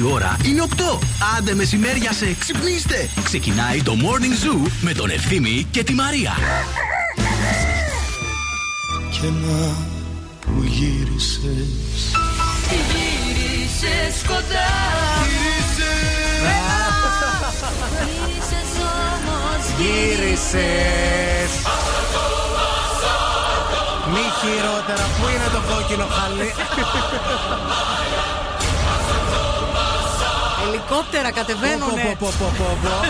Η ώρα είναι 8. Άντε μεσημέρια σε ξυπνήστε. Ξεκινάει το Morning Zoo με τον Ευθύμη και τη Μαρία. Και να που γύρισες Γύρισες κοντά Γύρισες Μη χειρότερα, πού είναι το κόκκινο χαλί; Ελικόπτερα κατεβαίνουνε. Πω, πω, πω, πω, πω.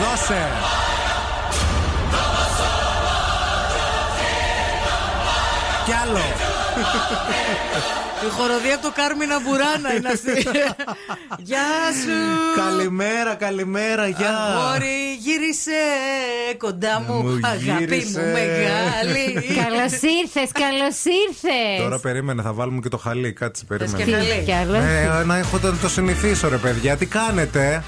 Δώσε Κι άλλο Η χοροδία από το Κάρμινα Μπουράνα είναι αυτή. Γεια σου. Καλημέρα, καλημέρα, γεια Αγόρι, γύρισε κοντά μου, Μου αγάπη γύρισε. μου μεγάλη. Καλώς ήρθες, καλώς ήρθες. Τώρα περίμενε, θα βάλουμε και το χαλί. Κάτσε, και περίμενε. χαλί. Κι άλλος. Ε, να έχω το, το συνηθίσω, ρε παιδιά. Τι κάνετε,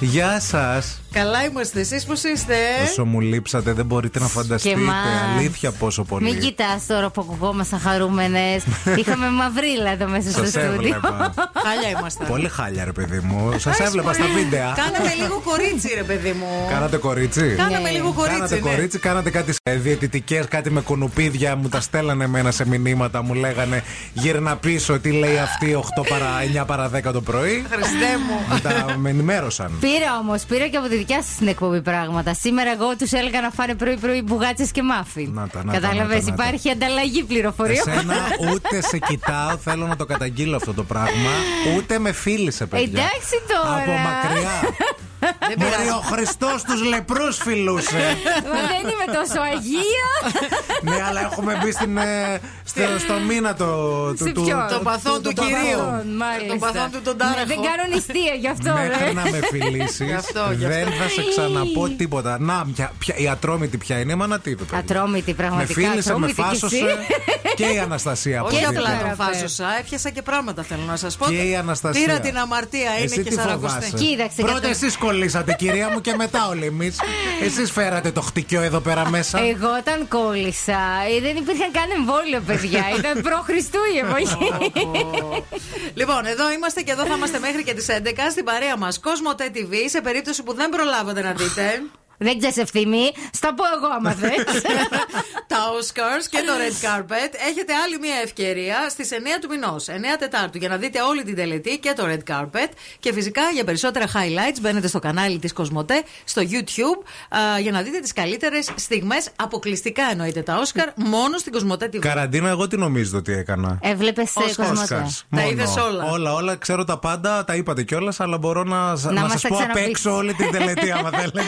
Γεια σας. Καλά είμαστε, εσείς πώς είστε; Όσο μου λείψατε, δεν μπορείτε να φανταστείτε. εμάς. Αλήθεια πόσο πολύ. Μην κοιτάς τώρα που ακουγόμασταν χαρούμενες. Είχαμε μαυρίλα εδώ μέσα στο Σας στούντιο. έβλεπα. Χάλια είμαστε. πολύ χάλια, ρε παιδί μου. Σας Ας έβλεπα στα πολύ. βίντεο. Κάναμε λίγο κορίτσι, ρε παιδί μου. Κάνατε κορίτσι; Κάναμε Ναι. λίγο κορίτσι. Κάνατε ναι. κορίτσι, κάνατε κάτι ε, διαιτητικές, κάτι με κουνουπίδια. Μου τα στέλνανε εμένα σε μηνύματα. Μου λέγανε γύρνα πίσω, τι λέει αυτή 8 παρα, 9 παρα 10 το πρωί. Χριστέ μου. Μου τα με ενημέρωσαν. Πήρα όμως, πήρα και από τη δικιά σας την εκπομπή πράγματα. Σήμερα εγώ τους έλεγα να φάνε πρωί-πρωί μπουγάτσες και μάφιν. Να τα, να τα, Κατάλαβε, να τα, να τα. υπάρχει ανταλλαγή πληροφοριών. Εσένα ούτε σε κοιτάω, θέλω να το καταγγείλω αυτό το πράγμα. Ούτε με φίλησε, παιδιά. Εντάξει τώρα. Από μακριά. Δεν Μπορεί πειράζει. ο Χριστός τους λεπρούς φιλούσε. Μα δεν είμαι τόσο αγία. ναι, αλλά έχουμε μπει στην, ε, στο, στο μήνα το, του. Σε του- ποιον; Το παθόν του παθόν. κυρίου. Μάλιστα. Τον παθόν του τον Ναι, τάραχο. Δεν κάνω νηστεία γι' αυτό, Μέχρι ρε. να με φιλήσεις, Γι' αυτό, γι' αυτό. Δεν θα σε ξαναπώ τίποτα. Να, ποια, ποια, η ατρόμητη πια είναι, μα να τι το παιδί. Ατρόμητη, Με πραγματικά. φίλησε, με ατρόμητη κι φάσωσε εσύ. και η Αναστασία. Όχι οπωσδήποτε. απλά τον Πέρα, φάσωσα, έπιασα και πράγματα θέλω να σας πω. Και η Αναστασία. Πήρα την αμαρτία, είναι Εσύ και τι σαρακοστή. φοβάσαι; Κοίταξε, Πρώτα κατα- εσείς κολλήσατε, κυρία μου, και μετά όλοι εμείς. Εσείς φέρατε το χτυκιό εδώ πέρα μέσα. Εγώ όταν κόλλησα, ε, δεν υπήρχαν καν εμβόλιο, παιδιά. Ήταν προ Χριστού η εποχή. Λοιπόν, εδώ είμαστε και εδώ θα είμαστε μέχρι και τις 11 στην παρέα μας Cosmote TV. Σε περίπτωση που δεν προλάβατε να δείτε δεν ξέρεις ευθύμη. Στα πω εγώ, άμα θες. τα Oscars και το Red Carpet, έχετε άλλη μια ευκαιρία στις 9 του μηνός, 9 Τετάρτου, για να δείτε όλη την τελετή και το Red Carpet. Και φυσικά για περισσότερα highlights μπαίνετε στο κανάλι της Cosmote στο YouTube α, για να δείτε τις καλύτερες στιγμές. Αποκλειστικά εννοείται τα Oscar, μόνο στην Cosmote TV. Καραντίνα, εγώ τι νομίζετε ότι έκανα. Έβλεπες σε Oscars. κοσμοτέ. Oscars. Τα Μόνο. είδες όλα. Όλα, όλα, ξέρω τα πάντα, τα είπατε κιόλας, αλλά μπορώ να, να, μας σας τα πω απ' ξαναπείς. έξω όλη την τελετή, άμα θέλετε.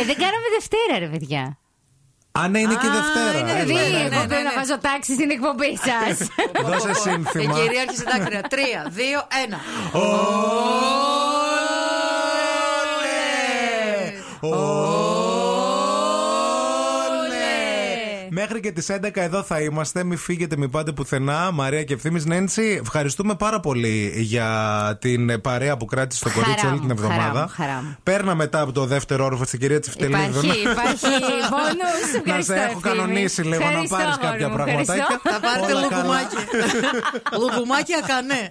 Ε, δεν κάναμε Δευτέρα, ρε παιδιά. Α, ναι, είναι και η Α, Δευτέρα. είναι Ε, Δηλαδή, ναι, ναι, εγώ ναι, πρέπει ναι. να βάζω τάξη στην εκπομπή σας. Δώσε Η σύνθημα. κυρίαρχη συντάκτρια. 3, 2, 1. Μέχρι και τις 11 εδώ θα είμαστε. Μην φύγετε, μην πάτε πουθενά. Μαρία και ευθύνη Νέντσι, ευχαριστούμε πάρα πολύ για την παρέα που κράτησε το Χαρά κορίτσι όλη μου, την χαρά εβδομάδα. μου, χαρά μου. Παίρνα μετά από το δεύτερο όροφο στην κυρία Τσιφτελίδου. Υπάρχει, υπάρχει bonus. Να σε έχω κανονίσει λίγο να πάρεις κάποια πραγματάκια. Θα πάρετε Όλα καλά. λουκουμάκι. λουκουμάκι ακανέ.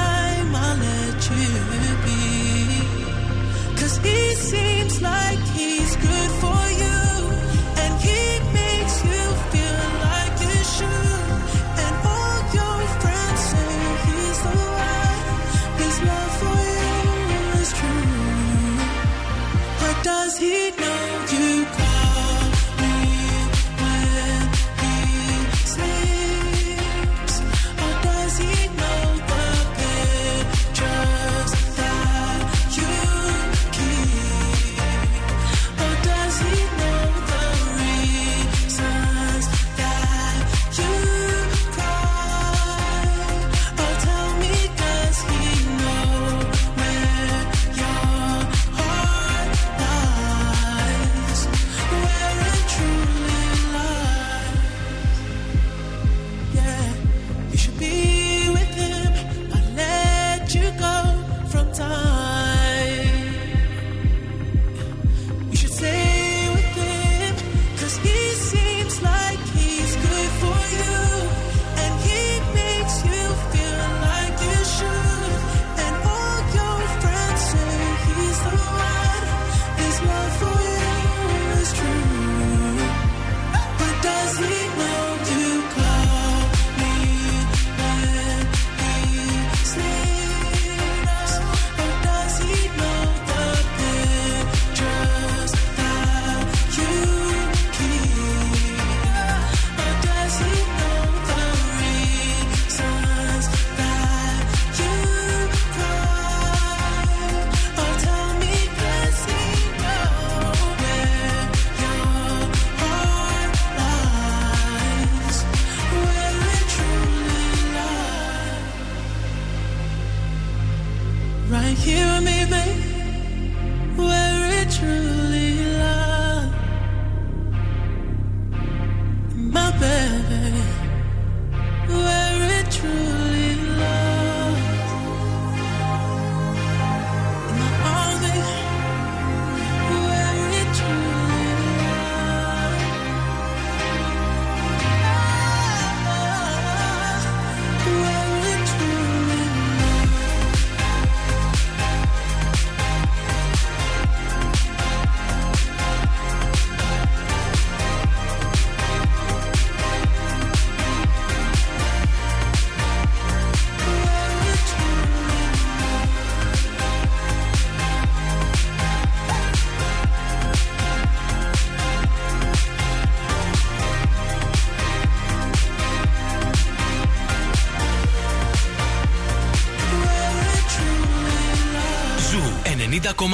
Cause he seems like he's good for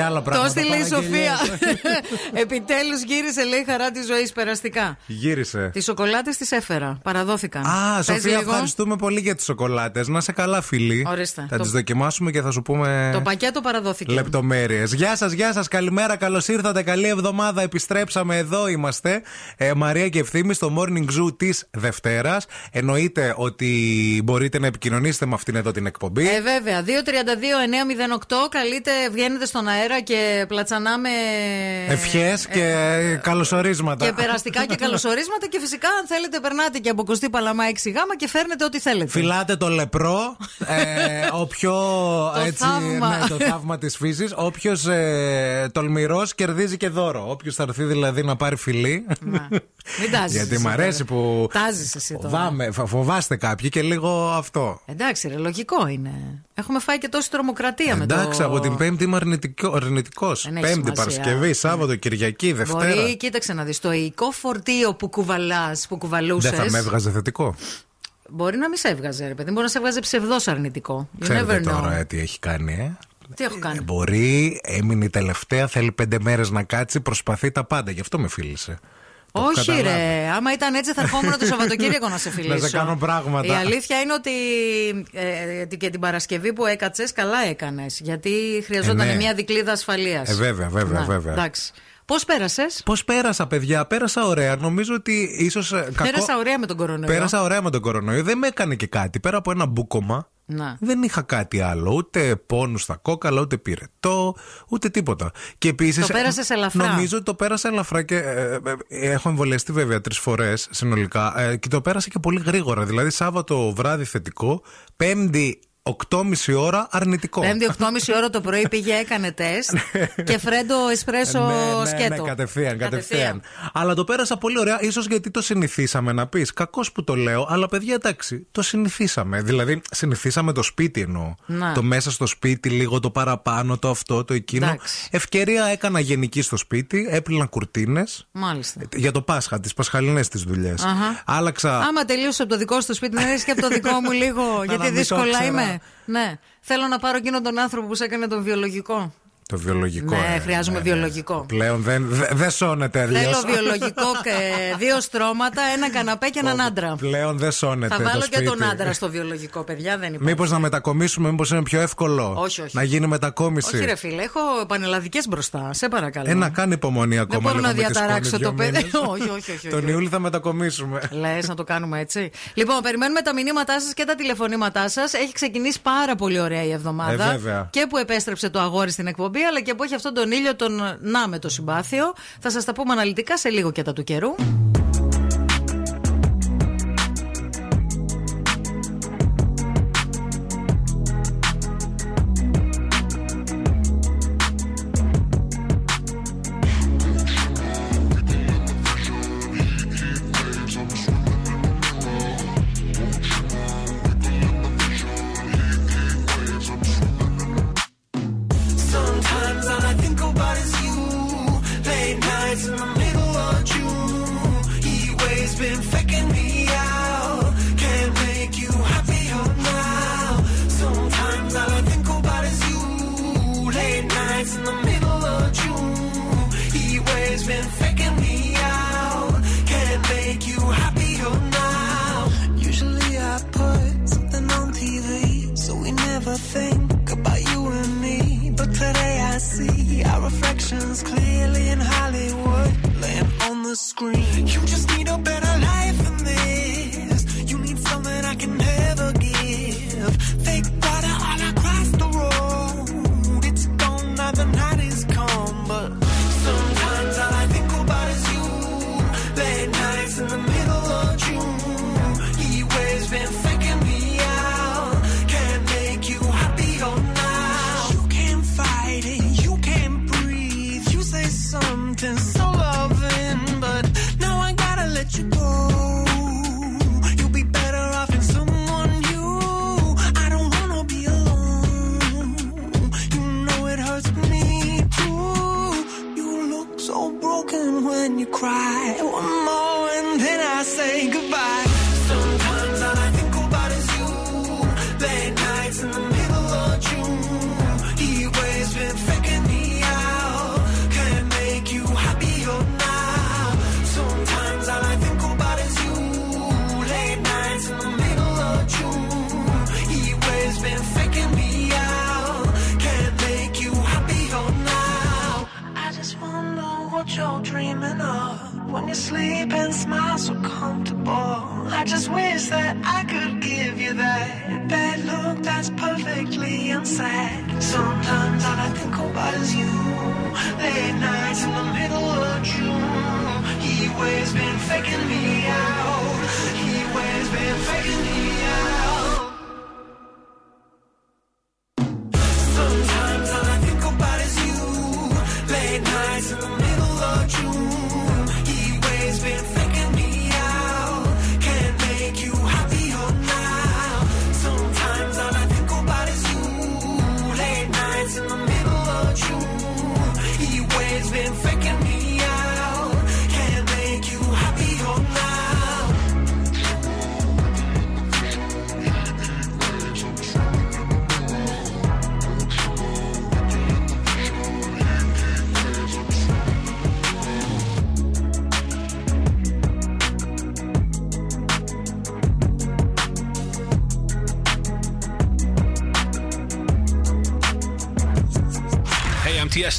down. άλλα πράγματα. Το στείλε η Σοφία. Επιτέλους γύρισε, λέει, χαρά της ζωής περαστικά. Γύρισε. Τις σοκολάτες τις έφερα. Παραδόθηκαν. Α, Πες Σοφία, λίγο. ευχαριστούμε πολύ για τις σοκολάτες. Να είσαι καλά, φίλοι. Ορίστε. Θα το... τις δοκιμάσουμε και θα σου πούμε. Το πακέτο παραδόθηκε. Λεπτομέρειες. Γεια σας, γεια σας. Καλημέρα, καλώς ήρθατε. Καλή εβδομάδα. Επιστρέψαμε εδώ είμαστε. Ε, Μαρία και ευθύνη στο morning zoo της Δευτέρας. Εννοείται ότι μπορείτε να επικοινωνήσετε με αυτήν εδώ την εκπομπή. Ε, βέβαια. 2-32-908. Καλείτε, βγαίνετε στον αέρα και πλατσανάμε. Ε, Ευχές και ε, καλωσορίσματα. Και περαστικά και καλωσορίσματα. Και φυσικά, αν θέλετε, περνάτε και από Κωστή Παλαμά 6 γάμα και φέρνετε ό,τι θέλετε. Φυλάτε το λεπρό. Ε, ο πιο. το έτσι, θαύμα. Ναι, το θαύμα της φύσης. Όποιος ε, τολμηρός κερδίζει και δώρο. Όποιος θα έρθει δηλαδή να πάρει φιλή. Μην τάζεις. Γιατί μου αρέσει που. Τάζεις εσύ τώρα. Φοβάμαι, φοβάστε κάποιοι και λίγο αυτό. Εντάξει, ρε, λογικό είναι. Έχουμε φάει και τόση τρομοκρατία Εντάξει, μετά. Εντάξει, από την Πέμπτη είμαι αρνητικό, αρνητικό έχει Πέμπτη, σημασία. Παρασκευή, Σάββατο, Κυριακή, Δευτέρα. Μπορεί, κοίταξε να δεις, το οικό φορτίο που κουβαλάς, που κουβαλούσες. Δεν θα με έβγαζε θετικό. Μπορεί να μην σε έβγαζε, ρε παιδί. Μπορεί να σε έβγαζε ψευδό αρνητικό. You Ξέρετε never know. τώρα ε, τι έχει κάνει, ε. Τι έχω κάνει; Ε, Μπορεί, έμεινε η τελευταία, θέλει πέντε μέρες να κάτσει, προσπαθεί τα πάντα. Γι' αυτό με φίλησε. Το έχω Όχι, καταλάβει. ρε. Άμα ήταν έτσι, θα ερχόμουν το Σαββατοκύριακο να σε φιλήσω. Να σε κάνω πράγματα. Η αλήθεια είναι ότι ε, ε, και την Παρασκευή που έκατσες, καλά έκανες. Γιατί χρειαζόταν Ε, ναι. μια δικλίδα ασφαλείας. Ε, βέβαια, βέβαια, βέβαια. Εντάξει. Πώς πέρασες; Πώς πέρασα, παιδιά, πέρασα ωραία. Νομίζω ότι ίσως. Πέρασα ωραία με τον κορονοϊό. Πέρασα ωραία με τον κορονοϊό. Δεν με έκανε και κάτι. Πέρα από ένα μπούκομα. Να. Δεν είχα κάτι άλλο. Ούτε πόνους στα κόκαλα, ούτε πυρετό, ούτε τίποτα. Και επίσης. Το πέρασες ελαφρά. Νομίζω ότι το πέρασα ελαφρά και. ε, ε, ε, έχω εμβολιαστεί βέβαια τρεις φορές συνολικά. ε, και το πέρασα και πολύ γρήγορα. Δηλαδή, Σάββατο βράδυ θετικό, Πέμπτη 8.30 ώρα αρνητικό. Πέμπτη 8.30 ώρα το πρωί πήγε, έκανε τεστ και φρέντο εσπρέσο ναι, ναι, σκέτο. Ναι, κατευθείαν, κατευθείαν. Αλλά το πέρασα πολύ ωραία, ίσως γιατί το συνηθίσαμε να πεις. Κακός που το λέω, αλλά παιδιά εντάξει, το συνηθίσαμε. Δηλαδή, συνηθίσαμε το σπίτι εννοώ. Να. Το μέσα στο σπίτι, λίγο το παραπάνω, το αυτό, το εκείνο. Εντάξει. Ευκαιρία έκανα γενική στο σπίτι, έπλυνα κουρτίνες. Μάλιστα. Για το Πάσχα, τις πασχαλινές τις δουλειές. Αχα. Άλλαξα. Άμα τελείωσε από το δικό σου το σπίτι, να έρθει και από το δικό μου λίγο. γιατί μην το δύσκολα ήξερα. είμαι. Ναι. Θέλω να πάρω εκείνον τον άνθρωπο που σε έκανε τον βιολογικό. Το βιολογικό. Ναι, ε, χρειάζομαι ναι, ναι. βιολογικό. Πλέον δεν δε, δεν σώνεται αλλιώς. Θέλω βιολογικό και δύο στρώματα, ένα καναπέ και έναν άντρα. Πλέον δεν σώνεται. Θα το βάλω και σπίτι. τον άντρα στο βιολογικό, παιδιά, δεν υπάρχει. Μήπως να μετακομίσουμε, μήπως είναι πιο εύκολο. Όχι, όχι. Να γίνει μετακόμιση. Όχι, ρε φίλε, έχω πανελλαδικές μπροστά. Σε παρακαλώ. Ε, να κάνει υπομονή ακόμα. μπορώ λίγο να με τη σκόνη διαταράξω δύο το παιδί. μήνες. όχι, όχι, όχι. Τον όχι. Ιούλιο θα μετακομίσουμε. Λες να το κάνουμε έτσι. Λοιπόν, περιμένουμε τα μηνύματά σας και τα τηλεφωνήματά σας. Έχει ξεκινήσει πάρα πολύ ωραία η εβδομάδα. Ε, βέβαια. Και που επέστρεψε το αγόρι στην εκπομπή, αλλά και που έχει αυτόν τον ήλιο τον να με το συμπάθειο. Θα σας τα πούμε αναλυτικά σε λίγο και τα του καιρού.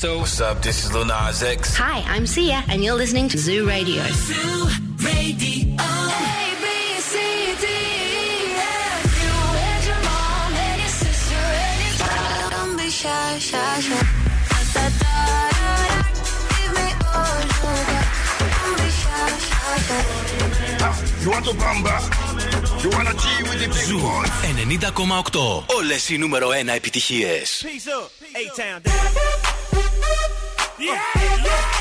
Tiesto. What's up? This is Lil X. Hi, I'm Sia, and you're listening to Zoo Radio. Zoo Radio. Hey. shy, shy, shy. Da, da, da, da. Give me all be shy, shy, shy. You want to bamba? You want with the big 90,8. Όλες οι νούμερο 1 επιτυχίες. Peace up. A-Town yeah.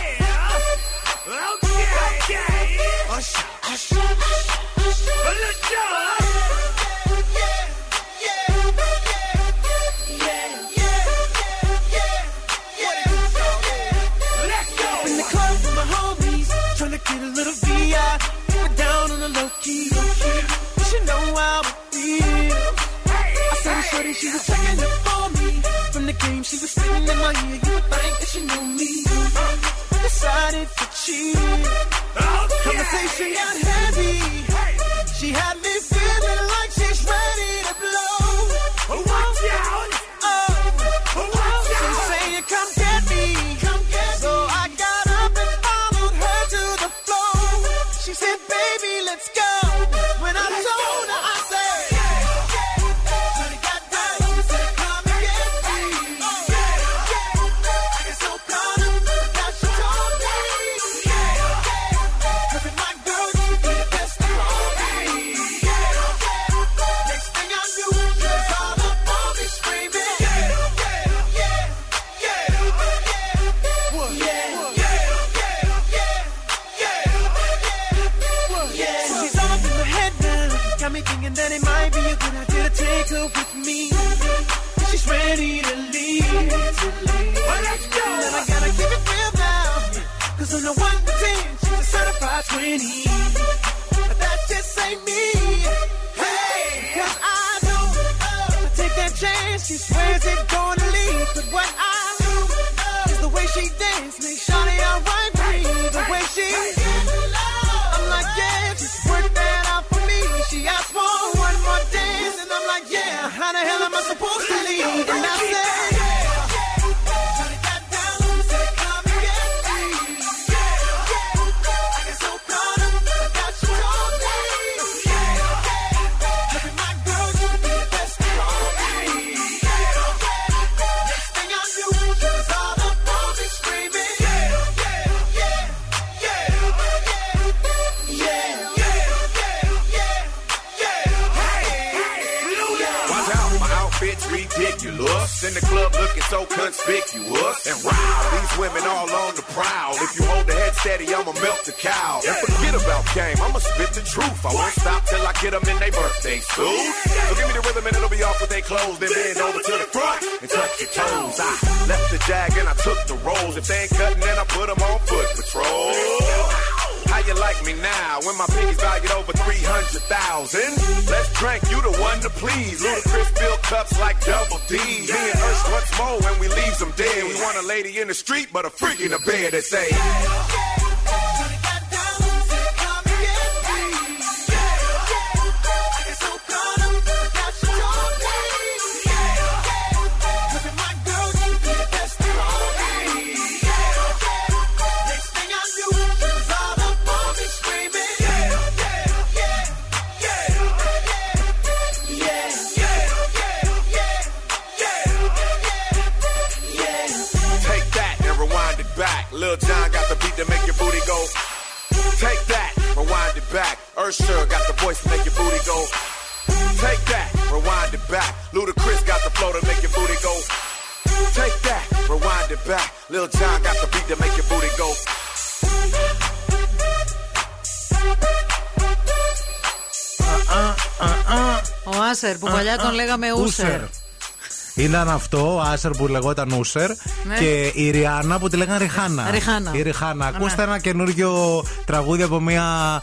Άσερ που λεγόταν ούσερ ναι. και η Ριάννα που τη λέγανε Ριχάνα. Ριχάνα. Η ναι. Ακούστε ένα καινούργιο τραγούδι από μια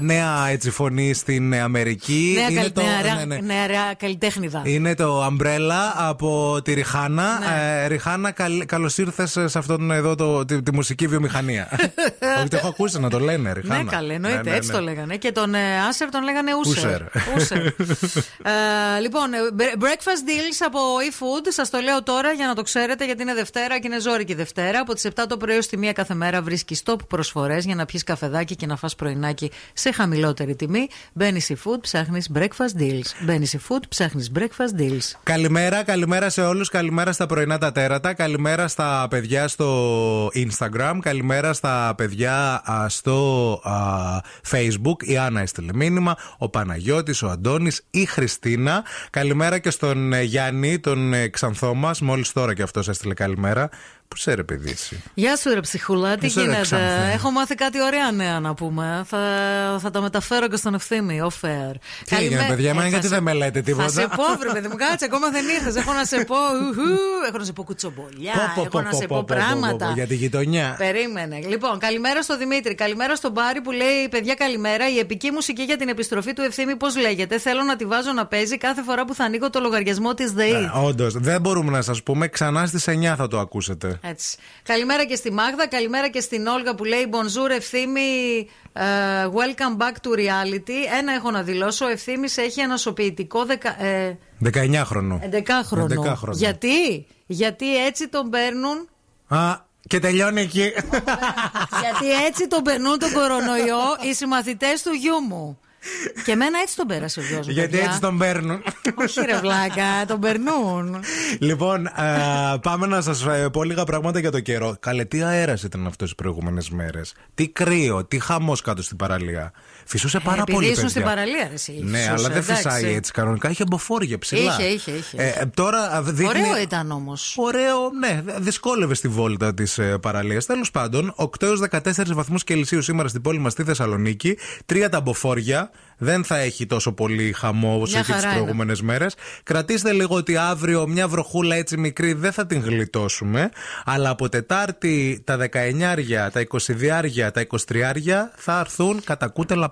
νέα έτσι, φωνή στην Αμερική. Νέα, είναι νέα, ναι, Είναι το Umbrella από τη Ριχάνα. Ε, Ριχάνα, καλώς ήρθες σε αυτόν εδώ τη, μουσική βιομηχανία. Όχι, το έχω ακούσει να το λένε Ριχάνα. Ναι, καλέ, εννοείται. Έτσι το λέγανε. Και τον ε, Άσερ τον λέγανε Ούσερ. Ε, λοιπόν, ε, breakfast deals από eFood. Σας το λέω τώρα για να το ξέρετε, γιατί είναι Δευτέρα και είναι ζώρικη Δευτέρα. Από τις 7 το πρωί στη 1 κάθε μέρα βρίσκεις top προσφορές για να πιεις καφεδάκι και να φας πρωινάκι σε χαμηλότερη τιμή. Μπαίνεις eFood, ψάχνεις breakfast deals. Μπαίνεις eFood, ψάχνεις breakfast deals. Καλημέρα, καλημέρα σε όλους. Καλημέρα στα πρωινά τα τέρατα. Καλημέρα στα παιδιά στο Instagram. Καλημέρα στα παιδιά α, στο α, Facebook. Η Άννα έστειλε μήνυμα. Ο Παναγιώτης, ο Αντώνης, η Χρυσή. Χριστίνα. Καλημέρα και στον ε, Γιάννη, τον ε, ξανθό μας. Μόλις τώρα και αυτός έστειλε καλημέρα. Πού σε ρε, παιδί εσύ; Γεια σου, ρε ψυχούλα, τι Εσύ, ρε, γίνεται; Ξανθή. Έχω μάθει κάτι ωραία νέα να πούμε. Θα, θα τα μεταφέρω και στον ευθύμη, off air. Τι έγινε, παιδιά, εμένα γιατί δεν με λέτε τίποτα; Θα σε πω, βρε παιδί μου, κάτσε, ακόμα δεν ήρθες. Έχω να σε πω, ουχου, έχω να σε πω κουτσομπολιά, Πω, πω, έχω να πω, σε πω, πω πω, πω, πω, πράγματα. πω, Για τη γειτονιά. Περίμενε. Λοιπόν, καλημέρα στο Δημήτρη. Καλημέρα στον Μπάρι που λέει: Παιδιά, καλημέρα. Η επική μουσική για την επιστροφή του ευθύμη, πώς λέγεται; Θέλω να τη βάζω να παίζει κάθε φορά που θα ανοίγω το λογαριασμό της ΔΕΗ. Όντως, δεν μπορούμε να σας πούμε. Ξανά στις 9 θα το ακούσετε. Έτσι. Καλημέρα και στη Μάγδα, καλημέρα και στην Όλγα που λέει Bonjour ευθύμη, ε, welcome back to reality. Ένα έχω να δηλώσω, ο ευθύμη έχει ένα σοποιητικό δεκα, ε, 19 χρονών. 11χρονο. 11χρονο. Γιατί; Γιατί έτσι τον παίρνουν Α, και τελειώνει εκεί. Γιατί έτσι τον περνούν τον κορονοϊό οι συμμαθητές του γιού μου. Και εμένα έτσι τον πέρασε ο γιος μου. Γιατί παιδιά. έτσι τον παίρνουν. Όχι, ρε βλάκα, τον περνούν. λοιπόν, α, πάμε να σας πω λίγα πράγματα για το καιρό. Καλέ, τι αέρας ήταν αυτό τι προηγούμενες μέρες; Τι κρύο, τι χαμός κάτω στην παραλία; Φυσούσε πάρα Ε, Επειδή πολύ. ήσουν παιδιά. στην παραλία, ρε, εσύ. Ναι, φυσούσε, αλλά δεν εντάξει. φυσάει έτσι κανονικά. Είχε μποφόρια ψηλά. Είχε, είχε, είχε. Ε, τώρα α, δείχνει... Ωραίο ήταν όμως. Ωραίο, ναι, δυσκόλευε στη βόλτα της ε, παραλίας. Τέλος πάντων, 8 έως 14 βαθμούς Κελσίου σήμερα στην πόλη μας στη Θεσσαλονίκη. Τρία τα μποφόρια. Δεν θα έχει τόσο πολύ χαμό όσο Μια είχε τις χαρά είναι. προηγούμενες μέρες. Κρατήστε λίγο ότι αύριο μια βροχούλα έτσι μικρή δεν θα την γλιτώσουμε. Αλλά από Τετάρτη τα 19, τα 22, τα 23 θα έρθουν κατά κούτελα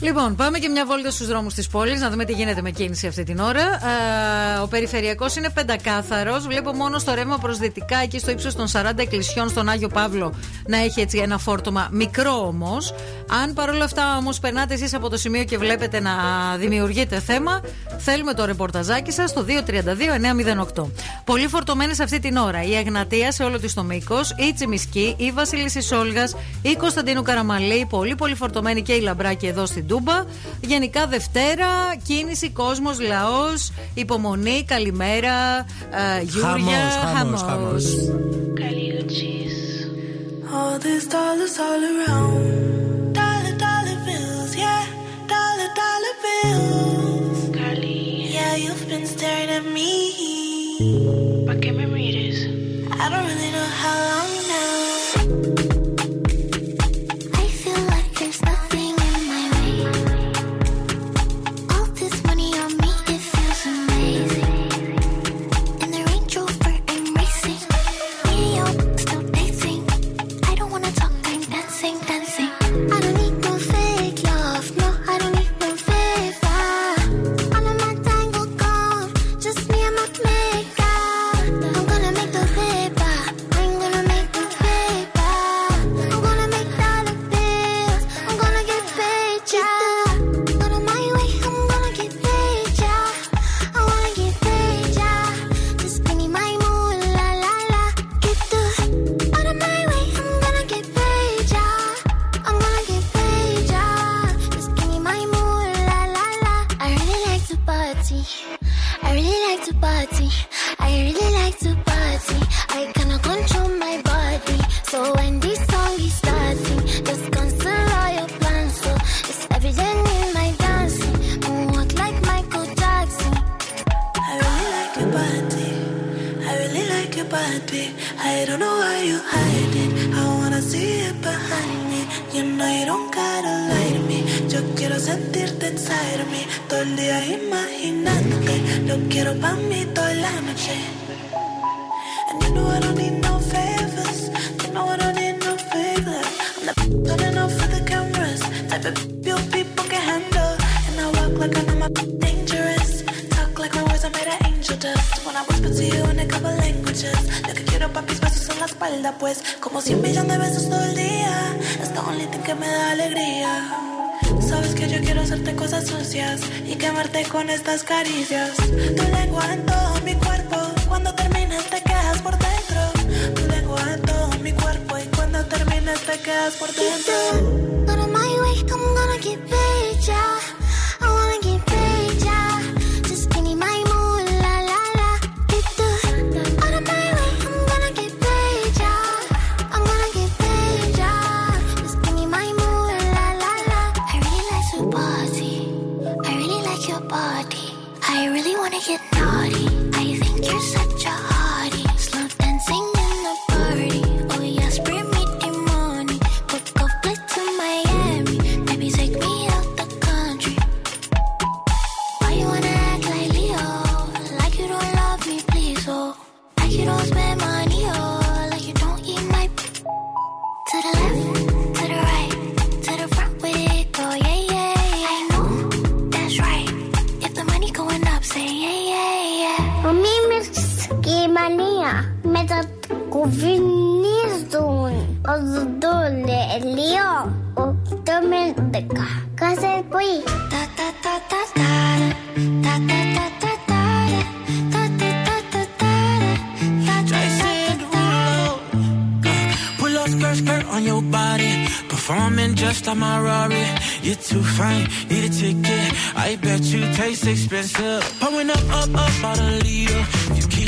Λοιπόν, πάμε και μια βόλτα στους δρόμους της πόλης να δούμε τι γίνεται με κίνηση αυτή την ώρα. Ε, ο περιφερειακός είναι πεντακάθαρος. Βλέπω μόνο στο ρεύμα προς δυτικά, εκεί στο ύψος των 40 εκκλησιών στον Άγιο Παύλο, να έχει έτσι ένα φόρτωμα μικρό όμως. Αν παρόλα αυτά όμως περνάτε εσείς από το σημείο και βλέπετε να δημιουργείτε θέμα, θέλουμε το ρεπορταζάκι σας στο 232-908. Πολύ φορτωμένε αυτή την ώρα η Εγνατία σε όλο της το μήκος, η Τσιμισκή, η Βασίλισσα Σόλγας, η Κωνσταντίνου Καραμαλή, πολύ πολύ φορτωμένη και η Λαμπράκη εδώ στην Τούμπα. Γενικά Δευτέρα, κίνηση, κόσμο, λαό, υπομονή, καλημέρα, ε, Γιούρια, Χαμός, χαμός, χαμός. All these dollars all around. Dollar, dollar bills, yeah. Dollar, dollar bills. Yeah, you've been staring at me. I don't really Quiero pa' mí toda la noche. And you know I don't need no favors. You know I don't need no favors. I'm the running off for the cameras. Type of you people can handle. And I walk like I know my dangerous. Talk like my words are made of angel dust. When I whisper to you in a couple languages. Lo que quiero pa' mis besos en la espalda, pues. Como cien millones de besos todo el día. Es the only thing que me da alegría. Sabes que yo quiero hacerte cosas sucias y quemarte con estas caricias. Tu lengua en todo mi cuerpo, cuando termines te quedas por dentro. Tu lengua en todo mi cuerpo y cuando termines te quedas por dentro. Of my way, I'm gonna get. România. Met cu vinizun. O zdule elio. Să pui. Ta ta ta ta ta. Ta ta on your body. Performing just like my Rari. You're too fine. Need a ticket. I bet you taste expensive. Pulling up, up, up, out a leader. You keep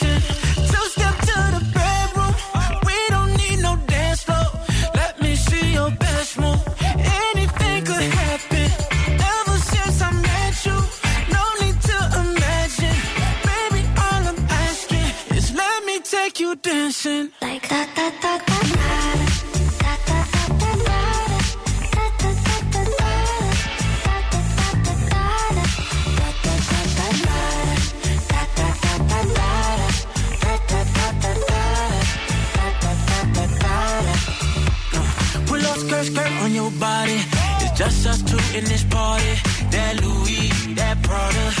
dancing like da da da da da da da da da Skirt, skirt on your body. It's just us two in this party. That Louis, that Prada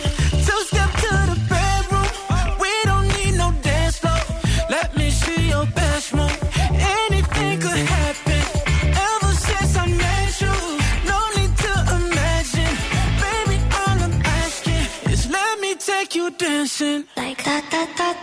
like da da da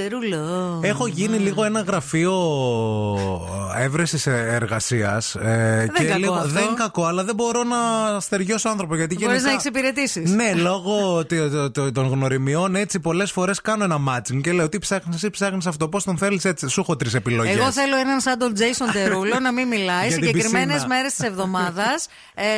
Jason Derulo. Έχω γίνει λίγο ένα γραφείο έβρεσης εργασίας. κακό λίγο, αυτό. δεν κακό, αλλά δεν μπορώ να στεριώσω άνθρωπο. Γιατί Μπορείς γενικά- να εξυπηρετήσει. Ναι, λόγω τε- τε- τε- των γνωριμιών έτσι πολλές φορές κάνω ένα matching και λέω τι ψάχνεις, εσύ ψάχνεις αυτό. Πώς τον θέλεις έτσι, σου έχω τρεις επιλογές. Εγώ θέλω έναν σαν τον Jason Derulo να μην μιλάει Για την συγκεκριμένες πισίνα. μέρες της εβδομάδας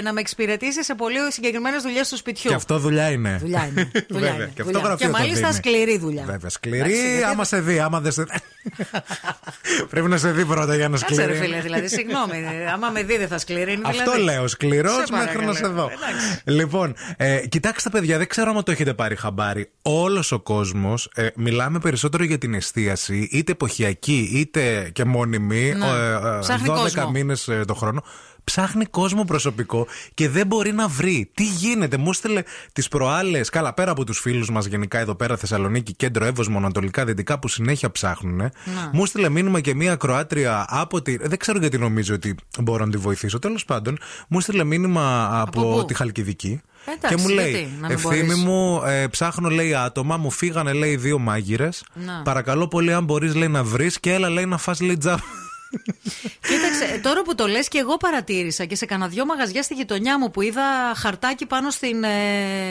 να με εξυπηρετήσει σε πολύ συγκεκριμένες δουλειές του σπιτιού. Και αυτό δουλειά είναι. Δουλειά είναι. Δουλειά Βέβαια, είναι. και αυτό Δουλειά. γραφείο Και το μάλιστα δίνει. σκληρή δουλειά. Βέβαια, σκληρή, Εντάξει, γιατί άμα σε δει, άμα δεν σε δει. Πρέπει να σε δει πρώτα για να Κάτσε ρε σκληρύνει. φίλε, δηλαδή, συγγνώμη. ε, Άμα με δει δεν θα σκληρύνει. Αυτό δηλαδή. λέω, σκληρός Σε μέχρι παρακαλώ. να σε δω. Εντάξει. Λοιπόν, ε, κοιτάξτε, παιδιά, δεν ξέρω αν το έχετε πάρει χαμπάρι. Όλος ο κόσμος, ε, μιλάμε περισσότερο για την εστίαση, είτε εποχιακή είτε και μόνιμη, Ναι. ε, ε, Ψάχνει 12 κόσμο. μήνες το χρόνο. Ψάχνει κόσμο προσωπικό και δεν μπορεί να βρει. Τι γίνεται, μου έστειλε τις προάλλες. Καλά, πέρα από τους φίλους μας γενικά εδώ πέρα, Θεσσαλονίκη, κέντρο Εύωσμο, Ανατολικά, Δυτικά που συνέχεια ψάχνουν. Μου έστειλε μήνυμα και μία Κροάτρια από τη. Δεν ξέρω γιατί νομίζω ότι μπορώ να τη βοηθήσω. Τέλος πάντων, μου έστειλε μήνυμα από, πού; τη Χαλκιδική. Εντάξει, και μου λέει, γιατί να μην ευθύμη μπορείς. μου, ε, ψάχνω λέει άτομα, μου φύγανε λέει δύο μάγειρες. Να. Παρακαλώ πολύ, αν μπορείς λέει να βρεις και έλα λέει να φας λέει τζάμπα. Κοίταξε, ε, τώρα που το λες και εγώ παρατήρησα και σε κανένα δυο μαγαζιά στη γειτονιά μου που είδα χαρτάκι πάνω στην. ε,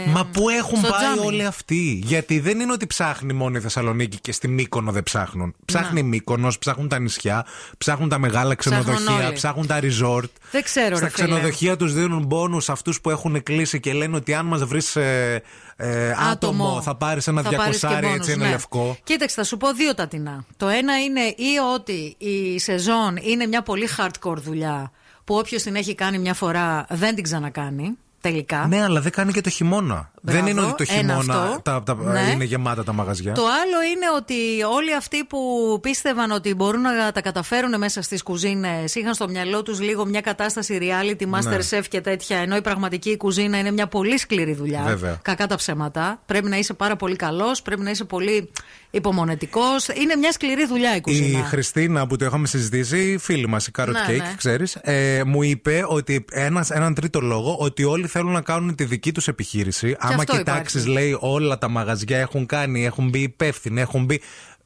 Μα πού έχουν στο πάει τζάμι. όλοι αυτοί; Γιατί δεν είναι ότι ψάχνει μόνο η Θεσσαλονίκη και στη Μύκονο δεν ψάχνουν. Ψάχνει η Μύκονος, ψάχνουν τα νησιά, ψάχνουν τα μεγάλα Ψάχνουν ξενοδοχεία, όλοι. ψάχνουν τα resort. Δεν ξέρω, Στα ρε φίλε. ξενοδοχεία τους δίνουν μπόνους αυτούς που έχουν κλείσει και λένε ότι αν μας βρεις ε, ε, άτομο, θα πάρεις ένα Θα πάρεις και διακοσάρι μπόνους, έτσι ένα ναι. λευκό. Κοίταξε, θα σου πω δύο τατινά. Το ένα είναι ή ότι η σεζόν είναι μια πολύ hardcore δουλειά που όποιος την έχει κάνει μια φορά δεν την ξανακάνει. Τελικά. Ναι, αλλά δεν κάνει και το χειμώνα. Μπράβο, δεν είναι ότι το ένα χειμώνα αυτό. τα, τα, Ναι. είναι γεμάτα τα μαγαζιά. Το άλλο είναι ότι όλοι αυτοί που πίστευαν ότι μπορούν να τα καταφέρουν μέσα στις κουζίνες είχαν στο μυαλό τους λίγο μια κατάσταση reality, master Ναι. chef και τέτοια. Ενώ η πραγματική κουζίνα είναι μια πολύ σκληρή δουλειά. Βέβαια. Κακά τα ψέματα. Πρέπει να είσαι πάρα πολύ καλός, πρέπει να είσαι πολύ υπομονετικός. Είναι μια σκληρή δουλειά η Η κουζίνα. Χριστίνα που το είχαμε συζητήσει, η φίλη μας, η Carrot Ναι, Cake, ναι. ξέρεις, ε, μου είπε ότι ένας, έναν τρίτο λόγο ότι όλοι θέλουν να κάνουν τη δική τους επιχείρηση. Άμα αυτό κοιτάξεις, υπάρχει. λέει, όλα τα μαγαζιά έχουν κάνει, έχουν μπει υπεύθυνοι, έχουν μπει.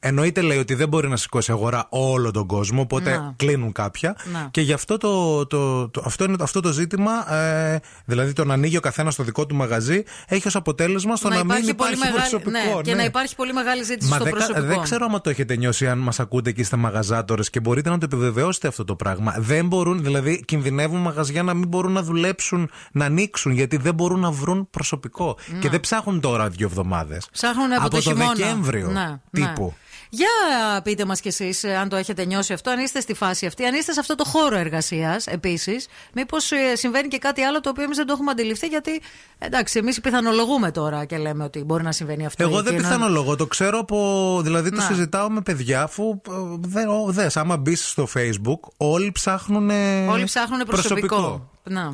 Εννοείται λέει ότι δεν μπορεί να σηκώσει αγορά όλο τον κόσμο, οπότε Να. κλείνουν κάποια. Να. Και γι' αυτό το, το, το- αυτό, είναι, αυτό το ζήτημα, ε, δηλαδή το να ανοίγει ο καθένας το δικό του μαγαζί, έχει ως αποτέλεσμα στο να, μην υπάρχει προσωπικό. ναι, και ναι. να υπάρχει πολύ μεγάλη ζήτηση Μα στο δεν, κα- προσωπικό. δεν ξέρω αν το έχετε νιώσει, αν μας ακούτε εκεί στα μαγαζάτορες και μπορείτε να το επιβεβαιώσετε αυτό το πράγμα. Δεν μπορούν, δηλαδή, κινδυνεύουν μαγαζιά να μην μπορούν να δουλέψουν, να ανοίξουν, γιατί δεν μπορούν να βρουν προσωπικό. Και δεν ψάχνουν τώρα δύο εβδομάδες. Ψάχνουν από, το, χειμώνα. Δεκέμβριο Ναι, τύπου. Ναι. Για πείτε μας κι εσείς ε, αν το έχετε νιώσει αυτό, αν είστε στη φάση αυτή, αν είστε σε αυτό το χώρο εργασίας επίσης, μήπως ε, συμβαίνει και κάτι άλλο το οποίο εμείς δεν το έχουμε αντιληφθεί γιατί εντάξει εμείς πιθανολογούμε τώρα και λέμε ότι μπορεί να συμβαίνει αυτό. Εγώ ή δεν εκείνο. πιθανολογώ, το ξέρω από. Δηλαδή το Να. συζητάω με παιδιά, αφού. ε, Δε, ο- δες, άμα μπεις στο Facebook, όλοι ψάχνουν. Όλοι ψάχνουν προσωπικό. Να.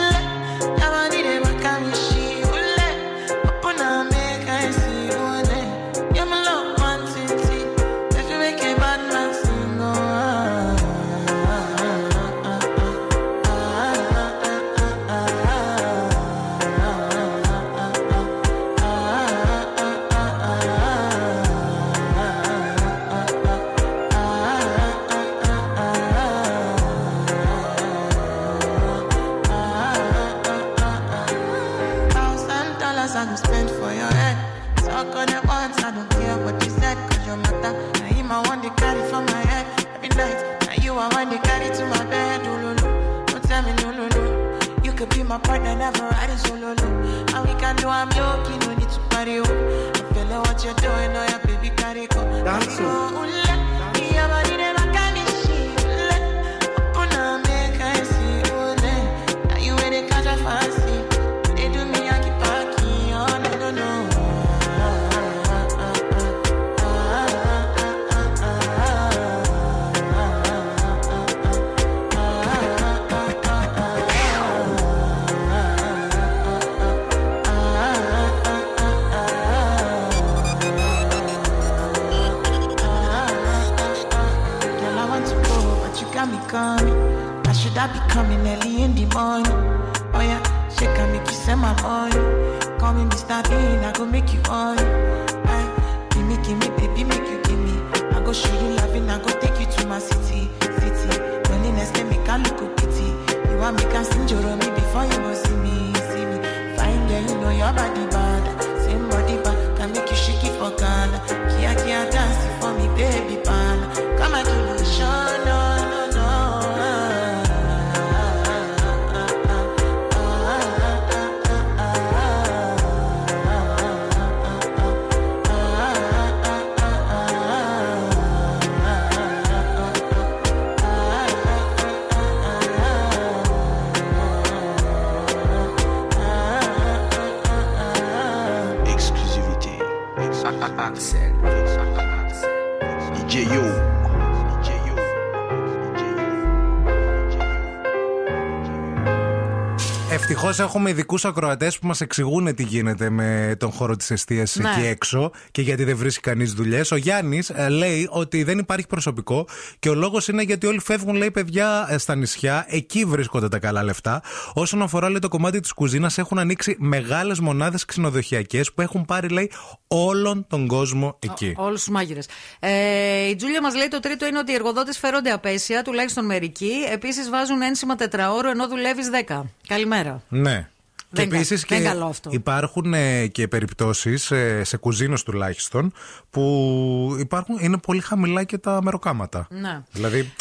soon. You money. Call me Mr. Bean, I go make you on. Aye, eh, give me, baby, make you give me. I go show you loving, I go take you to my city, city. Loneliness can make a look pity. You want me can sing your me before you go see me, see me. Fine girl, you know your body Ευτυχώς έχουμε ειδικούς ακροατές που μας εξηγούν τι γίνεται με τον χώρο της εστίαση Ναι. εκεί έξω και γιατί δεν βρίσκει κανείς δουλειές. Ο Γιάννης λέει ότι δεν υπάρχει προσωπικό και ο λόγος είναι γιατί όλοι φεύγουν, λέει, παιδιά ε, στα νησιά. Εκεί βρίσκονται τα καλά λεφτά. Όσον αφορά, λέει, το κομμάτι της κουζίνας, έχουν ανοίξει μεγάλες μονάδες ξενοδοχειακές που έχουν πάρει, λέει, όλον τον κόσμο εκεί. Όλους τους μάγειρες. Ε, η Τζούλια μας λέει το τρίτο είναι ότι οι εργοδότες φέρονται απέσια, τουλάχιστον μερικοί. Επίσης βάζουν ένσημα τετραώρο ενώ δουλεύεις 10. Καλημέρα. Ναι. Δεν και κα- επίση δεν καλό αυτό. υπάρχουν ε, και περιπτώσεις, ε, σε κουζίνε τουλάχιστον, που υπάρχουν, είναι πολύ χαμηλά και τα μεροκάματα. Ναι. Δηλαδή,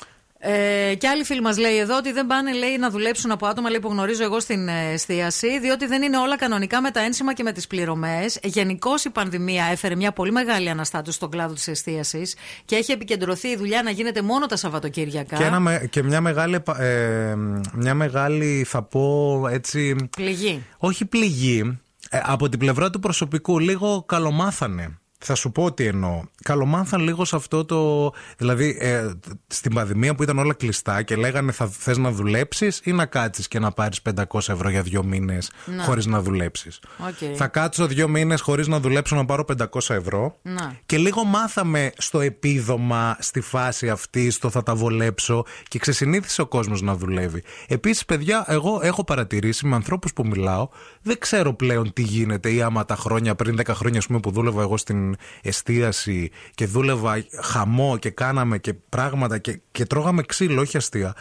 Ε, και άλλη φίλη μας λέει εδώ ότι δεν πάνε λέει, να δουλέψουν από άτομα λέει, που γνωρίζω εγώ στην ε, εστίαση, διότι δεν είναι όλα κανονικά με τα ένσημα και με τις πληρωμές. Γενικώς η πανδημία έφερε μια πολύ μεγάλη αναστάτωση στον κλάδο της εστίασης και έχει επικεντρωθεί η δουλειά να γίνεται μόνο τα Σαββατοκύριακα. και, ένα, με- και μια μεγάλη, ε, μια μεγάλη, θα πω έτσι. Πληγή. Όχι πληγή. ε, από την πλευρά του προσωπικού, λίγο καλομάθανε. Θα σου πω τι εννοώ. Καλομάθαν λίγο σε αυτό το. Δηλαδή, ε, στην πανδημία που ήταν όλα κλειστά και λέγανε θα θες να δουλέψεις ή να κάτσεις και να πάρεις 500 ευρώ για δύο μήνες Να. χωρίς να δουλέψεις. Οκ. Θα κάτσω δύο μήνες χωρίς να δουλέψω να πάρω 500 ευρώ. Να. Και λίγο μάθαμε στο επίδομα, στη φάση αυτή, στο θα τα βολέψω και ξεσυνήθισε ο κόσμος να δουλεύει. Επίσης, παιδιά, εγώ έχω παρατηρήσει με ανθρώπους που μιλάω, δεν ξέρω πλέον τι γίνεται ή άμα τα χρόνια πριν 10 χρόνια ας πούμε, που δούλευα εγώ στην εστίαση και δούλευα χαμό και κάναμε και πράγματα και, και τρώγαμε ξύλο, όχι αστεία.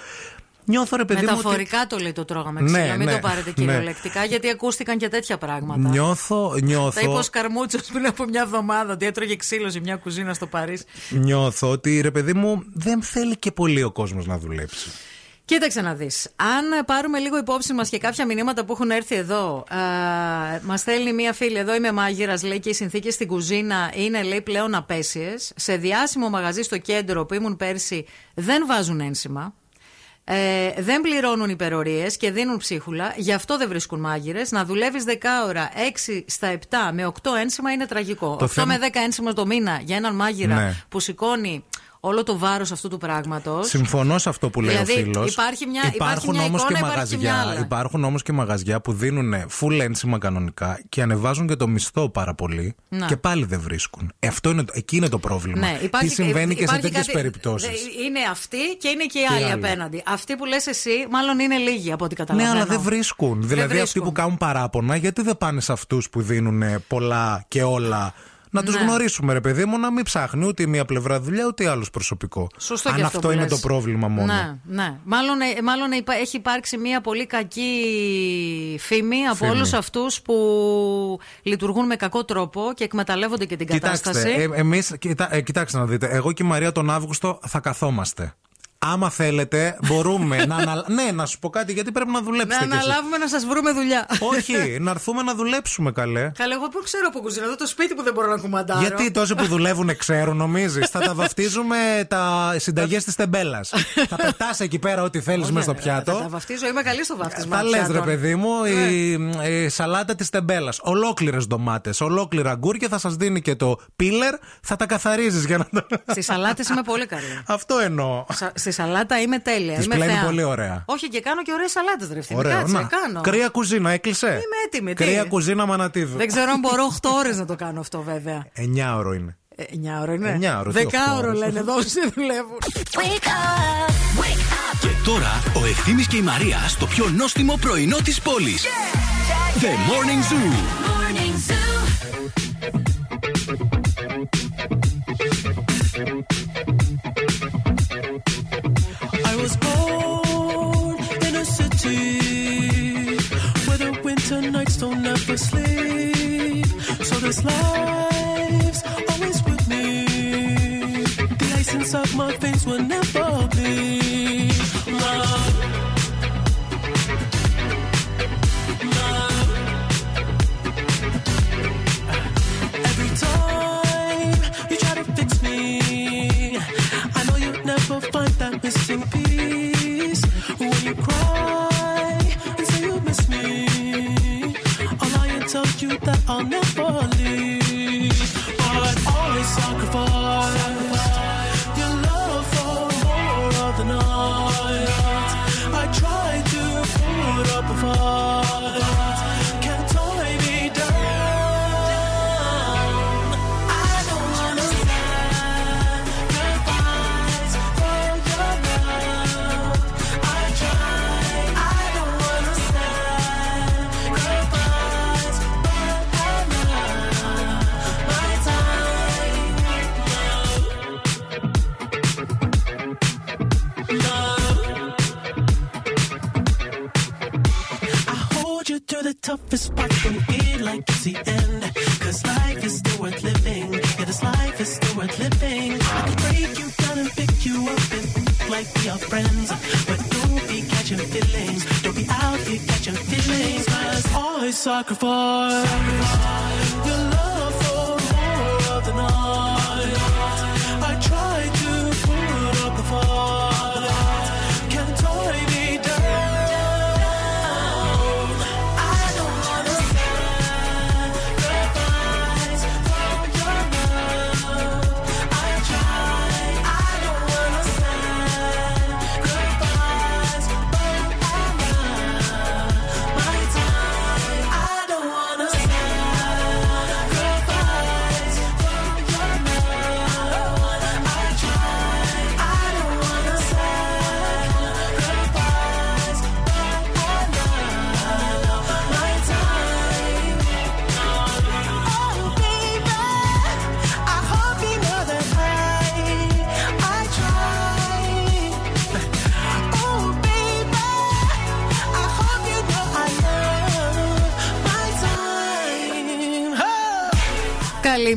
Νιώθω ρε παιδί μου. ότι- Μεταφορικά το λέει το τρώγαμε Ναι, ξύλο. Μην ναι, το πάρετε ναι. κυριολεκτικά, γιατί ακούστηκαν και τέτοια πράγματα. Νιώθω, Τα είπε νιώθω, ο Σκαρμούτσος πριν από μια εβδομάδα ότι έτρωγε ξύλο σε μια κουζίνα στο Παρίσι. νιώθω ότι ρε παιδί μου δεν θέλει και πολύ ο κόσμος να δουλέψει. Κοίταξε να δεις. Αν πάρουμε λίγο υπόψη μας και κάποια μηνύματα που έχουν έρθει εδώ. Μας στέλνει μία φίλη εδώ, είμαι μάγειρας, λέει και οι συνθήκες στην κουζίνα είναι λέει πλέον απέσιες. Σε διάσημο μαγαζί στο κέντρο που ήμουν πέρσι δεν βάζουν ένσημα. Ε, δεν πληρώνουν υπερορίες και δίνουν ψίχουλα, γι' αυτό δεν βρίσκουν μάγειρες. Να δουλεύεις 10 ώρα, 6 στα 7 με 8 ένσημα είναι τραγικό. Το 8 θέμα- με 10 ένσημα το μήνα για έναν μάγειρα Ναι. που σηκώνει όλο το βάρος αυτού του πράγματος. Συμφωνώ σε αυτό που λέει Δηλαδή, ο φίλος. υπάρχει μια- υπάρχει μια όμως εικόνα, και υπάρχει μαγαζιά, μια άλλη. υπάρχουν όμως και μαγαζιά που δίνουν full ένσημα κανονικά και ανεβάζουν και το μισθό πάρα πολύ Να. και πάλι δεν βρίσκουν. Ε, αυτό είναι, το- εκεί είναι το πρόβλημα. Ναι, υπάρχει, Τι συμβαίνει και σε υπάρχει τέτοιες κάτι- περιπτώσεις. δε- Είναι αυτή και είναι και οι Και οι άλλοι άλλοι. απέναντι. Αυτοί που λες εσύ, μάλλον είναι λίγοι από ό,τι Ναι, καταλαβαίνω. αλλά δεν βρίσκουν. δηλαδή αυτοί βρίσκουν. που κάνουν παράπονα, γιατί δεν πάνε σε αυτούς που δίνουν πολλά και όλα. Να τους Ναι. γνωρίσουμε, ρε παιδί μου, να μην ψάχνει ούτε η μία πλευρά δουλειά ούτε άλλος προσωπικό. Σωστό Αν και αυτό, που είναι λες. το πρόβλημα μόνο. Ναι, ναι. Μάλλον, ε, μάλλον υπά- έχει υπάρξει μια πολύ κακή φήμη από Φήμη. όλους αυτούς που λειτουργούν με κακό τρόπο και εκμεταλλεύονται και την Κοιτάξτε, κατάσταση. ε, εμείς, κοιτά, ε, κοιτάξτε να δείτε, εγώ και η Μαρία τον Αύγουστο θα καθόμαστε. Άμα θέλετε, μπορούμε να αναλάβουμε. Ναι, να σου πω κάτι, γιατί πρέπει να να δουλέψετε κι εσείς. αναλάβουμε να σας βρούμε δουλειά. Όχι, να έρθουμε να δουλέψουμε καλέ. Καλά, εγώ πού ξέρω από κουζίνα, εδώ το σπίτι που δεν μπορώ να κουμαντάρω. Γιατί τόσοι που δουλεύουν ξέρουν, νομίζεις. θα τα βαφτίζουμε τα συνταγές της τεμπέλας. θα πετάς εκεί πέρα ό,τι θέλεις μέσα στο Θα τα πιάτο. βαφτίζω, είμαι καλή στο βαφτισμό. Τα λες, ρε πιάτων. παιδί μου, η, Ναι. η σαλάτα της τεμπέλας. Ολόκληρες ντομάτες, ολόκληρα γκούρια θα σας δίνει και το πίλερ, θα τα καθαρίζεις για να το. Στις σαλάτες είμαι πολύ καλή. Αυτό εννοώ. Σα- Στη σαλάτα είμαι τέλεια. Τις είμαι πλένει θεά. πολύ ωραία. Όχι, και κάνω και ωραίες σαλάτες, ρε ευθύμη. Ωραίο, Κάτσε, να. κάνω. Κρύα κουζίνα, έκλεισε. Είμαι έτοιμη. τι; Κρύα κουζίνα μανατίδου. Δεν ξέρω αν μπορώ 8 ώρες να το κάνω αυτό, βέβαια. 9 ώρο είναι. 9 ώρα είναι; 9 ώρο, τι 10 οκτώ ώρα ώρες. λένε εδώ όσοι δουλεύουν. Και τώρα ο Ευθύμης και η Μαρία στο πιο νόστιμο πρωινό της πόλης. The Morning Zoo. Morning sleep. So this life's always with me. The ice inside my veins will never bleed. You that I'll never leave. But always sacrifice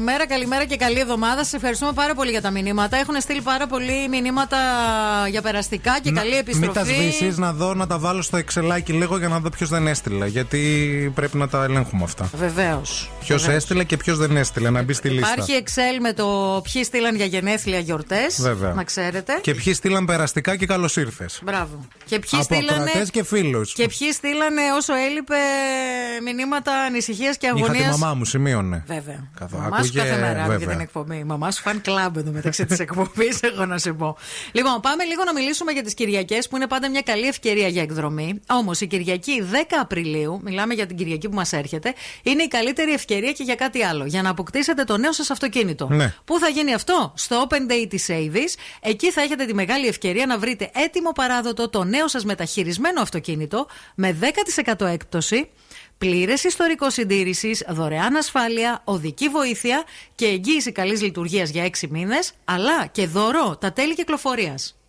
Καλημέρα, καλημέρα και καλή εβδομάδα. Σα ευχαριστούμε πάρα πολύ για τα μηνύματα. Έχουν στείλει πάρα πολλοί μηνύματα για περαστικά και καλή επιστροφή. Μην τα σβήσεις, να δω, να τα βάλω στο εξελάκι λίγο για να δω ποιος δεν έστειλε. Γιατί πρέπει να τα ελέγχουμε αυτά. Βεβαίως. Ποιος έστειλε και ποιος δεν έστειλε, να μπει στη λίστα. Υπάρχει Excel με το ποιοι στείλαν για γενέθλια γιορτές. Βέβαια. Να ξέρετε. Και ποιοι στείλαν περαστικά και καλώς ήρθες. Μπράβο. Και ποιοι Από στείλανε. ακροατές και φίλους. Και ποιοι στείλανε όσο έλειπε μηνύματα ανησυχίας και Είχα τη αγωνίας. μαμά μου, σημείωνε. Βέβαια. Καθώς Μαμάς σου άκουγε, κάθε μέρα άκουγε βέβαια. την εκπομπή. Η μαμά σου φαν κλαμπ εδώ μεταξύ της εκπομπής, εγώ να σε πω. Λοιπόν, πάμε λίγο να μιλήσουμε για τις Κυριακές που είναι πάντα μια καλή ευκαιρία για εκδρομή. Όμως η Κυριακή 10 Απριλίου, μιλάμε για την Κυριακή που μας έρχεται, είναι η καλύτερη ευκαιρία και για κάτι άλλο. Για να αποκτήσετε το νέο σας αυτοκίνητο. Ναι. Πού θα γίνει αυτό; Στο Open Day της Avis. Εκεί θα έχετε τη μεγάλη ευκαιρία να βρείτε έτοιμο παράδοτο το νέο σας μεταχειρισμένο αυτοκίνητο με 10% έκπτωση. Πλήρες ιστορικό συντήρησης, δωρεάν ασφάλεια, οδική βοήθεια και εγγύηση καλής λειτουργίας για 6 μήνες, αλλά και δώρο τα τέλη κυκλοφορίας.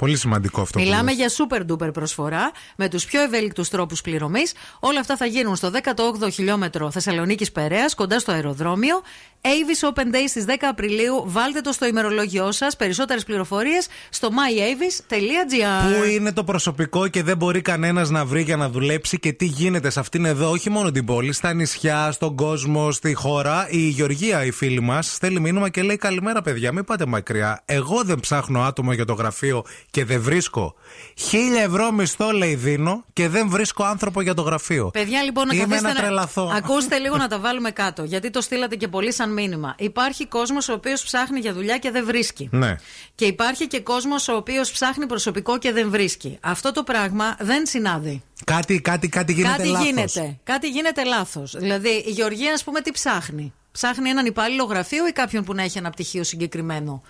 Πολύ σημαντικό αυτό. που Μιλάμε λες. για super duper προσφορά με τους πιο ευέλικτους τρόπους πληρωμής. Όλα αυτά θα γίνουν στο 18ο χιλιόμετρο Θεσσαλονίκης Περαία, κοντά στο αεροδρόμιο. Avis Open Day στις 10 Απριλίου. Βάλτε το στο ημερολόγιο σας. Περισσότερες πληροφορίες στο myavis.gr. Πού είναι το προσωπικό και δεν μπορεί κανένας να βρει για να δουλέψει και τι γίνεται σε αυτήν εδώ, όχι μόνο την πόλη, στα νησιά, στον κόσμο, στη χώρα. Η Γεωργία, η φίλη μας, στέλνει μήνυμα και λέει: Καλημέρα, παιδιά, μην πάτε μακριά. Εγώ δεν ψάχνω άτομο για το γραφείο και δεν βρίσκω. Χίλια ευρώ μισθό, λέει, δίνω και δεν βρίσκω άνθρωπο για το γραφείο. Παιδιά, λοιπόν, να Είμαι καθίστε να να- τρελαθώ. Ακούστε λίγο να τα βάλουμε κάτω. Γιατί το στείλατε και πολύ σαν μήνυμα. Υπάρχει κόσμος ο οποίος ψάχνει για δουλειά και δεν βρίσκει. Ναι. Και υπάρχει και κόσμος ο οποίος ψάχνει προσωπικό και δεν βρίσκει. Αυτό το πράγμα δεν συνάδει. Κάτι, κάτι, κάτι γίνεται κάτι λάθος. γίνεται. Κάτι γίνεται λάθος. Δηλαδή, η Γεωργία, ας πούμε, τι ψάχνει; Ψάχνει έναν υπάλληλο γραφείο ή κάποιον που να έχει ένα πτυχίο συγκεκριμένο;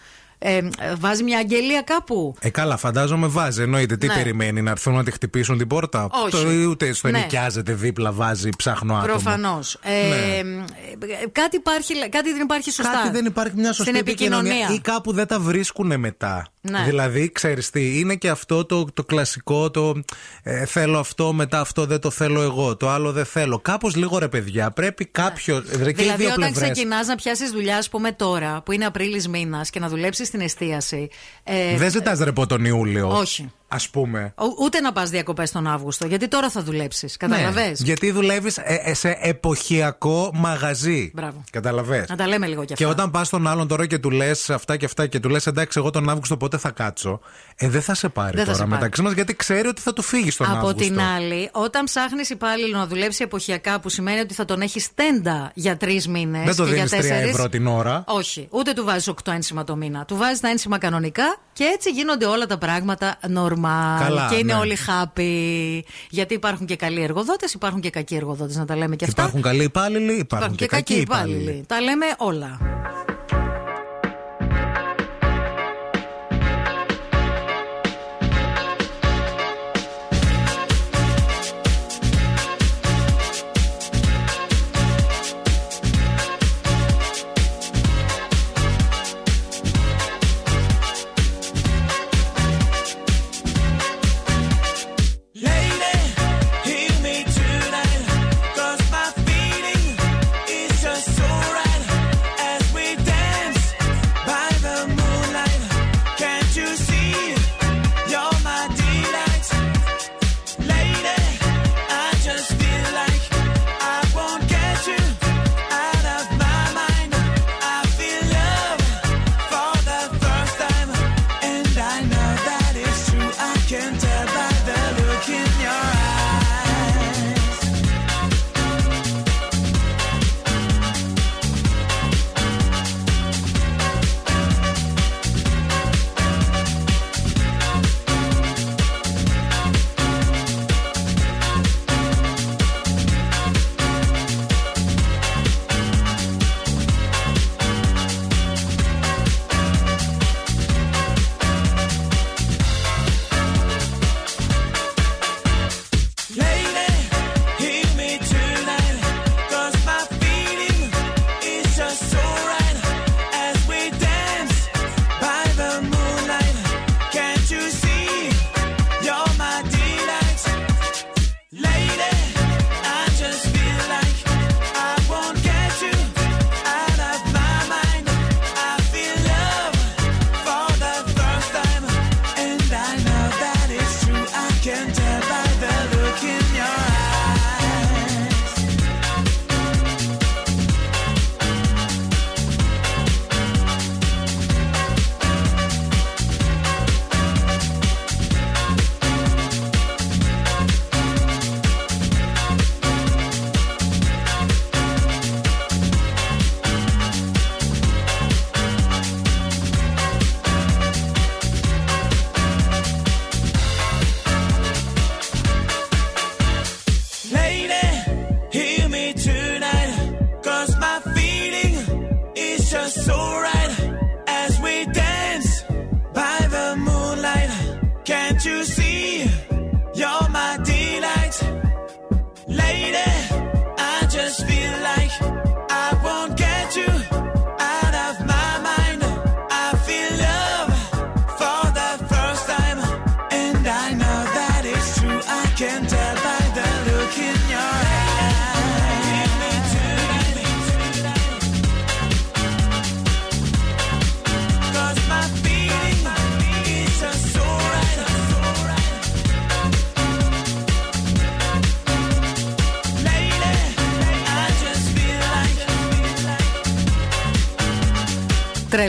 Ε, ε, βάζει μια αγγελία κάπου. Ε, καλά, φαντάζομαι βάζει. Εννοείται. Τι Ναι. περιμένει, να έρθουν να τη χτυπήσουν την πόρτα; Όχι. Το, ούτε στο Ναι. ενοικιάζεται δίπλα, βάζει ψάχνω άτομο. Προφανώς. Ε, Ναι. ε, κάτι, υπάρχει, κάτι δεν υπάρχει σωστά. Κάτι δεν υπάρχει μια σωστή Στην επικοινωνία. ή κάπου δεν τα βρίσκουν μετά. Ναι. Δηλαδή, ξέρεις τι, είναι και αυτό το, το κλασικό, το ε, θέλω αυτό, μετά αυτό δεν το θέλω εγώ, το άλλο δεν θέλω. Κάπως λίγο ρε παιδιά, πρέπει κάποιο. Δηλαδή, και οι Δηλαδή, δύο όταν πλευρές. ξεκινάς να πιάσεις δουλειά, ας πούμε τώρα, που είναι Απρίλης μήνας και να δουλέψεις στην εστίαση. ε, Δεν ζητάς ρεπό τον Ιούλιο. Όχι. Α πούμε. ο- Ούτε να πας διακοπές τον Αύγουστο, γιατί τώρα θα δουλέψεις. Καταλαβέ. Ναι, γιατί δουλεύεις σε εποχιακό μαγαζί. Μπράβο. Καταλαβέ. Να τα λέμε λίγο κι Και αυτά. όταν πας στον άλλον τώρα και του λες αυτά και αυτά και του λες εντάξει, εγώ τον Αύγουστο πότε θα κάτσω. Ε, δεν θα σε πάρει Δεν θα τώρα σε πάρει. μεταξύ μας γιατί ξέρει ότι θα του φύγεις τον Από Αύγουστο. την άλλη, όταν ψάχνεις υπάλληλο να δουλέψει εποχιακά, που σημαίνει ότι θα τον έχεις στέντα για τρεις μήνες. Δεν το και για δίνεις 3 τέσσερις, ευρώ την ώρα. Όχι, ούτε του βάζεις 8 ένσημα το μήνα. Του βάζεις τα ένσημα κανονικά και έτσι γίνονται όλα τα πράγματα normal. Καλά, και είναι ναι. όλοι happy. Γιατί υπάρχουν και καλοί εργοδότες, υπάρχουν και κακοί εργοδότες, να τα λέμε και αυτά. Υπάρχουν καλοί υπάλληλοι, υπάρχουν, και κακοί υπάλληλοι. Τα λέμε όλα.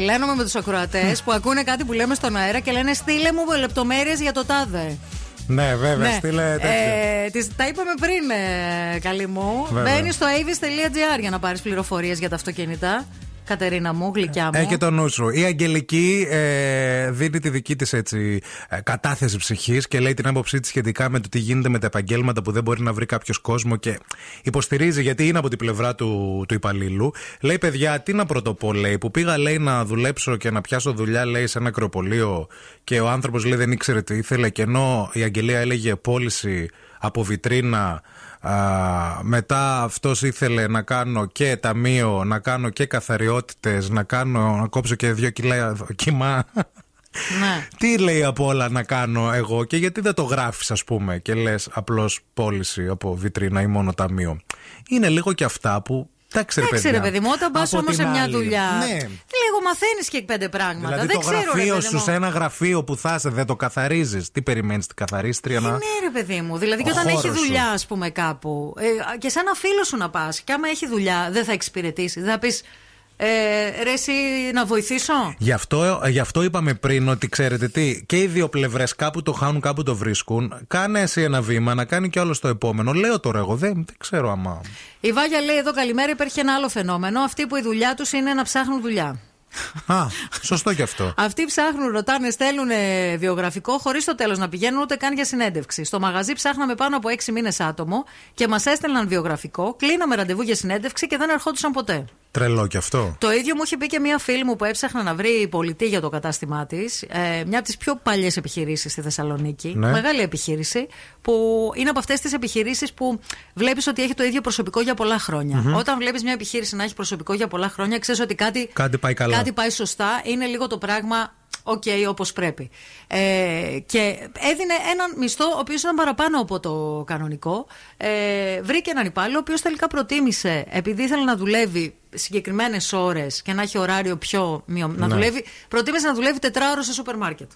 Τρελαίνομαι με τους ακροατές που ακούνε κάτι που λέμε στον αέρα και λένε στείλε μου λεπτομέρειες για το τάδε. Ναι, βέβαια, στείλε τέτοιο. Ε, τις- τα είπαμε πριν, ε, καλή μου. Βέβαια. Μπαίνεις στο avis.gr για να πάρεις πληροφορίες για τα αυτοκίνητα. Κατερίνα μου, γλυκιά μου. Έχει το νου σου. Η Αγγελική ε, δίνει τη δική της έτσι ε, κατάθεση ψυχής και λέει την άποψή της σχετικά με το τι γίνεται με τα επαγγέλματα που δεν μπορεί να βρει κάποιος κόσμο και υποστηρίζει γιατί είναι από την πλευρά του, του υπαλλήλου. Λέει, παιδιά, τι να πρωτοπώ, λέει, που πήγα λέει να δουλέψω και να πιάσω δουλειά, λέει, σε ένα ακροπολείο και ο άνθρωπος λέει δεν ήξερε τι ήθελε και ενώ η Αγγελία έλεγε πώληση από βιτρίνα Α, μετά αυτός ήθελε να κάνω και ταμείο, να κάνω και καθαριότητες, να, κάνω, να κόψω και δύο κιλά δοκιμά. Ναι. Τι λέει από όλα να κάνω εγώ και γιατί δεν το γράφεις, ας πούμε, και λες απλώς πώληση από βιτρίνα ή μόνο ταμείο. Είναι λίγο και αυτά που. Εντάξει, ρε Εντάξει, παιδιά. ρε παιδί μου, όταν πας Από όμως την σε μια άλλη. δουλειά. Ναι. Λίγο μαθαίνεις και πέντε πράγματα. Δηλαδή δεν το ξέρω, ρε γραφείο παιδί σου μου. σε ένα γραφείο που θα είσαι δεν το καθαρίζεις. Τι περιμένεις την καθαρίστρια να. Ναι, ρε παιδί μου. Δηλαδή, και Ο όταν έχει χώρος σου. δουλειά, ας πούμε, κάπου. Ε, και σε ένα φίλο σου να πας. Και άμα έχει δουλειά, δεν θα εξυπηρετήσει. Δεν θα πεις. Ε, ρε, εσύ να βοηθήσω; Γι' αυτό, γι' αυτό είπαμε πριν ότι ξέρετε τι, και οι δύο πλευρές κάπου το χάνουν, κάπου το βρίσκουν. Κάνε εσύ ένα βήμα, να κάνει κι άλλο το επόμενο. Λέω τώρα εγώ, δεν, δεν ξέρω άμα. Η Βάγια λέει εδώ καλημέρα. Υπάρχει ένα άλλο φαινόμενο. Αυτοί που η δουλειά τους είναι να ψάχνουν δουλειά. Α, σωστό κι αυτό. Αυτοί ψάχνουν, ρωτάνε, στέλνουν ε, βιογραφικό χωρίς το τέλος να πηγαίνουν ούτε καν για συνέντευξη. Στο μαγαζί ψάχναμε πάνω από έξι μήνες άτομο και μας έστελναν βιογραφικό, κλείναμε ραντεβού για συνέντευξη και δεν ερχόντουσαν ποτέ. Τρελό κι αυτό. Το ίδιο μου είχε πει και μία φίλη μου που έψαχνα να βρει πολιτή για το κατάστημά της. Ε, μια από τις πιο παλιές επιχειρήσεις στη Θεσσαλονίκη. Ναι. Μεγάλη επιχείρηση. Που είναι από αυτές τις επιχειρήσεις που βλέπεις ότι έχει το ίδιο προσωπικό για πολλά χρόνια. Μμμ. Όταν βλέπεις μια επιχείρηση να έχει προσωπικό για πολλά χρόνια, ξέρεις ότι κάτι, Κάτι πάει καλά. κάτι πάει σωστά. Είναι λίγο το πράγμα. Οκ, όπως πρέπει. Ε, και έδινε έναν μισθό, ο οποίος ήταν παραπάνω από το κανονικό. Ε, βρήκε έναν υπάλληλο, ο οποίος τελικά προτίμησε, επειδή ήθελε να δουλεύει συγκεκριμένες ώρες και να έχει ωράριο πιο. μειω- να Ναι. δουλεύει, προτίμησε να δουλεύει τετράωρος σε σούπερ μάρκετ.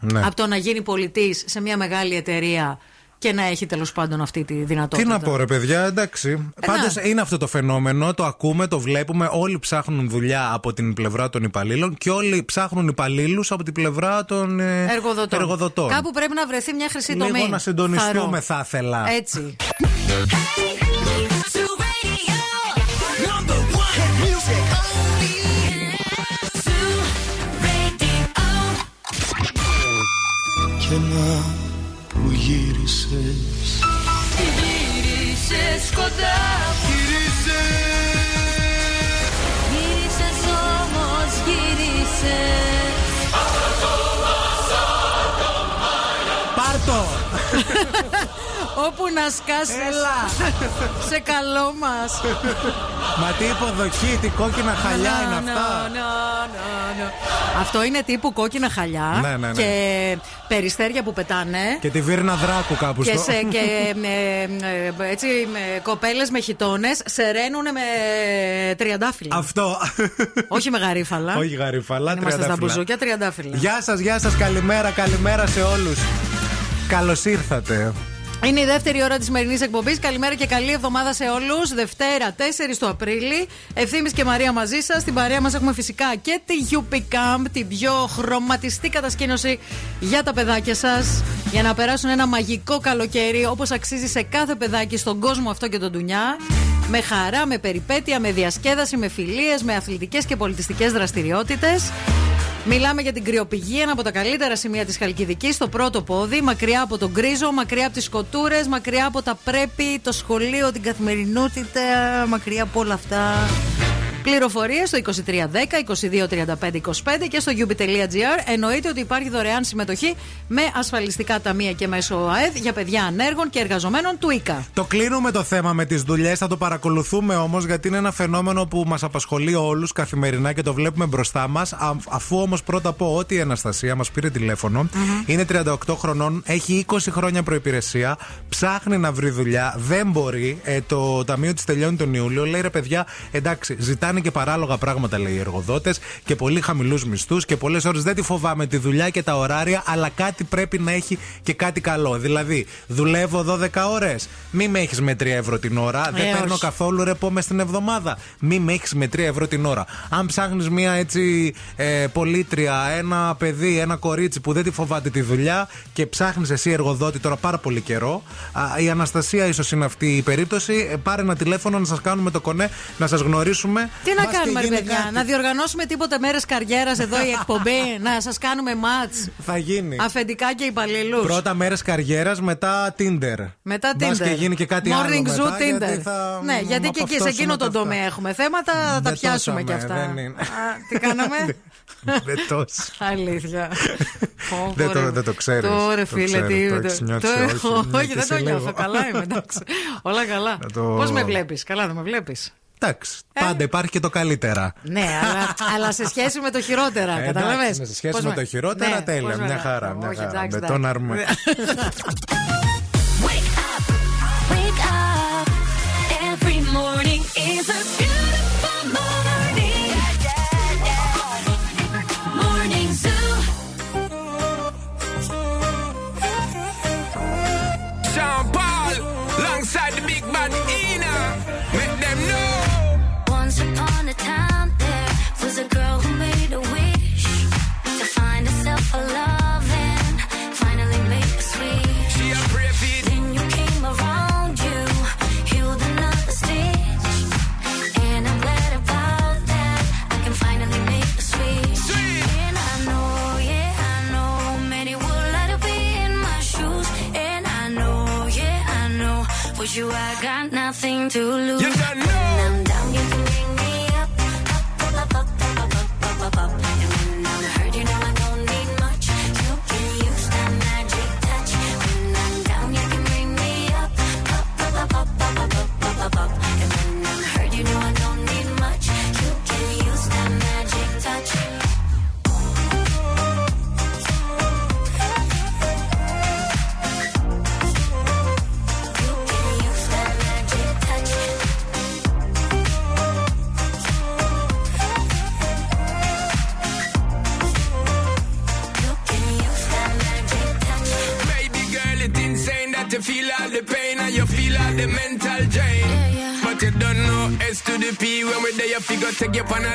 Ναι. Από το να γίνει πολιτής σε μια μεγάλη εταιρεία και να έχει τέλος πάντων αυτή τη Τι δυνατότητα. να πω, ρε παιδιά, εντάξει. Ε, Πάντως να. είναι αυτό το φαινόμενο, το ακούμε, το βλέπουμε. Όλοι ψάχνουν δουλειά από την πλευρά των υπαλλήλων και όλοι ψάχνουν υπαλλήλους από την πλευρά των ε, Εργοδοτών. εργοδοτών. Κάπου πρέπει να βρεθεί μια χρυσή Λίγο τομή. να συντονιστούμε, Θαρώ. θα ήθελα. Έτσι. Και να που γύρισες Γύρισες κοντά Γύρισες όμως γύρισες Πάρτο! Όπου να σκάσει. Σε καλό μας. Μα τι υποδοχή, τι κόκκινα χαλιά είναι αυτά. Αυτό είναι τύπου κόκκινα χαλιά Ναι, ναι, ναι. και περιστέρια που πετάνε. Και τη βίρνα δράκου κάπου Και, στο. σε, και με, ε, έτσι, με κοπέλες με χιτώνες σεραίνουν με τριαντάφυλλα. Αυτό. Όχι με γαρίφαλα. Όχι γαρίφαλα, Είμαστε στα τριαντάφυλλα. μπουζούκια τριαντάφυλλα. Γεια σας, γεια σας, καλημέρα, καλημέρα σε όλους. Καλώς ήρθατε. Είναι η δεύτερη ώρα της σημερινής εκπομπής. Καλημέρα και καλή εβδομάδα σε όλους. Δευτέρα 4 του Απρίλη. Ευθύνη και Μαρία μαζί σας. Στην παρέα μας έχουμε φυσικά και τη UP Camp, την πιο χρωματιστή κατασκήνωση για τα παιδάκια σας. Για να περάσουν ένα μαγικό καλοκαίρι όπως αξίζει σε κάθε παιδάκι στον κόσμο αυτό και τον Τουνιά. Με χαρά, με περιπέτεια, με διασκέδαση, με φιλίες, με αθλητικές και πολιτιστικές δραστηριότητες. Μιλάμε για την κρυοπηγή, ένα από τα καλύτερα σημεία της Χαλκιδικής, στο πρώτο πόδι, μακριά από τον γκρίζο, μακριά από τις σκοτούρε, μακριά από τα πρέπει, το σχολείο, την καθημερινότητα, μακριά από όλα αυτά. Πληροφορίες στο 2310 2235 25 και στο ubi.gr. Εννοείται ότι υπάρχει δωρεάν συμμετοχή με ασφαλιστικά ταμεία και μέσω ΑΕΔ για παιδιά ανέργων και εργαζομένων του ΙΚΑ. Το κλείνουμε το θέμα με τις δουλειές, θα το παρακολουθούμε όμως γιατί είναι ένα φαινόμενο που μας απασχολεί όλους καθημερινά και το βλέπουμε μπροστά μας. Αφού όμως πρώτα πω ότι η Αναστασία μας πήρε τηλέφωνο, είναι 38 χρονών, έχει 20 χρόνια προπηρεσία, ψάχνει να βρει δουλειά, δεν μπορεί. Ε, το ταμείο της τελειώνει τον Ιούλιο. Λέει ρε παιδιά, εντάξει, ζητάνε και παράλογα πράγματα λέει οι εργοδότες και πολύ χαμηλούς μισθούς και πολλές ώρες δεν τη φοβάμαι τη δουλειά και τα ωράρια, αλλά κάτι πρέπει να έχει και κάτι καλό. Δηλαδή, δουλεύω 12 ώρες, μη με έχεις με 3 ευρώ την ώρα, δεν Ε, παίρνω όχι. καθόλου ρεπό μες στην εβδομάδα. Μη με έχεις με 3 ευρώ την ώρα. Αν ψάχνεις μια έτσι ε, πολίτρια, ένα παιδί, ένα κορίτσι που δεν τη φοβάται τη δουλειά και ψάχνεις εσύ εργοδότη τώρα πάρα πολύ καιρό, α, η Αναστασία ίσως είναι αυτή η περίπτωση. Ε, πάρε ένα τηλέφωνο να σας κάνουμε το κονέ, να σας γνωρίσουμε. Τι να Μπας και κάνουμε, ρε γίνει παιδιά, κάτι. να διοργανώσουμε τίποτε μέρες καριέρας εδώ η εκπομπή, να σας κάνουμε ματ. Θα γίνει. Αφεντικά και υπαλλήλους. Πρώτα μέρες καριέρας, μετά Tinder. Μετά Μπας Tinder. και γίνει και κάτι άλλο. Morning μετά, Zoo Tinder. γιατί θα- Ναι, γιατί από και εκεί αυτό σε εκείνο σου τον μετά. τομέα έχουμε θέματα, θα τα Δεν πιάσουμε κι τόσαμε, αυτά. δεν είναι. Α, Τι κάναμε; Δεν τόσο. Αλήθεια. Πω, Δεν πω, το- ρε. δεν το ξέρεις. Τώρα, Το φίλε, ξέρω, τι. το έχεις νιώσει, το όχι, έχω. ναι, Όχι, και δεν σε το νιώθω. λίγο. Καλά είμαι, εντάξει. Όλα καλά. Να το- Πώς με βλέπεις, καλά δεν με βλέπεις. Εντάξει. Πάντα υπάρχει και το καλύτερα. Ναι, αλλά, αλλά σε σχέση με το χειρότερα. Ε, Καταλαβες; εντάξει, Σε σχέση Πώς με το χειρότερα, Ναι, τέλεια. πώς Μια με- χαρά. Μια Όχι, χαρά. εντάξει, Με εντάξει. τον αρμέ. Wake up. Every morning is a Once upon a time, there was a girl who made a wish to find herself a love and finally make a switch. She a it. Then you came around, you healed another stitch. And I'm glad about that. I can finally make a switch. And I know, yeah, I know, many would like to be in my shoes. And I know, yeah, I know, with you I got nothing to lose. You don't know. to get on a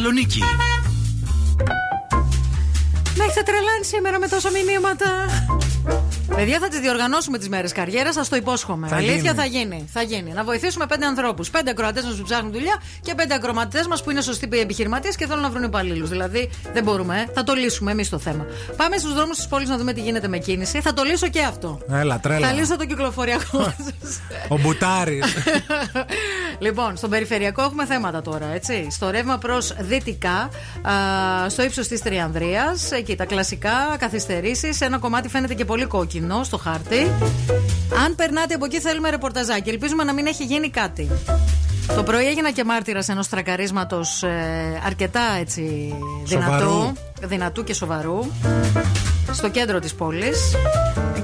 Θεσσαλονίκη. Με έχετε τρελάνεις σήμερα με τόσα μηνύματα. Παιδιά, θα τις διοργανώσουμε τις μέρες καριέρας, σας το υπόσχομαι. Θα Αλήθεια γίνει. θα γίνει. Θα γίνει. Να βοηθήσουμε πέντε ανθρώπους. Πέντε ακροατές να σου ψάχνουν δουλειά και πέντε ακροματέ μας που είναι σωστοί επιχειρηματίες και θέλουν να βρουν υπαλλήλους. Δηλαδή δεν μπορούμε, ε. θα το λύσουμε εμείς το θέμα. Πάμε στους δρόμους της πόλης να δούμε τι γίνεται με κίνηση. Θα το λύσω και αυτό. Έλα, τρέλα. Θα λύσω το κυκλοφοριακό. Ο Μπουτάρης. λοιπόν, στον περιφερειακό έχουμε θέματα τώρα, έτσι. Στο ρεύμα προς δυτικά, α, στο ύψος της Τριανδρίας, εκεί τα κλασικά καθυστερήσεις. Ένα κομμάτι φαίνεται και πολύ κόκκινο στο χάρτη. Αν περνάτε από εκεί, θέλουμε ρεπορταζάκι. Ελπίζουμε να μην έχει γίνει κάτι. Το πρωί έγινα και μάρτυρας ενός τρακαρίσματος αρκετά έτσι δυνατού, Σοβαρού. δυνατού και σοβαρού στο κέντρο της πόλης.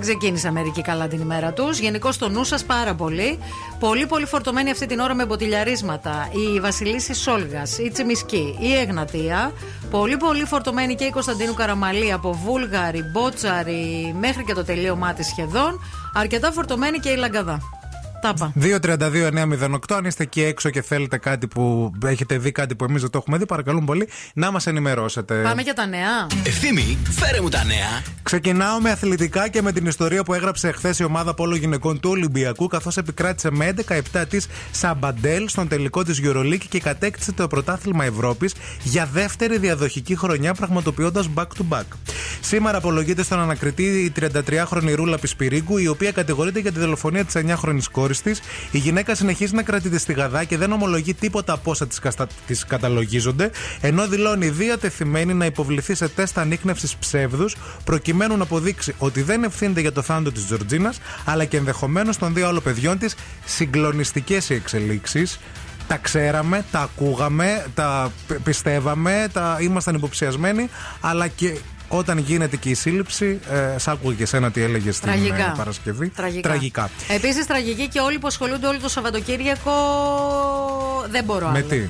Δεν ξεκίνησε μερική καλά την ημέρα τους. Γενικώ το νου σας πάρα πολύ. Πολύ πολύ φορτωμένη αυτή την ώρα με μποτιλιαρίσματα. Η Βασιλίση Σόλγας, η Τσιμισκή, η Εγνατία. Πολύ πολύ φορτωμένη και η Κωνσταντίνου Καραμαλή από Βούλγαρη, Μπότσαρη μέχρι και το τελείωμά της σχεδόν. Αρκετά φορτωμένη και η Λαγκαδά. Τάπα. 2-32-908. Αν είστε εκεί έξω και θέλετε κάτι που έχετε δει κάτι που εμείς δεν το έχουμε δει, παρακαλούμε πολύ να μας ενημερώσετε. Πάμε για τα νέα. Ευθύμη, φέρε μου τα νέα. Ξεκινάω με αθλητικά και με την ιστορία που έγραψε χθες η ομάδα Πόλο Γυναικών του Ολυμπιακού, καθώς επικράτησε με 11-7 της Σαμπαντέλ στον τελικό της Euroleague και κατέκτησε το πρωτάθλημα Ευρώπης για δεύτερη διαδοχική χρονιά, πραγματοποιώντας back-to-back. Σήμερα απολογείται στον ανακριτή η 33χρονη Ρούλα Πισπυρίγκου, η οποία κατηγορείται για τη δολοφονία της 9χρονη κόρης της. Η γυναίκα συνεχίζει να κρατείται στη Γαδά και δεν ομολογεί τίποτα από όσα της καταλογίζονται, ενώ δηλώνει διατεθειμένη να υποβληθεί σε τεστ ανείχνευσης ψεύδους, προκειμένου να αποδείξει ότι δεν ευθύνεται για το θάνατο της Τζορτζίνας, αλλά και ενδεχομένως των δύο άλλων παιδιών της. Συγκλονιστικές οι εξελίξεις. Τα ξέραμε, τα ακούγαμε, τα πι- πιστεύαμε, τα ήμασταν υποψιασμένοι, αλλά και όταν γίνεται και η σύλληψη, ε, σ' άκουγα και εσένα τι έλεγες στην Τραγικά. ε, Παρασκευή. Τραγικά. Τραγικά. Επίσης, τραγική και όλοι που ασχολούνται όλο το Σαββατοκύριακο. Δεν μπορώ Με άλλο. τι;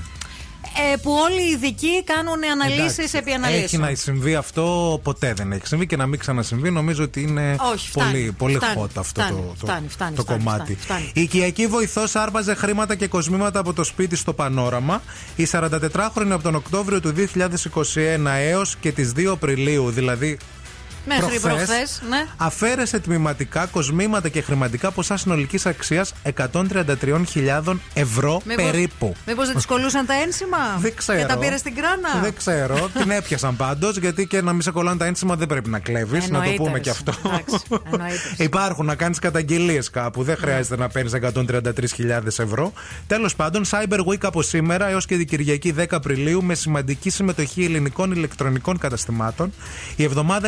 Ε, που όλοι οι ειδικοί κάνουν αναλύσεις Εντάξει, επί Έχει αναλύσεων. να συμβεί αυτό, ποτέ δεν έχει συμβεί και να μην ξανασυμβεί. Νομίζω ότι είναι Όχι, φτάνει, πολύ, πολύ φτάνει, hot αυτό φτάνει, το, το, φτάνει, φτάνει, το φτάνει, κομμάτι. φτάνει, φτάνει. Η οικιακή βοηθός άρπαζε χρήματα και κοσμήματα από το σπίτι στο Πανόραμα. Η 44χρονη από τον Οκτώβριο του 2021 έως και τις 2 Απριλίου, δηλαδή Μέχρι προχθές, προχθές, ναι. αφαίρεσε τμηματικά κοσμήματα και χρηματικά ποσά συνολικής αξίας 133.000 ευρώ Μήπως- περίπου. Μήπως δεν τη κολούσαν τα ένσημα Δεν ξέρω. και τα πήρε στην κράνα; Δεν ξέρω. την έπιασαν πάντως, γιατί και να μην σε κολλάνε τα ένσημα δεν πρέπει να κλέβεις. Να το Εννοείται, πούμε ρε, και αυτό. εντάξει, εννοείται. Υπάρχουν να κάνεις καταγγελίες κάπου. Δεν χρειάζεται να παίρνεις 133.000 ευρώ. Τέλος πάντων, Cyber Week από σήμερα έως και την Κυριακή 10 Απριλίου με σημαντική συμμετοχή ελληνικών ηλεκτρονικών καταστημάτων. Η εβδομάδα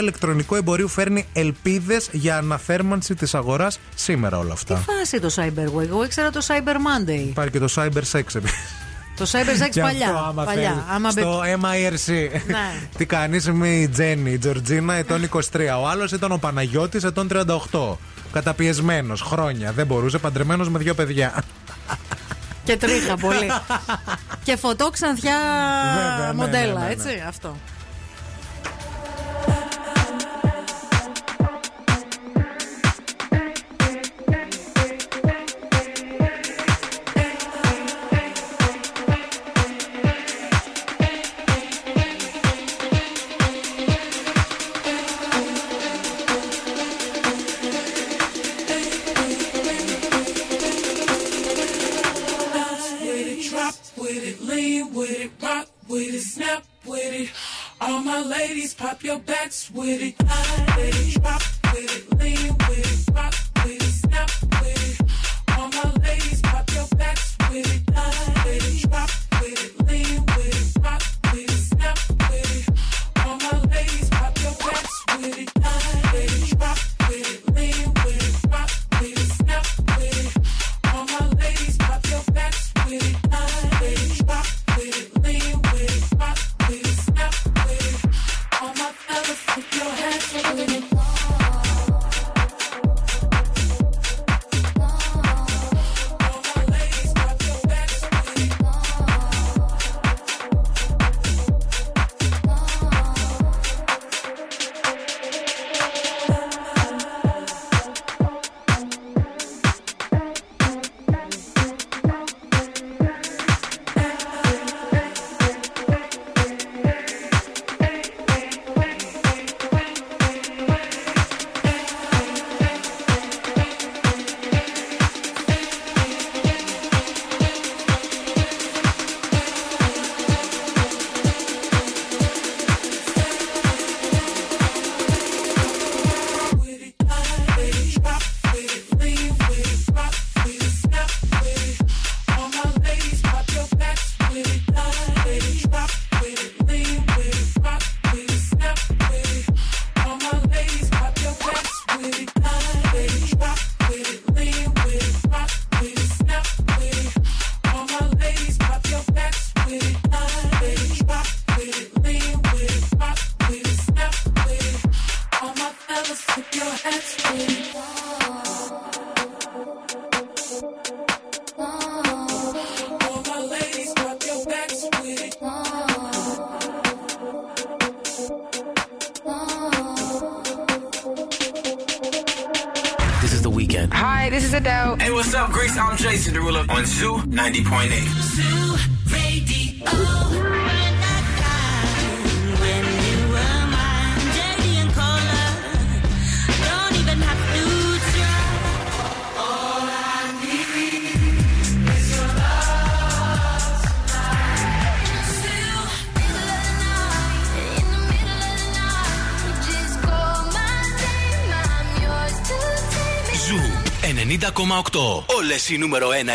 ηλεκτρονικού εμπορίου φέρνει ελπίδες για αναθέρμανση της αγοράς σήμερα όλα αυτά. Τι φάση το Cyber Week, εγώ ήξερα το Cyber Monday. Υπάρχει και το Cyber Sex επίσης. Το Cyber Sex Και παλιά. αυτό, άμα παλιά. θέλεις. Άμα μπε- Στο MIRC. Ναι. Τι κάνεις, είμαι η Τζέννη, η Τζορτζίνα ετών 23. Ο άλλος ήταν ο Παναγιώτης ετών 38. Καταπιεσμένος χρόνια. Δεν μπορούσε, παντρεμένος με δύο παιδιά. Και τρίχα πολύ. και φωτό ξανθιά Βέβαια, ναι, μοντέλα, ναι, ναι, ναι. έτσι. Αυτό. With it. 90.8. Ζου 90,8. Όλες οι νούμερο 1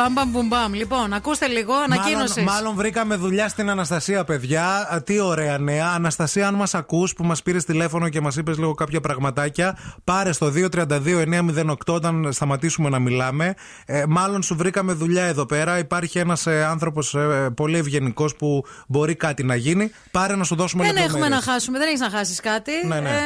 Μπαρουμπάμπαμ μπουμπάμ. Λοιπόν, ακούστε λίγο, ανακοίνωση. Μάλλον, μάλλον βρήκαμε δουλειά στην Αναστασία, παιδιά. Α, Τι ωραία νέα. Αναστασία, αν μας ακούς που μας πήρες τηλέφωνο και μας είπες λίγο κάποια πραγματάκια, πάρε στο 232-908 όταν σταματήσουμε να μιλάμε. Ε, μάλλον σου βρήκαμε δουλειά εδώ πέρα. Υπάρχει ένας ε, άνθρωπος πολύ ευγενικός που μπορεί κάτι να γίνει. Πάρε να σου δώσουμε Δεν λεπτομέρειες. έχουμε να χάσουμε, δεν έχεις να χάσεις κάτι. Ναι, ναι.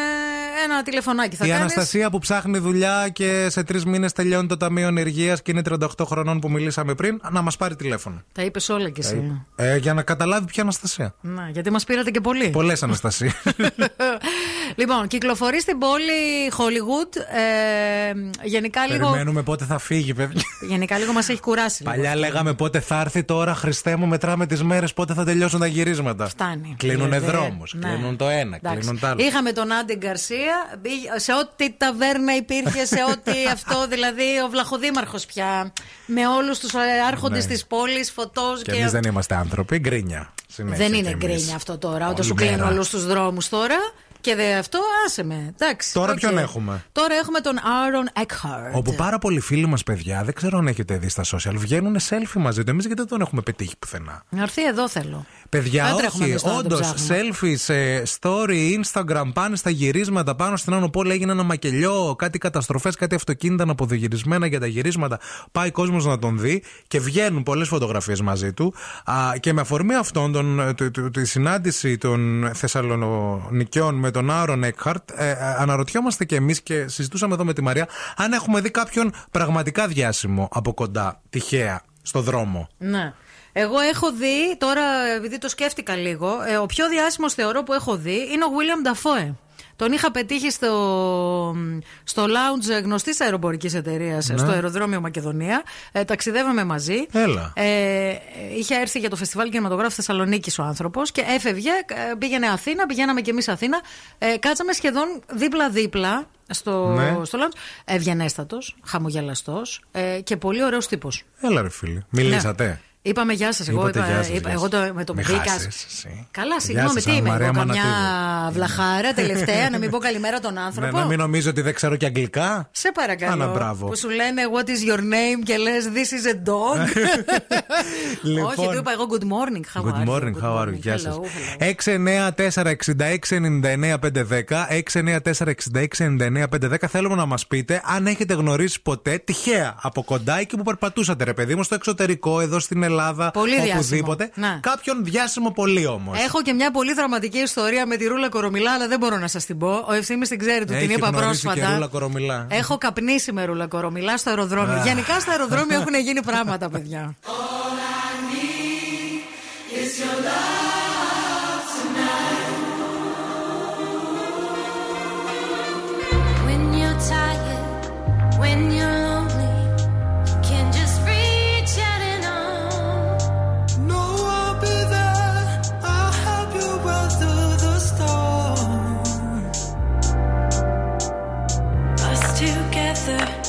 Ε, ένα τηλεφωνάκι θα Η κάνεις. Αναστασία που ψάχνει δουλειά και σε τρεις μήνες τελειώνει το Ταμείο Ενεργεία και είναι 38 χρονών που μιλήσαμε πριν, να μας πάρει τηλέφωνο. Τα είπες όλα κι εσύ. Ε, για να καταλάβει ποια Αναστασία. Να, γιατί μας πήρατε και πολύ. Πολλές Αναστασία. λοιπόν, κυκλοφορεί στην πόλη Hollywood. Ε, γενικά λίγο. Περιμένουμε πότε θα φύγει, παιδιά. Γενικά λίγο μας έχει κουράσει. λίγο Παλιά αυτό. λέγαμε πότε θα έρθει, τώρα Χριστέ μου μετράμε τις μέρες πότε θα τελειώσουν τα γυρίσματα. Φτάνει. Κλείνουν Ε, δε. δρόμους, Ναι. κλείνουν το ένα, Εντάξει. κλείνουν το άλλο. Είχαμε τον Άντι Γκαρσία, μπή- σε ό,τι ταβέρνα υπήρχε, σε ό,τι αυτό, δηλαδή ο Βλαχοδήμαρχος πια. Με όλους τους άρχοντες Ναι. της πόλης, φωτός Και και. εμείς δεν είμαστε άνθρωποι, γκρίνια. Συνέχεια δεν κι είναι εμείς. γκρίνια αυτό τώρα. Όταν Όλη σου κλείνουν μέρα. όλους τους δρόμους τώρα. Και δε αυτό, άσε με. Εντάξει. Τώρα οκ. ποιον έχουμε; Τώρα έχουμε τον Aaron Eckhart. Όπου πάρα πολλοί φίλοι μας, παιδιά, δεν ξέρω αν έχετε δει στα social, βγαίνουν selfie μαζί του. Εμείς γιατί δεν τον έχουμε πετύχει πουθενά; Να έρθει εδώ θέλω. Παιδιά, Δεν τρέχουμε όχι, εμείς τώρα να τον όντως, ψάχνουμε. selfies, ε, story, Instagram, πάνε στα γυρίσματα πάνω στην Άνω Πόλη. Έγινε ένα μακελιό, κάτι καταστροφές, κάτι αυτοκίνητα αναποδογυρισμένα για τα γυρίσματα. Πάει κόσμος να τον δει και βγαίνουν πολλές φωτογραφίες μαζί του. Α, και με αφορμή αυτόν, τον, ε, του- του- τη συνάντηση των Θεσσαλονικιών με τον Άρον Έκχαρτ, ε, ε, αναρωτιόμαστε και εμείς και συζητούσαμε εδώ με τη Μαρία αν έχουμε δει κάποιον πραγματικά διάσημο από κοντά, τυχαία, στο δρόμο. Ναι. Εγώ έχω δει, τώρα επειδή το σκέφτηκα λίγο, ε, ο πιο διάσημος θεωρώ που έχω δει είναι ο William Dafoe. Τον είχα πετύχει στο, στο lounge γνωστής αεροπορικής εταιρείας Ναι. στο αεροδρόμιο Μακεδονία. Ε, ταξιδεύαμε μαζί. Έλα. Ε, είχε έρθει για το φεστιβάλ κινηματογράφου Θεσσαλονίκης ο άνθρωπος και έφευγε, ε, πήγαινε Αθήνα, πηγαίναμε κι εμείς Αθήνα. Ε, κάτσαμε σχεδόν δίπλα-δίπλα στο, Ναι. στο lounge. Ευγενέστατος, χαμογελαστός ε, και πολύ ωραίος τύπος. Έλα, ρε φίλοι. Μιλήσατε. Είπαμε γεια σας. Εγώ, Είπατε είπα, γεια σας, είπα- γεια εγώ το, με τον Με μπήκα. χάσεις εσύ. Καλά, Γεια συγγνώμη, σας, τι είμαι Μαρία εγώ, καμιά Μανατίδου. βλαχάρα τελευταία, να μην πω καλημέρα τον Ναι, άνθρωπο. να μην νομίζω ότι δεν ξέρω και αγγλικά; Σε παρακαλώ. Άνα, μπράβο. Που σου λένε What is your name; και λες This is a dog. Λοιπόν. Όχι, του είπα εγώ Good morning. How Good are you? morning, how are you? Γεια Hello, σας. hello. 694-6699-510. Θέλουμε να μας πείτε αν έχετε γνωρίσει ποτέ τυχαία από κοντά εκεί που περπατούσατε, ρε παιδί μου, στο εξωτερικό, εδώ στην Ελλάδα, Πολύ διάσημο. οπουδήποτε. Ναι. Κάποιον διάσημο πολύ όμως. Έχω και μια πολύ δραματική ιστορία με τη Ρούλα Κορομιλά, αλλά δεν μπορώ να σας την πω. Ο ευθύνη την ξέρει, του την είπα πρόσφατα. Και ρούλα κορομιλά. Έχω καπνίσει με Ρούλα Κορομιλά στο αεροδρόμιο. Α. Γενικά στα αεροδρόμια έχουν γίνει πράγματα, παιδιά. Is your love tonight? When you're together,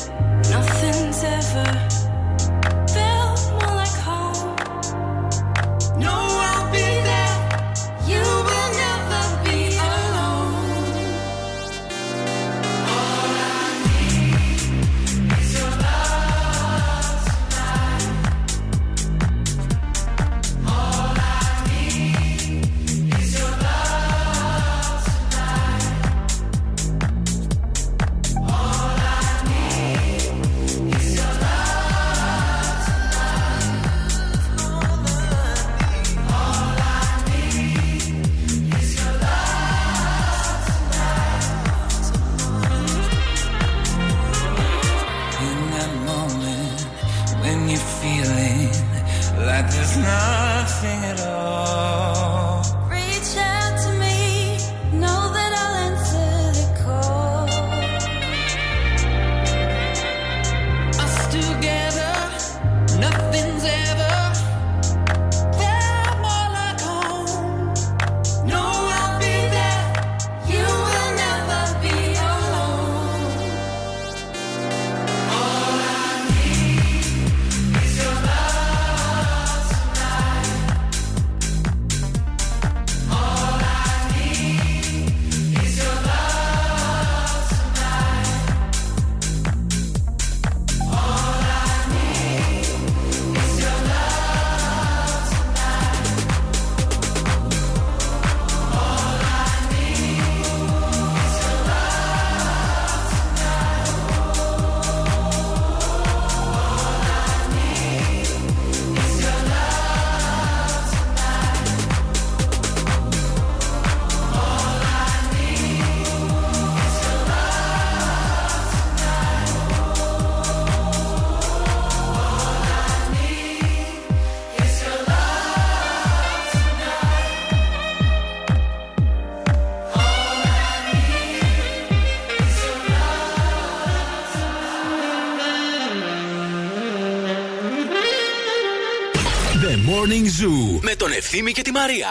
τον Ευθύμη και τη Μαρία.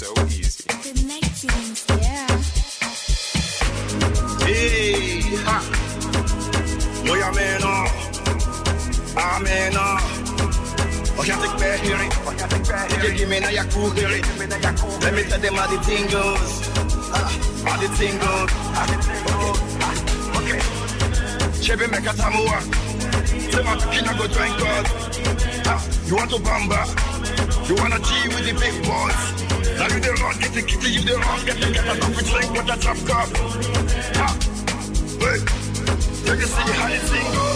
So easy. Hey, ha. Yo, yeah, man, uh. Ah, man, uh. Oh, yeah, take back, hear it. Yeah, give me now your cool, hear it. Let me tell them how the thing goes. Ah, How the thing go drink. Ah, You want to bamba? You wanna G with the big boys? Now you the wrong, get the kitty, you the wrong, get the get a coffee drink with a drop cup. Ah, you can see how thing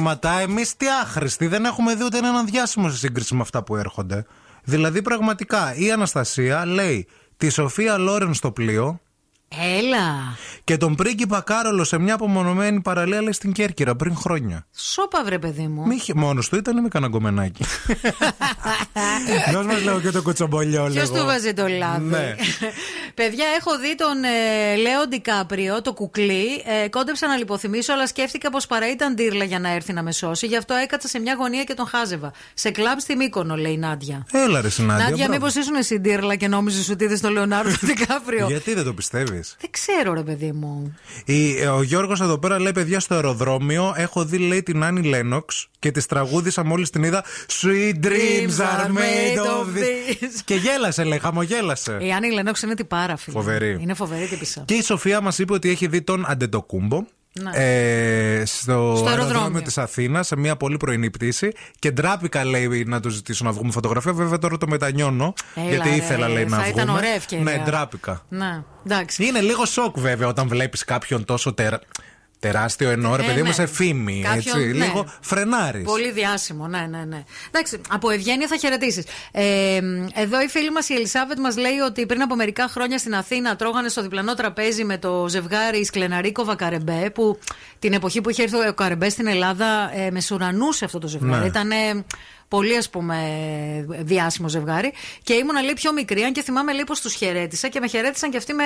μηνύματα. Εμείς τι άχρηστοι. Δεν έχουμε δει ούτε έναν διάσημο σε σύγκριση με αυτά που έρχονται. Δηλαδή, πραγματικά, η Αναστασία λέει τη Σοφία Λόρεν στο πλοίο Έλα. και τον πρίγκιπα Κάρολο σε μια απομονωμένη παραλία λέει στην Κέρκυρα πριν χρόνια. Σώπα, βρε παιδί μου. Μη είχε μόνος του, ήταν ή με κανένα κομμενάκι; Δώσ' μας λέω και το κουτσομπολιό Ποιος λίγο. του βάζει το λάδι; Ναι. Παιδιά, έχω δει τον ε, Λέο Ντικάπριο, το κουκλί. Ε, κόντεψα να λιποθυμίσω, αλλά σκέφτηκα πως παρά ήταν τύρλα για να έρθει να με σώσει. Γι' αυτό έκατσα σε μια γωνία και τον χάζευα. Σε κλαμπ στη Μύκονο, λέει η Νάντια. Έλα ρε Συνάντια. Νάντια, μπράβο. μήπως ήσουν εσύ τύρλα και νόμιζες ότι είδες τον Λεωνάρντο Ντικάπριο; Γιατί δεν το πιστεύεις; Δεν ξέρω, ρε παιδί μου. Η, ε, ο Γιώργος εδώ πέρα λέει: Παιδιά, στο αεροδρόμιο έχω δει, λέει, την Άννη Λένοξ και τη τραγούδισα μόλις την είδα. Sweet dreams are made of this. και γέλασε, λέει, χαμογέλασε. Η Άννη Λενόξ είναι τυπάρα, φίλε. Φοβερή. Είναι φοβερή τυπισά. Και η Σοφία μας είπε ότι έχει δει τον Αντετοκούμπο. Ναι. Ε, στο, Στο αεροδρόμιο. αεροδρόμιο της Αθήνας σε μια πολύ πρωινή πτήση και ντράπηκα λέει να του ζητήσω να βγούμε φωτογραφία. Βέβαια τώρα το μετανιώνω. Έλα, γιατί ρε, ήθελα λέει να θα βγούμε. ήταν ωραία ευκαιρία. Ναι, ντράπηκα. Ναι, εντάξει. Είναι λίγο σοκ βέβαια όταν βλέπεις κάποιον τόσο τερα... τεράστιο εννοώ, ρε Ε, παιδί μου, ναι. σε φήμη. Κάποιον, έτσι, ναι. Λίγο φρενάρεις. Πολύ διάσημο, ναι, ναι, ναι. Εντάξει, από ευγένεια θα χαιρετήσεις. Ε, εδώ η φίλη μας η Ελισάβετ μας λέει ότι πριν από μερικά χρόνια στην Αθήνα τρώγανε στο διπλανό τραπέζι με το ζευγάρι Σκλεναρίκοβα Καρεμπέ, που την εποχή που είχε έρθει ο Καρεμπέ στην Ελλάδα ε, μεσουρανούσε αυτό το ζευγάρι. Ναι. Ήταν πολύ ας πούμε διάσημο ζευγάρι και ήμουν λέει πιο μικρή αν και θυμάμαι λέει πως τους χαιρέτησα και με χαιρέτησαν και αυτοί με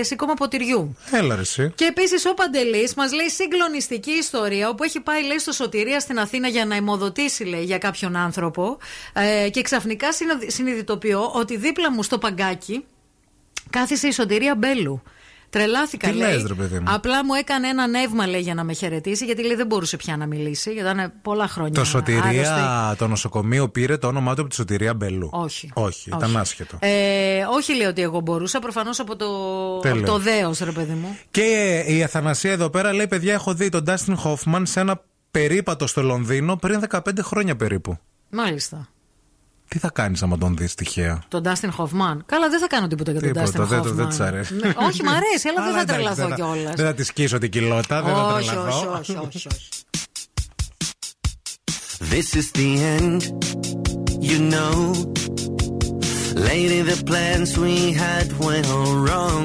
σηκώμα ποτηριού Έλα ρε εσύ. και επίσης ο Παντελής μας λέει συγκλονιστική ιστορία όπου έχει πάει λέει στο Σωτηρία στην Αθήνα για να αιμοδοτήσει λέει για κάποιον άνθρωπο ε, και ξαφνικά συνο- συνειδητοποιώ ότι δίπλα μου στο παγκάκι κάθισε η Σωτηρία Μπέλου. Τρελάθηκα, Τι λέει. λες, ρε παιδί μου; Απλά μου έκανε ένα νεύμα, λέει, για να με χαιρετήσει, γιατί λέει δεν μπορούσε πια να μιλήσει, γιατί ήταν πολλά χρόνια. Το Σωτηρία, άρρωστη. το νοσοκομείο πήρε το όνομά του από τη Σωτηρία Μπελού. Όχι. Όχι, ήταν Όχι. άσχετο. Ε, όχι, λέει ότι εγώ μπορούσα, προφανώς από το, Τέλειο. από το δέος, ρε παιδί μου. Και η Αθανασία εδώ πέρα λέει: Παιδιά, έχω δει τον Ντάστιν Χόφμαν σε ένα περίπατο στο Λονδίνο πριν 15 χρόνια περίπου. Μάλιστα. Τι θα κάνεις άμα τον δεις τυχαία; Τον Dustin Hoffman. Καλά, δεν θα κάνω τίποτα για τον Dustin Τίποτα, δεν, Hoffman. δεν της αρέσει. Ναι, όχι, μ' αρέσει, αλλά δεν θα εντάξει, τρελαθώ δεν θα- κιόλας. Δεν θα της σκίσω την κοιλότα, δεν θα Όχι, τρελαθώ. όχι, όχι, όχι, όχι. This is the end, you know. Lady, the plans we had went all wrong.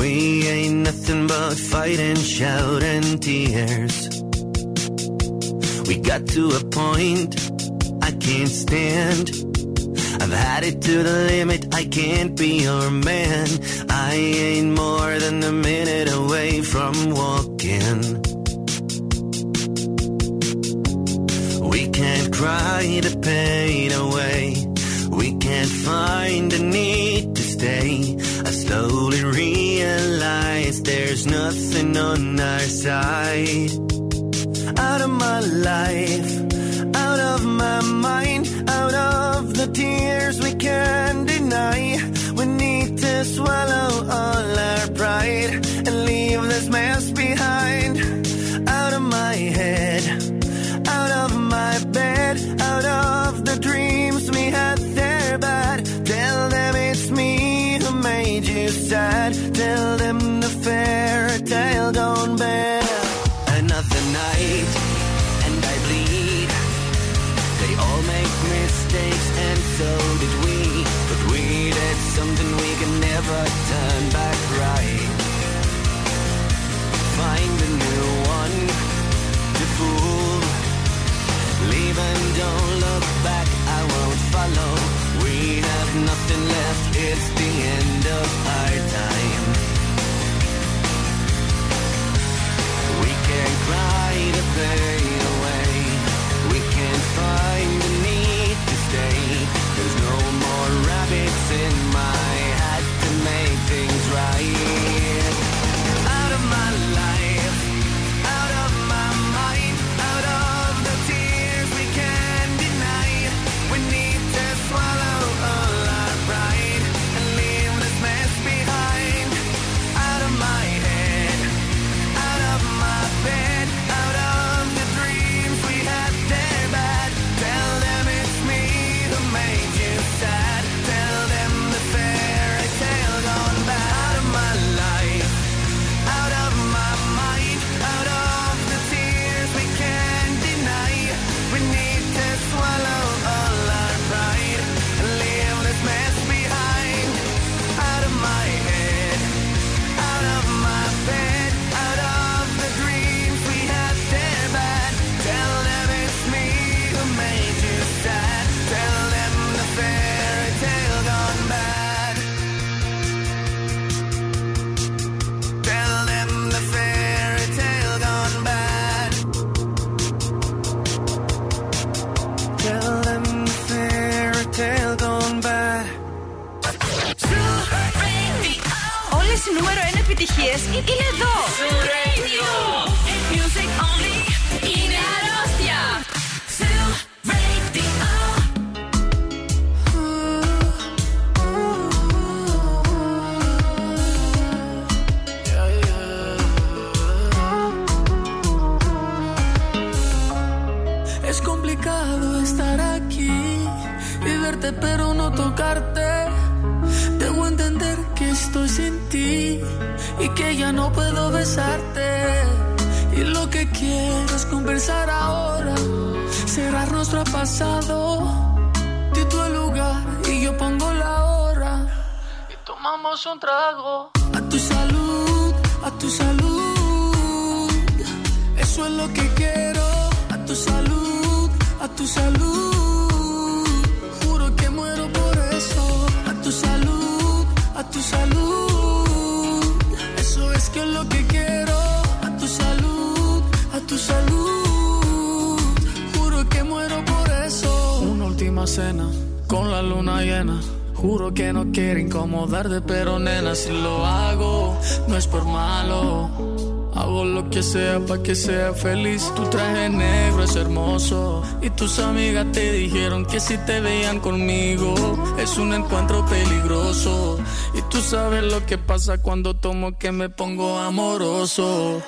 We ain't nothing but fight and shout and tears. We got to a point I can't stand. I've had it to the limit, I can't be your man. I ain't more than a minute away from walking. We can't cry the pain away. We can't find the need to stay. I slowly realize there's nothing on our side. Out of my life, out of my mind, out of the tears we can't deny. We need to swallow all our pride and leave this mess behind. Out of my head, out of my bed, out of the dreams we had there bad. Tell them it's me who made you sad. Tell them the fairy tale gone bad. Of our time. We can't cry the pain incomodarte, pero nena, si lo hago, no es por malo. Hago lo que sea para que sea feliz. Tu traje negro es hermoso. Y tus amigas te dijeron que si te veían conmigo es un encuentro peligroso. Y tú sabes lo que pasa cuando tomo que me pongo amoroso.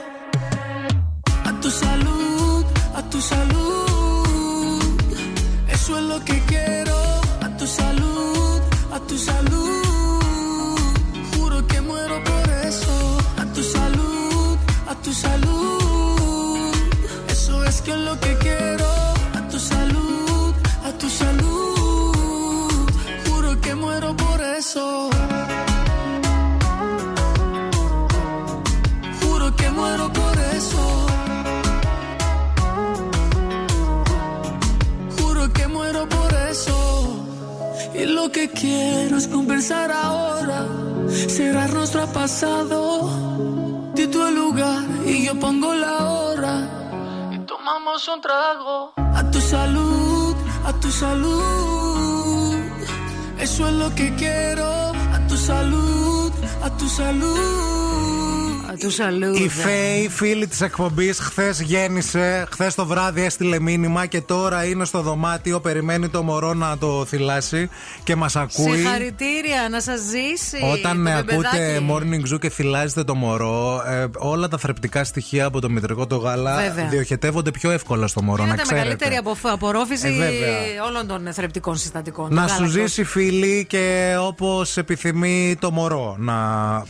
Του αλλού. Η Φέη, φίλη της εκπομπής, χθες γέννησε. Χθες το βράδυ έστειλε μήνυμα και τώρα είναι στο δωμάτιο. Περιμένει το μωρό να το θυλάσει και μας ακούει. Συγχαρητήρια, να σας ζήσει. Όταν το ε, ακούτε μπεμπεδάκι. morning zoo και θυλάζετε το μωρό, ε, όλα τα θρεπτικά στοιχεία από το μητρικό το γάλα Βέβαια. διοχετεύονται πιο εύκολα στο μωρό. να Γίνεται ξέρετε. μεγαλύτερη αποφ- απορρόφηση Ε, βέβαια. όλων των θρεπτικών συστατικών. Να του σου γάλακτος. ζήσει φίλη και όπως επιθυμεί το μωρό να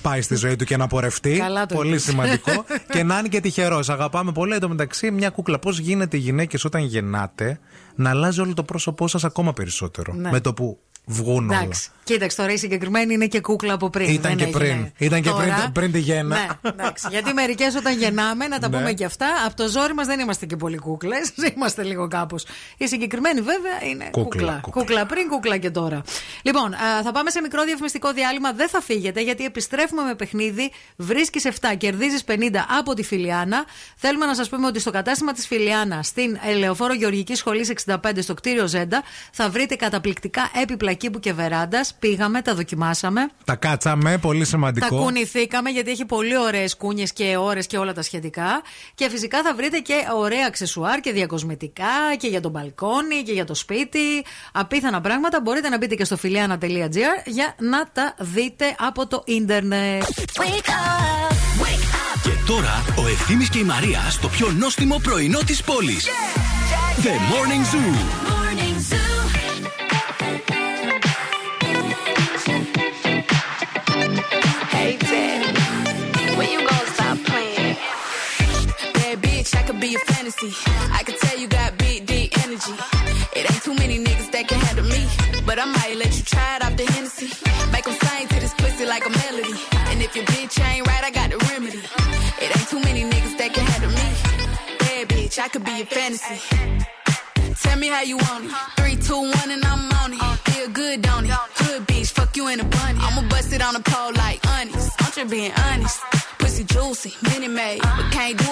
πάει στη ζωή του και να πορευτεί. Καλά το πολύ είπες. σημαντικό. και να είναι και τυχερός. Αγαπάμε πολύ. Εν τω μεταξύ, μια κούκλα. Πώς γίνεται οι γυναίκες όταν γεννάτε να αλλάζει όλο το πρόσωπό σας ακόμα περισσότερο; Ναι. Με το που βγουν όλα. Εντάξει. Κοίταξε τώρα η συγκεκριμένη είναι και κούκλα από πριν. Ήταν δεν και έγινε. πριν. Ήταν και Τώρα- πριν, πριν τη γέννα. Ναι, εντάξει. Γιατί μερικές όταν γεννάμε, να τα Ναι. πούμε και αυτά, από το ζόρι μας δεν είμαστε και πολύ κούκλες. Είμαστε λίγο κάπως. Η συγκεκριμένη βέβαια είναι Κούκλα, κούκλα. κούκλα. Κούκλα πριν, κούκλα και τώρα. Λοιπόν, α, θα πάμε σε μικρό διαφημιστικό διάλειμμα. Δεν θα φύγετε γιατί επιστρέφουμε με παιχνίδι. Βρίσκεις 7, κερδίζεις 50 από τη Φιλιάνα. Θέλουμε να σας πούμε ότι στο κατάστημα της Φιλιάνα, στην Ελεοφόρο Γεωργικής Σχολής 65, στο κτίριο Ζέντα, θα βρείτε καταπληκτικά έπιπλα κήπου και βεράντας. Πήγαμε, τα δοκιμάσαμε. Τα κάτσαμε, πολύ Τα σημαντικό. κουνηθήκαμε γιατί έχει πολύ ωραίες κούνιες και ώρες και όλα τα σχετικά. Και φυσικά θα βρείτε και ωραία αξεσουάρ και διακοσμητικά και για το μπαλκόνι και για το σπίτι. Απίθανα πράγματα. Μπορείτε να μπείτε και στο filiana.gr για να τα δείτε από το ίντερνετ. Και τώρα ο Ευθύμης και η Μαρία στο πιο νόστιμο πρωινό της πόλης. The Morning Zoo. Be a fantasy. I could tell you got big, deep energy. It ain't too many niggas that can handle me. But I might let you try it off the Hennessy. Make 'em sing to this pussy like a melody. And if your bitch ain't right, I got the remedy. It ain't too many niggas that can handle me. Bad bitch, I could be a fantasy. Tell me how you want it. Three, two, one, and I'm on it. Feel good, don't it? Hood bitch, fuck you in a bunny. I'ma bust it on the pole like honest. I'm just being honest. Pussy juicy, mini made. But can't do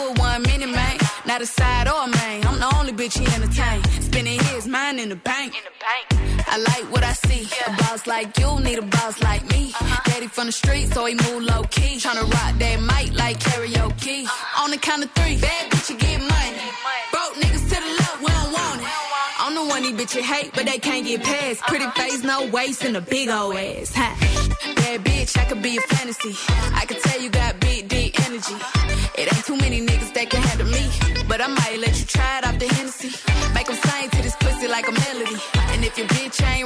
a side or a main. I'm the only bitch he entertain. Spending his mind in the bank. In the bank. I like what I see. Yeah. A boss like you need a boss like me. Uh-huh. Daddy from the street, so he move low key. Tryna rock that mic like karaoke. Uh-huh. On the count of three, bad bitch, you get money. Broke niggas to the left, we don't want it. I'm the one these bitches hate, but they can't get past. Uh-huh. Pretty face, no waist, and a big old ass. Ha. Bad bitch, I could be a fantasy. I could tell you got big, deep energy. It ain't too many niggas that can handle me. But I might let you try it off the Hennessy. Make 'em sing to this pussy like a melody. And if your bitch ain't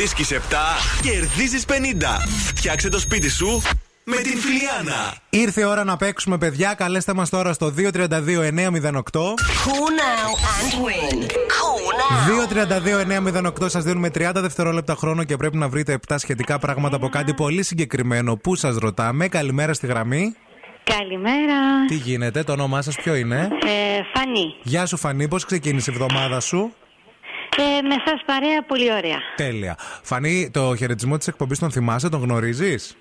Βρίσκεις 7, κερδίζεις 50. Φτιάξε το σπίτι σου με την Φιλιάνα. Ήρθε η ώρα να παίξουμε, παιδιά. Καλέστε μας τώρα στο 232-908. Call now and win. Call now. 232-908 σας δίνουμε 30 δευτερόλεπτα χρόνο και πρέπει να βρείτε 7 σχετικά πράγματα από κάτι πολύ συγκεκριμένο που σας ρωτάμε. Καλημέρα στη γραμμή. Καλημέρα. Τι γίνεται, το όνομά σας ποιο είναι; Ε, Φανή. Γεια σου, Φανή, πώς ξεκίνησε η εβδομάδα σου; Ε, με σας παρέα πολύ ωραία. Τέλεια. Φανή, το χαιρετισμό της εκπομπής τον θυμάσαι, τον γνωρίζεις;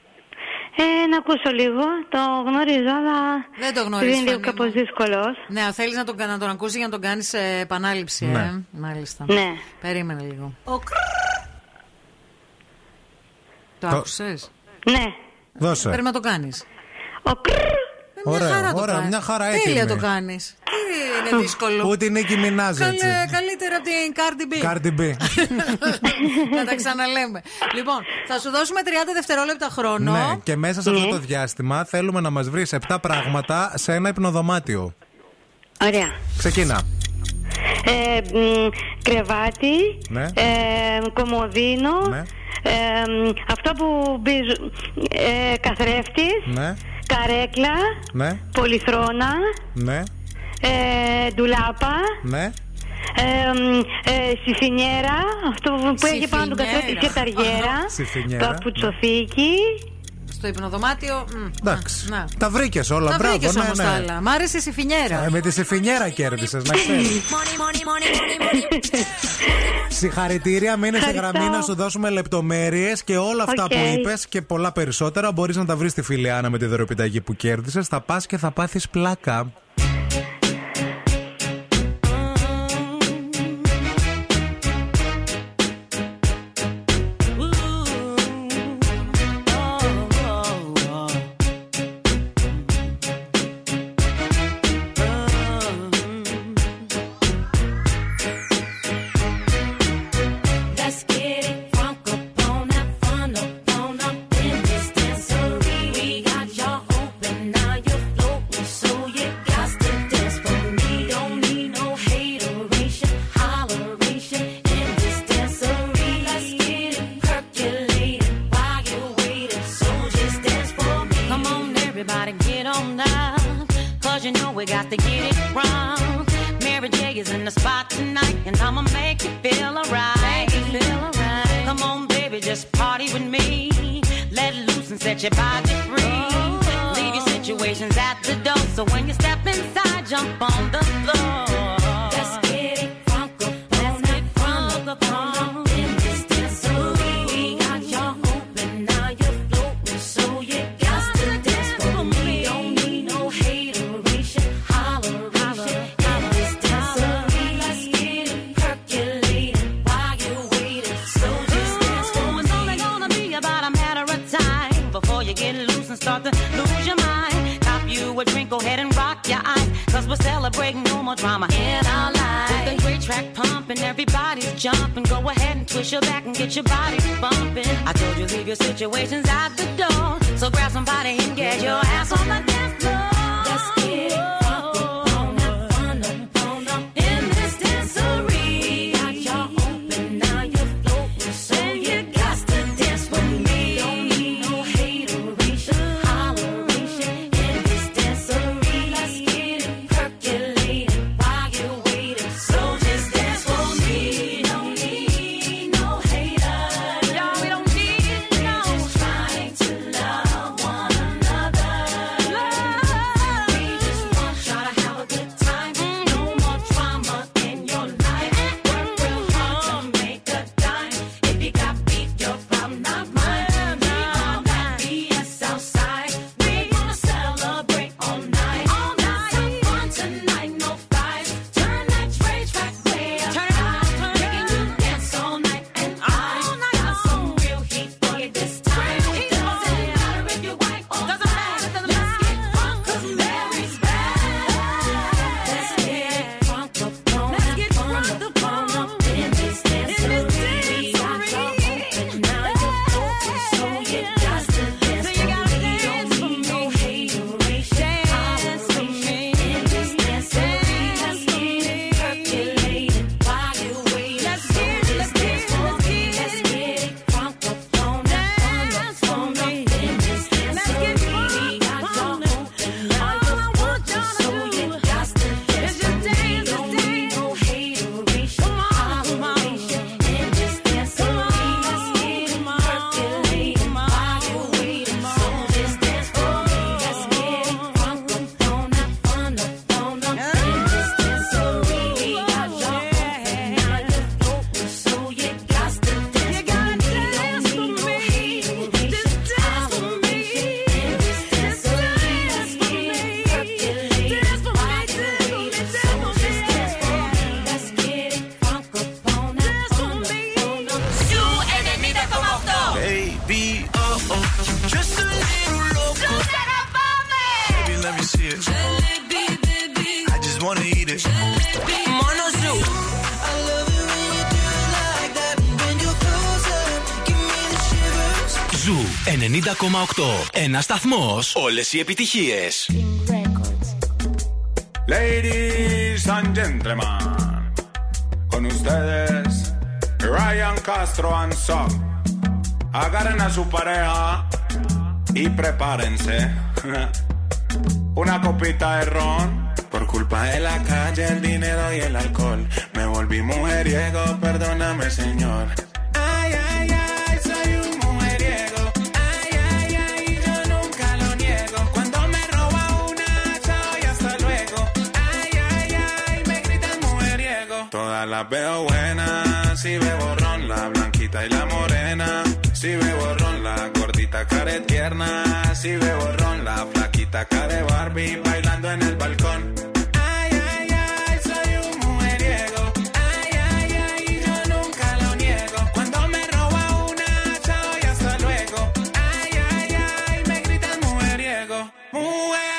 Ε, να ακούσω λίγο. Το γνωρίζω, αλλά Δεν το γνωρίζεις, είναι λίγο Φανή μου. κάπως δύσκολος. Ναι, θέλεις να τον, να τον ακούσει για να τον κάνεις επανάληψη, Ναι. ε. Μάλιστα. Ναι. Περίμενε λίγο. Το Το- άκουσες; Ναι. Δώσε. Πρέπει να το κάνεις. Μια Ωραία, χαρά το ωραία, κάνεις. μια χαρά Τέλεια έτοιμη. το κάνεις; Τι είναι δύσκολο; Ούτε η Νίκη Μινάζ έτσι. Καλέ, καλύτερα από την Cardi B. Cardi B. να τα ξαναλέμε. Λοιπόν, θα σου δώσουμε 30 δευτερόλεπτα χρόνο. Ναι, και μέσα σε αυτό Ναι. το διάστημα θέλουμε να μας βρεις 7 πράγματα σε ένα υπνοδωμάτιο. Ωραία. Ξεκίνα. Ε, μ, κρεβάτι, Ναι. ε, κομμωδίνο, Ναι. ε, μ, αυτό που μπίζου, ε, καθρέφτης, Ναι, καρέκλα, ναι, πολυθρόνα, ναι, ε, ντουλάπα, ναι. ε, μ, ε, σιφονιέρα, αυτό που έχει πάνω του καθρέφτη Σιφονιέρα. και συρταριέρα, Σιφονιέρα, παπουτσοθήκη, Στο υπνοδωμάτιο. μ, Εντάξει. να. Τα βρήκες όλα, Τα μπράβο. βρήκες ναι, όμως ναι. τα άλλα. Μ' άρεσε η σιφονιέρα. Ε, με τη σιφονιέρα κέρδισες, να ξέρεις. Συγχαρητήρια, μείνε στη Ευχαριστώ. γραμμή να σου δώσουμε λεπτομέρειες και όλα αυτά Οκ. που είπες και πολλά περισσότερα μπορείς να τα βρεις στη Φιλιάνα με τη δωροπιταγή που κέρδισες. Θα πας και θα πάθεις πλάκα. Ένα σταθμό. Όλε οι επιτυχίε. Ladies and gentlemen, con ustedes Ryan Castro and Son. Agarren a su pareja y prepárense. Una copita de ron. Por culpa de la calle, el dinero y el alcohol. Me volví mujeriego, perdóname, señor. Veo buenas, si bebo ron, la blanquita y la morena. Si bebo ron, la gordita care tierna. Si bebo ron, la flaquita care Barbie bailando en el balcón. Ay, ay, ay, soy un mujeriego. Ay, ay, ay, yo nunca lo niego. Cuando me roba una, chao y hasta luego. Ay, ay, ay, me gritan mujeriego. Mujeriego.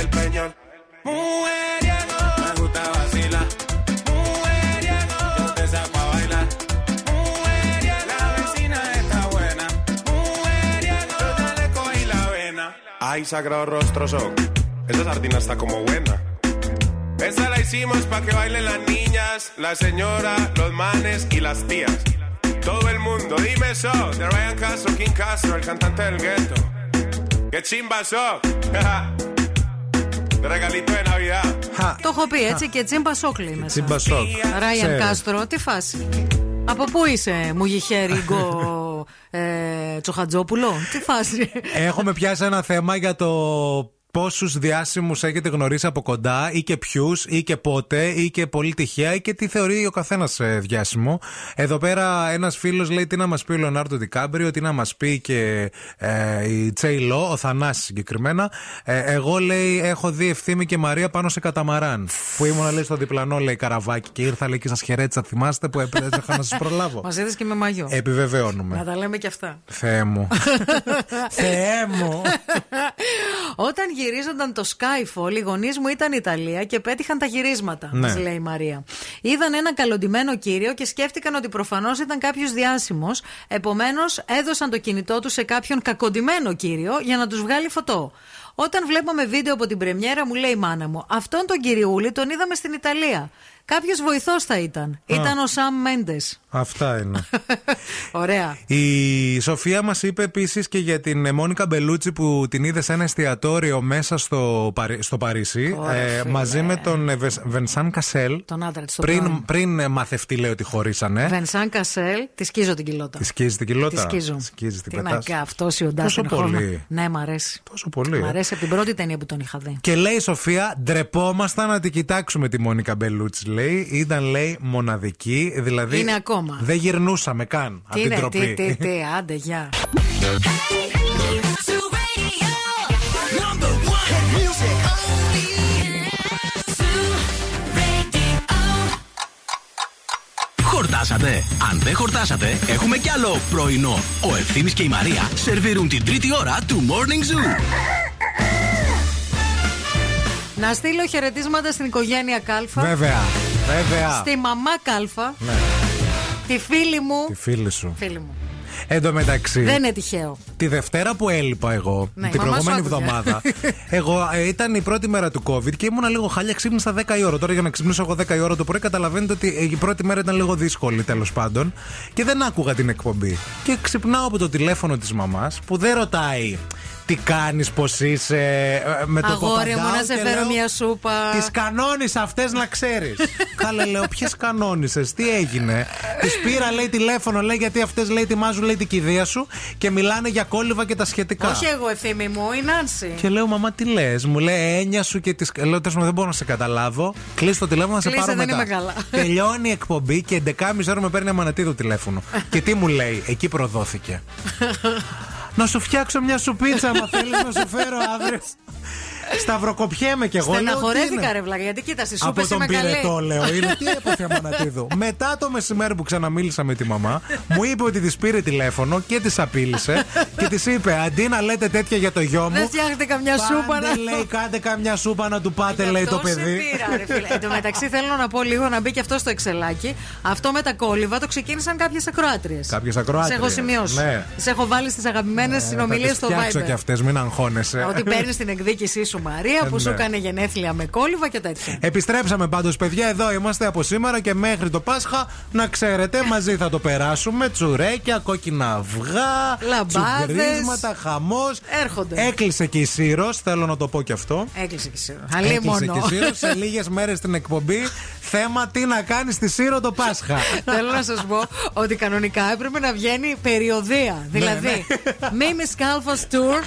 Mujeriego, me gusta vacilar. Mujeriego, yo te saco a bailar. Mujeriego, la vecina está buena. Mujeriego, yo ya le cogí la vena. Ay, sagrado rostro son. Esa sardina está como buena. Esa la hicimos para que bailen las niñas, la señora, los manes y las tías. Todo el mundo, dime eso. De Ryan Castro, King Castro, el cantante del gueto. ¡Qué chimba so! De regalito de Navidad. Το έχω πει έτσι και τσίμπα σόκ λέει μέσα. Τσίμπα σόκ. Ράιαν Ξέρω. Κάστρο, τι φάση. Από πού είσαι, Μουγιχέρι Γκο ε, Τσοχατζόπουλο, τι φάση. Έχουμε πιάσει ένα θέμα για το πόσους διάσημους έχετε γνωρίσει από κοντά ή και ποιους ή και πότε ή και πολύ τυχαία ή και τι θεωρεί ο καθένας διάσημο. Εδώ πέρα ένας φίλος λέει τι να μας πει ο Λεωνάρντο Δικάμπριο, τι να μας πει και ε, η Τσέιλο, ο Θανάσης συγκεκριμένα. Ε, εγώ λέει έχω δει ευθύμη και Μαρία πάνω σε καταμαράν. Που ήμουν λέει στο διπλανό λέει καραβάκι και ήρθα λέει και σας χαιρέτησα. Θυμάστε που έπρεπε να σας προλάβω. Μα είδε και με μαγιό. Επιβεβαιώνουμε. Να τα λέμε και αυτά. Θεέ μου. Θεέ μου. Όταν γυρίζονταν το Skyfall, οι γονείς μου ήταν Ιταλία και πέτυχαν τα γυρίσματα, Ναι. μας λέει η Μαρία. Είδαν ένα καλοντημένο κύριο και σκέφτηκαν ότι προφανώς ήταν κάποιος διάσημος. Επομένως, έδωσαν το κινητό τους σε κάποιον κακοντημένο κύριο για να τους βγάλει φωτό. Όταν βλέπαμε βίντεο από την πρεμιέρα, μου λέει η μάνα μου, αυτόν τον κυριούλη τον είδαμε στην Ιταλία. Κάποιος βοηθός θα ήταν. Ήταν ο Σαμ Μέντες. Αυτά είναι. Ωραία. Η Σοφία μας είπε επίσης και για την ε, Μόνικα Μπελούτσι που την είδε σε ένα εστιατόριο μέσα στο, Παρι- στο Παρίσι Ωραία, ε, φίλε. μαζί με τον ε, Βες- Βενσάν Κασέλ. Τον άντρα της. Πριν, πριν ε, μαθευτεί, λέει ότι χωρίσανε. Βενσάν Κασέλ, τη σκίζω την κοιλότα. Τη σκίζει την κοιλότα. Τη σκίζω. Σκίζει την Τι να πετάς. και αυτός ο Τόσο Ντάστιν πολύ. Ναι, μ' αρέσει. Τόσο πολύ. Μ' ε. αρέσει από την πρώτη ταινία που τον είχα δει. Και λέει η Σοφία, ντρεπόμασταν να την κοιτάξουμε τη Μόνικα Μπελούτσι. Λέει, ήταν λέει μοναδική. Δηλαδή. Είναι ακόμα. Δεν γυρνούσαμε καν από Τι την είναι, τροπή. τι, τι, τι, άντε, γεια. Χορτάσατε. Αν δεν χορτάσατε, έχουμε κι άλλο πρωινό. Ο Ευθύμης και η Μαρία σερβίρουν την τρίτη ώρα του Morning Zoo. Να στείλω χαιρετίσματα στην οικογένεια Κάλφα. Βέβαια. Βέβαια. Στη μαμά Κάλφα. Ναι, Τη φίλη μου. τη φίλη σου. Φίλη μου. Εν τω μεταξύ. Δεν είναι τυχαίο. Τη Δευτέρα που έλειπα εγώ, Ναι, την η μαμά προηγούμενη σου άκουγε. εβδομάδα, εγώ ε, ήταν η πρώτη μέρα του COVID και ήμουνα λίγο χάλια, ξύπνησα 10 η ώρα. Τώρα για να ξυπνήσω εγώ 10 η ώρα το πρωί, καταλαβαίνετε ότι ε, η πρώτη μέρα ήταν λίγο δύσκολη τέλος πάντων και δεν άκουγα την εκπομπή. Και ξυπνάω από το τηλέφωνο της μαμάς που δεν ρωτάει Τι κάνεις, πώς είσαι. ε, Με το Αγόρι μου, να σε φέρω μια σούπα. Τις κανόνισε αυτές να ξέρεις. Καλά, λέω, ποιες κανόνισες, τι έγινε; Της πήρα, λέει τηλέφωνο, λέει γιατί αυτές λέει ετοιμάζουν λέει την κηδεία σου και μιλάνε για κόλληβα και τα σχετικά. Όχι εγώ, ευθύμη μου, η Νάνση. Και λέω, μαμά, τι λες. Μου λέει, έννοια σου και τη. Λέω, τέλο δεν μπορώ να σε καταλάβω. Κλείσει το τηλέφωνο να σε Κλείσε, πάρω δεν μετά. είμαι καλά. Τελειώνει η εκπομπή και 11.30 ώρα με παίρνει αμανατίδο τηλέφωνο. και τι μου λέει, εκεί προδόθηκε. Να σου φτιάξω μια σουπίτσα, άμα θέλεις να σου φέρω αύριο. Σταυροκοπιέμαι κι εγώ. λέω, τι Στεναχωρέθηκα, είναι; ρε βλάκα, γιατί κοίτα, στι Από σούπε τον είμαι καλή. πυρετό, λέω. Είναι τι έπαθε Αμανατίδου. Μετά το μεσημέρι που ξαναμίλησα με τη μαμά, μου είπε ότι της πήρε τηλέφωνο και της απείλησε και της είπε: Αντί να λέτε τέτοια για το γιο μου. Δεν φτιάχνετε καμιά σούπα Πάντε, να. λέει, κάντε καμιά σούπα να του πάτε, λέει το Αυτό σε παιδί. πήρα, ρε φίλε. Εν τω μεταξύ θέλω να πω λίγο να μπει και αυτό στο εξελάκι. Αυτό με τα κόλληβα το ξεκίνησαν κάποιες ακροάτριες. Κάποιες ακροάτριες, Σε έχω σημειώσει. ναι. Σε έχω βάλει στις αγαπημένες συνομιλίε Θα τις στο φτιάξω Viber. κι αυτές, μην αγχώνεσαι. Ότι παίρνεις την εκδίκησή σου Μαρία που Ε, σου ναι. έκανε γενέθλια με κόλληβα και τέτοια. Επιστρέψαμε πάντως, παιδιά. Εδώ είμαστε από σήμερα και μέχρι το Πάσχα. Να ξέρετε, μαζί θα το περάσουμε. Τσουρέκια, κόκκινα αυγά, Λαμπάδες. τσουγκρίσματα, χαμός. Έρχονται. Έκλεισε και η Σύρος, θέλω να το πω και αυτό. Έκλεισε και εσύ. Αλλή Έκλεισε μόνο. και η Σύρος σε λίγες μέρες την εκπομπή. Θέμα τι να κάνεις στη Σύρο το Πάσχα. Θέλω να σας πω ότι κανονικά έπρεπε να βγαίνει περιοδία. Δηλαδή, Mimi Scalfos Tour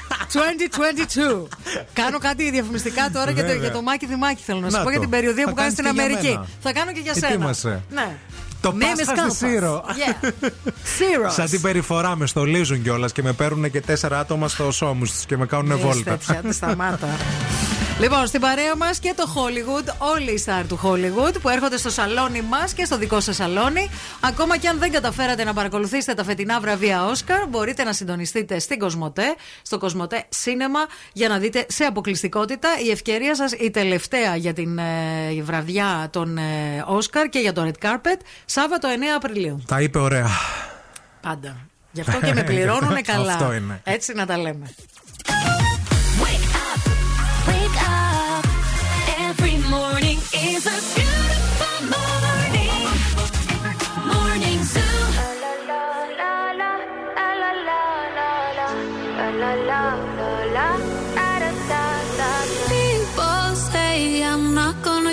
2022. Κάνω κάτι διαφημιστικά τώρα για το, Βέβαια. για το Μάκη Δημάκη. Θέλω να σας Να πω για το. την περιοδία Θα που κάνεις στην κάνεις και για Αμερική. μένα. Θα κάνω και για σένα. Ετοίμασε. Ναι. Το Mimi Πάσχα στη Scalfos. Σύρο. Yeah. Σύρο. Σαν την περιφορά με στολίζουν κιόλας και με παίρνουν και τέσσερα άτομα στο ώμου του και με κάνουν βόλτα. Τέτοια, τη σταμάτα. Λοιπόν, στην παρέα μας και το Hollywood, όλοι οι στάρ του Hollywood που έρχονται στο σαλόνι μας και στο δικό σας σαλόνι. Ακόμα και αν δεν καταφέρατε να παρακολουθήσετε τα φετινά βραβεία Όσκαρ, μπορείτε να συντονιστείτε στην Κοσμοτέ, στο Κοσμοτέ Σίνεμα, για να δείτε σε αποκλειστικότητα η ευκαιρία σας, η τελευταία για την ε, βραδιά των ε, Όσκαρ και για το Red Carpet, Σάββατο 9 Απριλίου. Τα είπε ωραία. Πάντα. Γι' αυτό και με πληρώνουν καλά. Αυτό είναι. Έτσι να τα λέμε.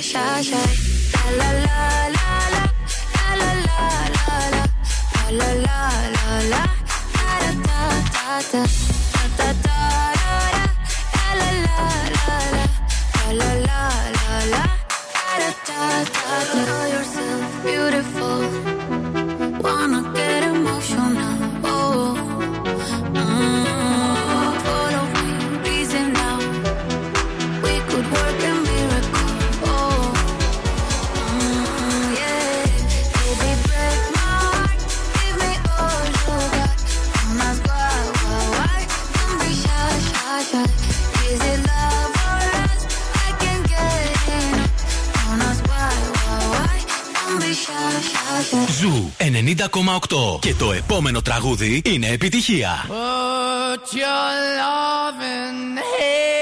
shy, shy. La la la la la la la la la la la la la la da da da da da da da da la la la la la la la la la da da da da. Ζου 90,8. Και το επόμενο τραγούδι είναι επιτυχία. Put your loving hand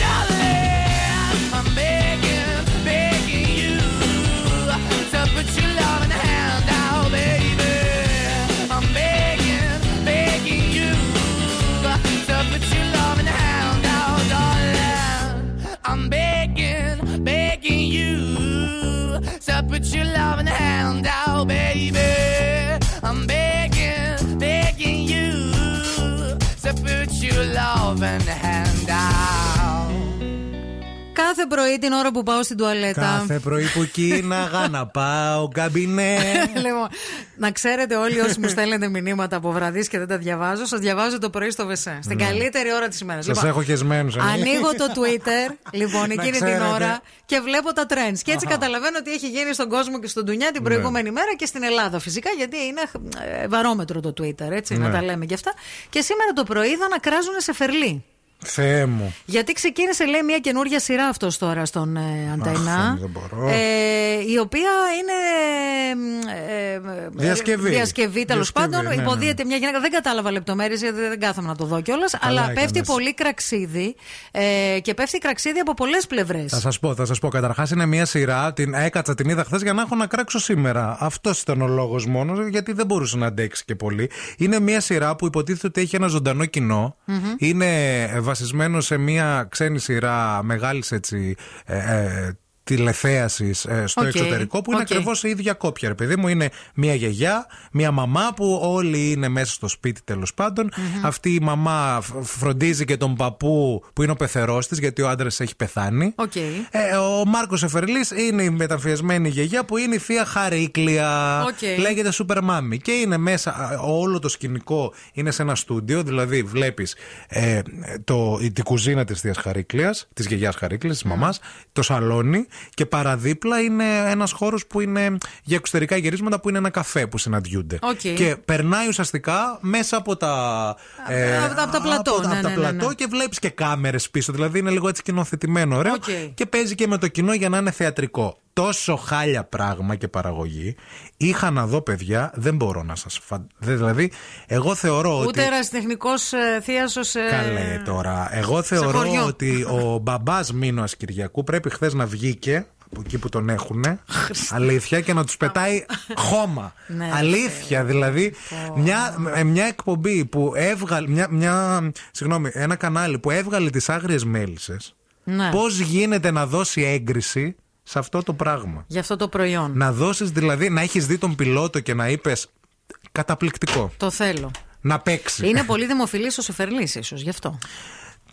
I'm begging, begging you. So put your loving hand out, baby. I'm begging, begging you. So put your loving hand out. Κάθε πρωί την ώρα που πάω στην τουαλέτα. Κάθε πρωί που κίναγα να πάω καμπινέ. λοιπόν, να ξέρετε όλοι όσοι μου στέλνετε μηνύματα από βραδύ και δεν τα διαβάζω, σας διαβάζω το πρωί στο Βεσέ. Στην Ναι. καλύτερη ώρα της ημέρας. Σας έχω χεσμένους. Ανοίγω το Twitter, λοιπόν, Να εκείνη την ξέρετε. ώρα και βλέπω τα trends. Και έτσι Αχα. καταλαβαίνω τι έχει γίνει στον κόσμο και στον Τουνιά την Ναι. προηγούμενη μέρα και στην Ελλάδα. Φυσικά γιατί είναι ε, βαρόμετρο το Twitter, έτσι, να Ναι. τα λέμε και αυτά. Και σήμερα το πρωί είδα να κράζουν σε φερλί. Θεέ μου. Γιατί ξεκίνησε, λέει, μια καινούργια σειρά αυτός τώρα στον ε, Ανταϊνά. Αχ, δεν μπορώ. Ε, η οποία είναι. ε, ε, Διασκευή. Διασκευή, τέλος Διασκευή, πάντων. ναι, ναι. Υποδίεται μια γυναίκα. Δεν κατάλαβα λεπτομέρειες γιατί δεν κάθομαι να το δω κιόλας. Αλλά έκανες. πέφτει πολύ κραξίδι. Ε, και πέφτει κραξίδι από πολλές πλευρές. Θα σας πω, θα σας πω. Καταρχάς είναι μια σειρά. Την έκατσα, την είδα χθες για να έχω να κράξω σήμερα. Αυτός ήταν ο λόγος μόνος, γιατί δεν μπορούσε να αντέξει και πολύ. Είναι μια σειρά που υποτίθεται ότι έχει ένα ζωντανό κοινό. Μμμ. Είναι βασισμένο σε μια ξένη σειρά μεγάλης έτσι. Ε, ε, τηλεθέασης στο Οκ, εξωτερικό που είναι οκ. ακριβώς η ίδια κόπια. Ρε παιδί μου, είναι μια γιαγιά, μια μαμά που όλοι είναι μέσα στο σπίτι τέλος πάντων. Αυτή η μαμά φ- φροντίζει και τον παππού που είναι ο πεθερός της, γιατί ο άντρας έχει πεθάνει. Οκ. Ε, ο Μάρκος Σεφερλής είναι η μεταμφιασμένη γιαγιά που είναι η θεία Χαρίκλια. Οκ. Λέγεται Super Mami. Και είναι μέσα, α, όλο το σκηνικό είναι σε ένα στούντιο. Δηλαδή, βλέπεις ε, το, την κουζίνα της θείας Χαρίκλια, της γιαγιάς Χαρίκλια, της μαμάς, το σαλόνι και παραδίπλα είναι ένας χώρος που είναι για εξωτερικά γυρίσματα που είναι ένα καφέ που συναντιούνται. Οκ. Και περνάει ουσιαστικά μέσα από τα. ε, από τα- από τα πλατό, από τα- ναι, από τα ναι, ναι, ναι. πλατό και βλέπεις και κάμερες πίσω. Δηλαδή είναι λίγο έτσι σκηνοθετημένο, ωραίο. Οκ. Και παίζει και με το κοινό για να είναι θεατρικό. Τόσο χάλια πράγμα και παραγωγή. Είχα να δω, παιδιά, δεν μπορώ να σας φανταστώ. Δηλαδή, εγώ θεωρώ ότι. Ούτε ερασιτεχνικός ε, θείασος. Καλέ τώρα. Εγώ θεωρώ χωριό. ότι ο μπαμπάς Μίνο Κυριακού πρέπει χθες να βγήκε από εκεί που τον έχουν. αλήθεια και να τους πετάει χώμα. Ναι, ρε αλήθεια, δηλαδή. Μια, ε, μια εκπομπή που έβγαλε. Μια, μια, συγγνώμη, ένα κανάλι που έβγαλε τις άγριες μέλισσες. Ναι. Πώς γίνεται να δώσει έγκριση σε αυτό το πράγμα. Για αυτό το προϊόν. Να δώσεις δηλαδή, να έχεις δει τον πιλότο και να είπες. Καταπληκτικό. Το θέλω. Να παίξει. Είναι πολύ δημοφιλής ο Σεφερλής, ίσως γι' αυτό.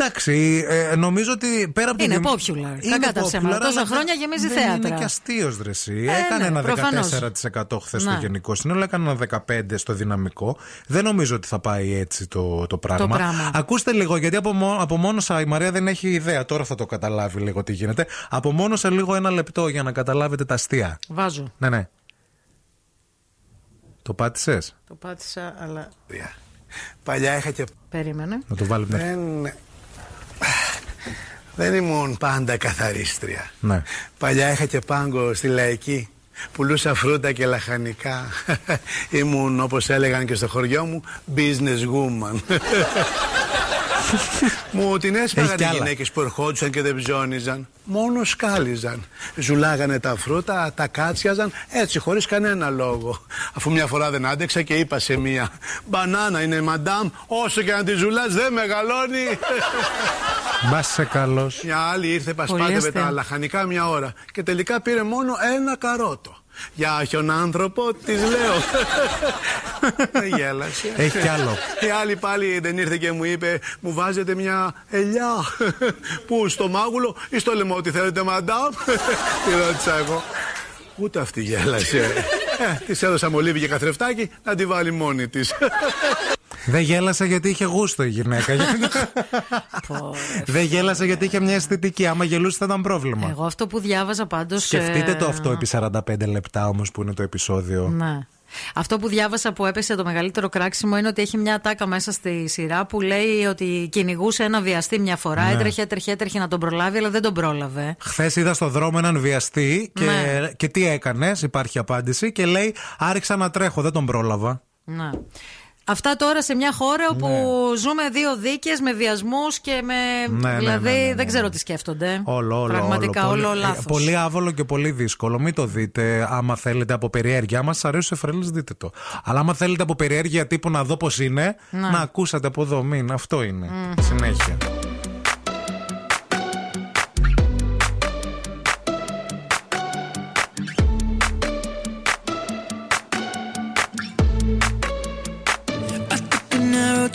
Εντάξει, ε, νομίζω ότι πέρα από Είναι το. popular. Κακά τα ψέματα. popular, Τόσα αλλά χρόνια γεμίζει δεν θέατρα. Είναι και αστείος δρεσί. Ε, έκανε ναι, ένα προφανώς. 14% χθες στο Να. γενικό σύνολο, έκανε ένα 15% στο δυναμικό. Δεν νομίζω ότι θα πάει έτσι το, το πράγμα. πράγμα. Ακούστε λίγο, γιατί από, μό- απομόνωσα, η Μαρία δεν έχει ιδέα. Τώρα θα το καταλάβει λίγο τι γίνεται. Απομόνωσα λίγο ένα λεπτό για να καταλάβετε τα αστεία. Βάζω. Ναι, ναι. Το πάτησες; Το πάτησα, αλλά. Παλιά είχα και. Περίμενε. Να το βάλουμε. Δεν... Δεν ήμουν πάντα καθαρίστρια. Ναι. Παλιά είχα και πάγκο στη λαϊκή. Πουλούσα φρούτα και λαχανικά. Ήμουν, όπως έλεγαν και στο χωριό μου, business woman. μου την έσπαγαν κι οι άλλα. γυναίκες που ερχόντουσαν και δεν ψώνιζαν. Μόνο σκάλιζαν. Ζουλάγανε τα φρούτα, τα κάτσιαζαν, έτσι χωρίς κανένα λόγο. Αφού μια φορά δεν άντεξα και είπα σε μία «Μπανάνα είναι μαντάμ, όσο και να τη ζουλάς δεν μεγαλώνει». Μπα σε καλός. Μια άλλη ήρθε Πολύ πασπάτε με αστείο. τα λαχανικά μια ώρα και τελικά πήρε μόνο ένα καρότο. Για τον άνθρωπο της λέω. Δεν γέλασε. Έχει κι άλλο. Η άλλη πάλι δεν ήρθε και μου είπε Μου βάζετε μια ελιά Πού στο μάγουλο ή στο λαιμό Ότι θέλετε μαντάμ Τη ρώτησα εγώ Ούτε αυτή γέλασε ε, Της έδωσα μολύβι και καθρεφτάκι Να τη βάλει μόνη της. Δεν γέλασε γιατί είχε γούστο η γυναίκα. Δεν γέλασε γιατί είχε μια αισθητική. Άμα γελούσε θα ήταν πρόβλημα. Εγώ αυτό που διάβαζα πάντως. Σκεφτείτε το αυτό επί 45 λεπτά όμως που είναι το επεισόδιο. Ναι. Αυτό που διάβασα που έπεσε το μεγαλύτερο κράξιμο είναι ότι έχει μια ατάκα μέσα στη σειρά που λέει ότι κυνηγούσε ένα βιαστή μια φορά. Ναι. Έτρεχε, έτρεχε, έτρεχε να τον προλάβει, αλλά δεν τον πρόλαβε. Χθες είδα στο δρόμο έναν βιαστή και, Ναι. και τι έκανες, υπάρχει απάντηση και λέει Άρχισα να τρέχω, δεν τον πρόλαβα. Ναι. Αυτά τώρα σε μια χώρα όπου ζούμε δύο δίκες με βιασμούς και με. Ναι, ναι, δηλαδή ναι, ναι, ναι, δεν ξέρω τι σκέφτονται. Όλο, όλο. Πραγματικά όλο. όλο, Πολύ- λάθος. ε, Πολύ άβολο και πολύ δύσκολο. Μην το δείτε άμα θέλετε από περιέργεια. Άμα σα αρέσει ο Εφραίλ, δείτε το. Αλλά άμα θέλετε από περιέργεια τύπου να δω πώς είναι, Ναι. να ακούσατε από εδώ. Μην, αυτό είναι. Μμ. Συνέχεια.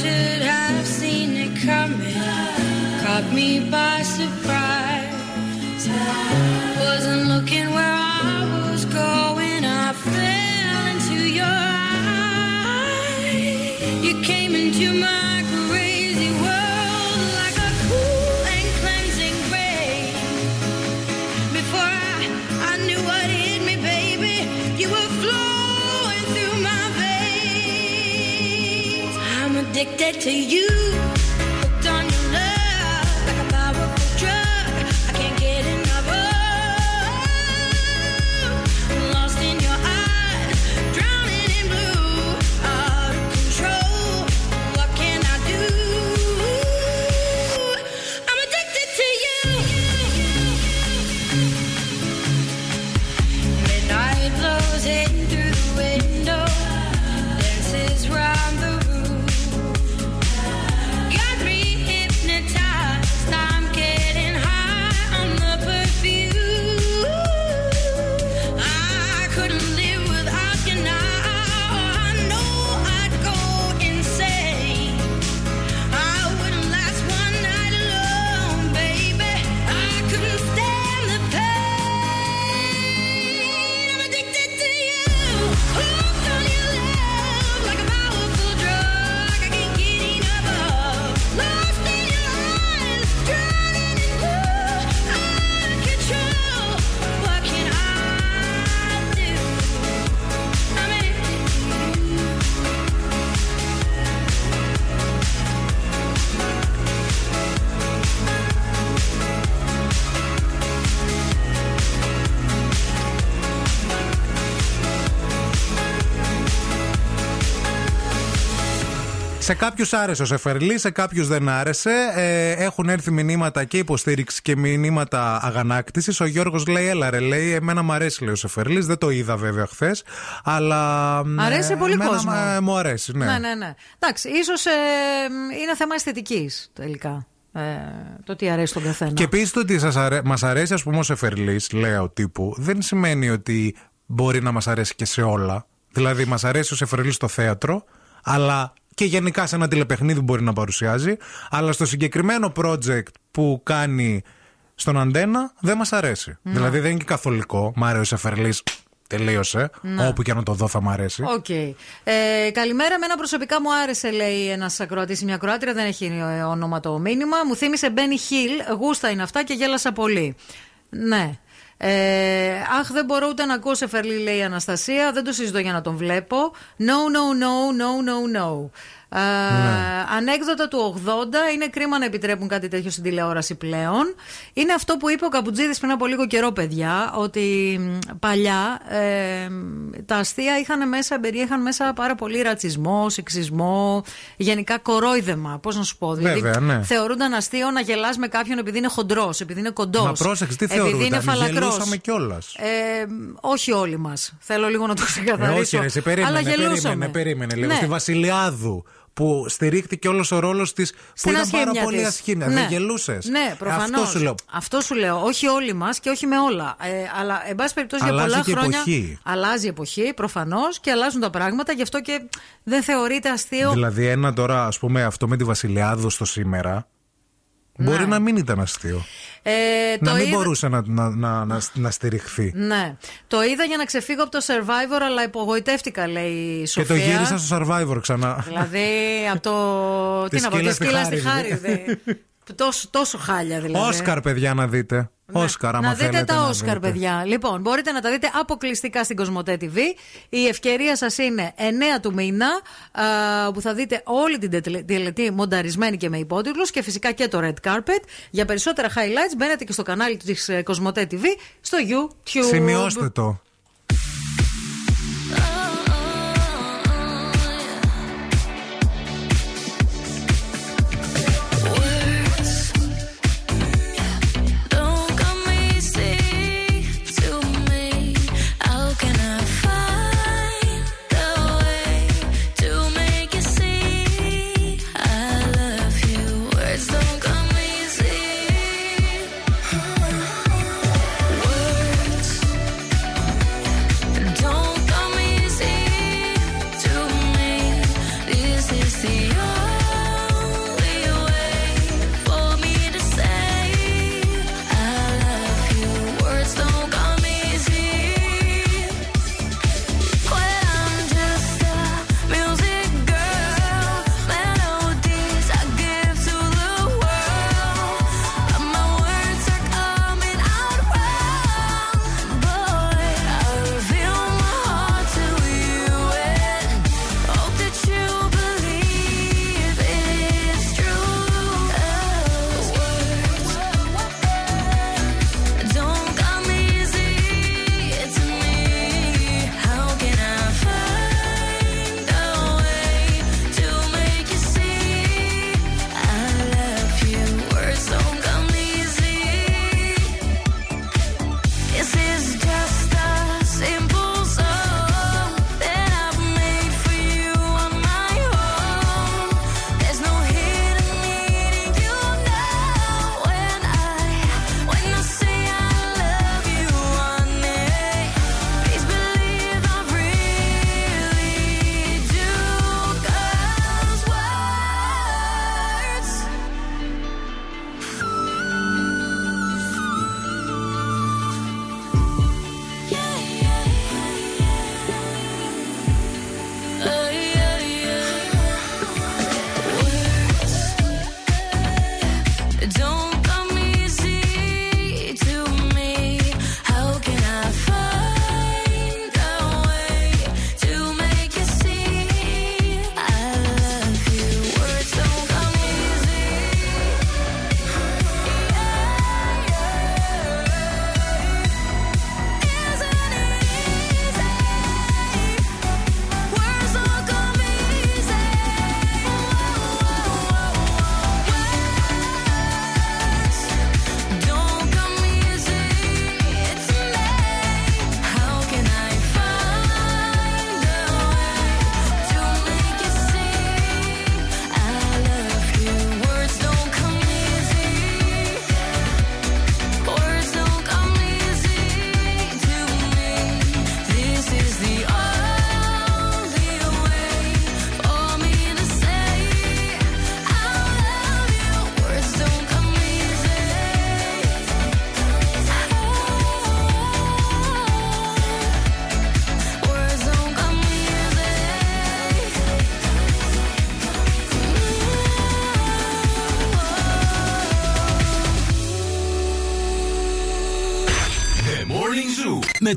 should dead to you. Κάποιους άρεσε ο Σεφερλή, σε κάποιους δεν άρεσε. Ε, έχουν έρθει μηνύματα και υποστήριξη και μηνύματα αγανάκτησης. Ο Γιώργος λέει: Έλα, ρε, λέει, Εμένα μου αρέσει, λέει ο Σεφερλής. Δεν το είδα βέβαια χθες. Αλλά. Αρέσει σε ε, πολύ εμένα, κόσμο. ε, μου αρέσει, ναι. Ναι, ναι, ναι. Εντάξει, ίσως είναι θέμα αισθητικής τελικά. Ε, το τι αρέσει στον καθένα. Και επίσης το ότι σας αρέ... μας αρέσει, ας πούμε, ο Σεφερλής, λέω τύπου, δεν σημαίνει ότι μπορεί να μας αρέσει και σε όλα. Δηλαδή, μας αρέσει ο Σεφερλής στο θέατρο, αλλά και γενικά σε ένα τηλεπαιχνίδι μπορεί να παρουσιάζει. Αλλά στο συγκεκριμένο project που κάνει στον Αντένα δεν μας αρέσει. Ναι. Δηλαδή, δεν είναι και καθολικό. Μ' αρέσει ο Σεφερλής. Τελείωσε. Ναι. Όπου και να το δω θα μ' αρέσει. Οκ. Ε, καλημέρα. Εμένα προσωπικά μου άρεσε, λέει ένας ακροατής ή μια ακροάτρια. Δεν έχει ε, όνομα το μήνυμα. Μου θύμισε Μπένι Χιλ. Γούστα είναι αυτά και γέλασα πολύ. Ναι. Ε, αχ, δεν μπορώ ούτε να ακούω σε φερλί, λέει η Αναστασία. Δεν το συζητώ για να τον βλέπω. No, no, no, no, no, no. Ε, Ανέκδοτα του 80. Είναι κρίμα να επιτρέπουν κάτι τέτοιο στην τηλεόραση πλέον. Είναι αυτό που είπε ο Καπουτζίδης πριν από λίγο καιρό, παιδιά, ότι μ, παλιά ε, τα αστεία είχαν μέσα, περιείχαν μέσα πάρα πολύ ρατσισμό, σεξισμό, γενικά κορόιδεμα. Πώς να σου πω, δηλαδή. Βέβαια, ναι. Θεωρούνταν αστείο να γελάς με κάποιον επειδή είναι χοντρός, επειδή είναι κοντός. Μα πρόσεξε, τι επειδή είναι θεωρούνταν. φαλακρός. Γελούσαμε κιόλας. Ε, όχι όλοι μας. Θέλω λίγο να το Ε, ξεκαθαρίσω. όχι, ρε, σε περίμενε, Αλλά περίμενε, γελούσαμε. περίμενε λίγο. Ναι. Στη Βασιλιάδου που στηρίχθηκε όλος ο ρόλος της που Στην ήταν πάρα ασχήμια πολύ της. ασχήμια. Ναι. Δεν γελούσες; Ναι, προφανώς. Αυτό σου λέω. Αυτό σου λέω. Όχι όλοι μας και όχι με όλα. Ε, αλλά, εν πάση περιπτώσει, για Αλλάζει πολλά και η χρόνια. εποχή. Αλλάζει η εποχή, προφανώς, και αλλάζουν τα πράγματα. Γι' αυτό και δεν θεωρείται αστείο. Δηλαδή, ένα τώρα, ας πούμε, αυτό με τη Βασιλιάδου στο σήμερα. Μπορεί να μην ήταν αστείο. Ε, να το μην είδα- μπορούσε να, να, να, να, να στηριχθεί. Ναι. Το είδα για να ξεφύγω από το survivor, αλλά υπογοητεύτηκα, λέει η Και Σοφία. το γύρισα στο survivor ξανά. Δηλαδή, από το. Τη Τι να πω, τη σκύλα στη σκύλα στη Χάριδη. Χάριδη. τόσο, τόσο χάλια δηλαδή. Όσκαρ, παιδιά, να δείτε. Όσκαρ, άμα να δείτε θέλετε τα να Όσκαρ, δείτε. παιδιά. Λοιπόν, μπορείτε να τα δείτε αποκλειστικά στην Κοσμοτέ TV. Η ευκαιρία σας είναι 9 του μήνα, α, που θα δείτε όλη την τελε- τελετή μονταρισμένη και με υπότιτλους και φυσικά και το Red Carpet. Για περισσότερα highlights μπαίνετε και στο κανάλι της Κοσμοτέ TV στο YouTube. Σημειώστε το.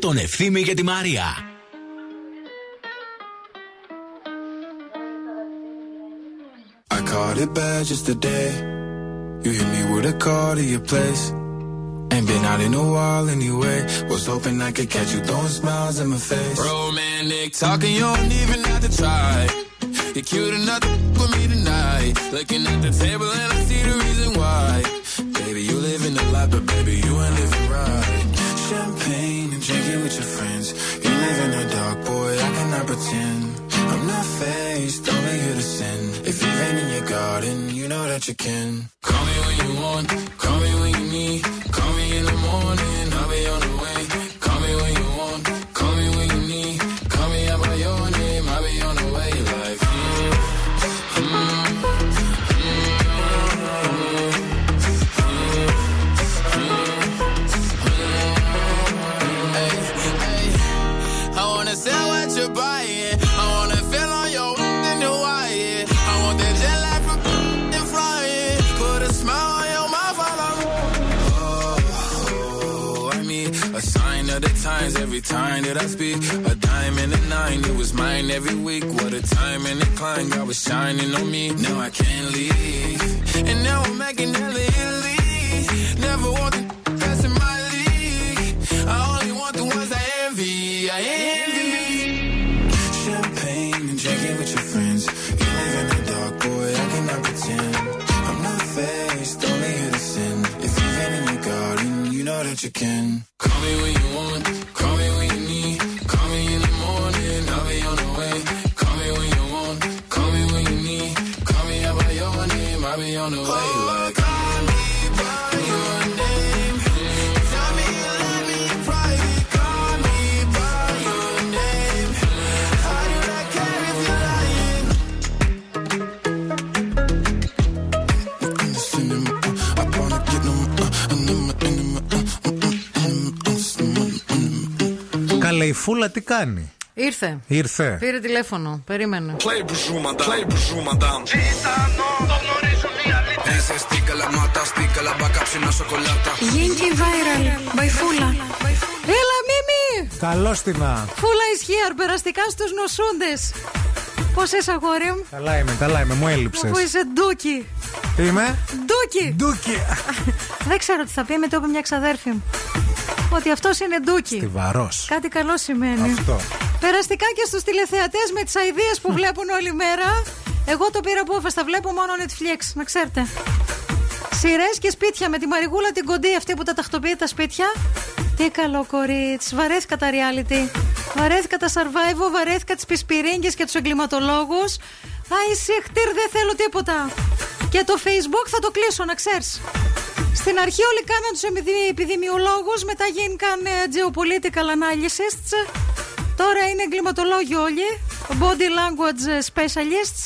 Τον Ευθύμη και τη Μαρία. I caught it bad just today. You hit me with a call to your place. Ain't been out in a while anyway. Was hoping I could catch you throwing smiles in my face. Romantic talking, you don't even have to try. You're cute enough to f- with me tonight. Looking at the table and I see the reason why. Baby, you live in the life, but baby, you ain't living right. Champagne and drinking with your friends. You live in the dark, boy, I cannot pretend. I'm not faced, only here to sin. If you've in your garden, you know that you can. Call me when you want, speak. A dime and a nine, it was mine every week. What a time and climb, God was shining on me. Now I can't leave. And now I'm making hella Italy. Never want the best in my league. I only want the ones I envy. I envy. Champagne and drinking with your friends. You live in the dark, boy, I cannot pretend. I'm not faced, only to sin. If you've in your garden, you know that you can. Καλέ, η φούλα τι κάνει; Ήρθε. Ήρθε. Πήρε τηλέφωνο. Περίμενε. Play bonjour, madame. Play bonjour, madame. Είσαι στίκα la mata, στίκα la μπακά ψινά σοκολάτα. Γίνει viral. Μπαϊφούλα. Έλα, Μίμη! Καλώ την να. Φούλα ισχύαρ, περαστικά στους νοσούντες. Πώς είσαι, αγόρι μου; Καλά είμαι, καλά είμαι, μου έλειψες. Που είσαι ντούκι. Τι είμαι; Ντούκι. Ντούκι. Δεν ξέρω τι θα πει, με το είπε μια ξαδέρφη μου. Ότι αυτός είναι ντούκι. Στιβαρός. Κάτι καλό σημαίνει. Αυτό. Περαστικά και στους τηλεθεατές με τις αειδίε που βλέπουν όλη μέρα. Εγώ το πήρα που τα βλέπω μόνο Netflix, να ξέρετε. Σειρές και σπίτια με τη Μαριγούλα την κοντή αυτή που τα τακτοποιεί τα σπίτια. Τι καλό κορίτσι. Βαρέθηκα τα reality. Βαρέθηκα τα survival, βαρέθηκα τις πισπυρίγκες και τους εγκληματολόγους. Άι, συχτήρ, δεν θέλω τίποτα. Και το Facebook θα το κλείσω, να ξέρεις. Στην αρχή όλοι κάναν τους επιδημιολόγους, μετά γίνηκαν ε, geopolitical analysts. Τώρα είναι εγκληματολόγοι όλοι. Body language specialists.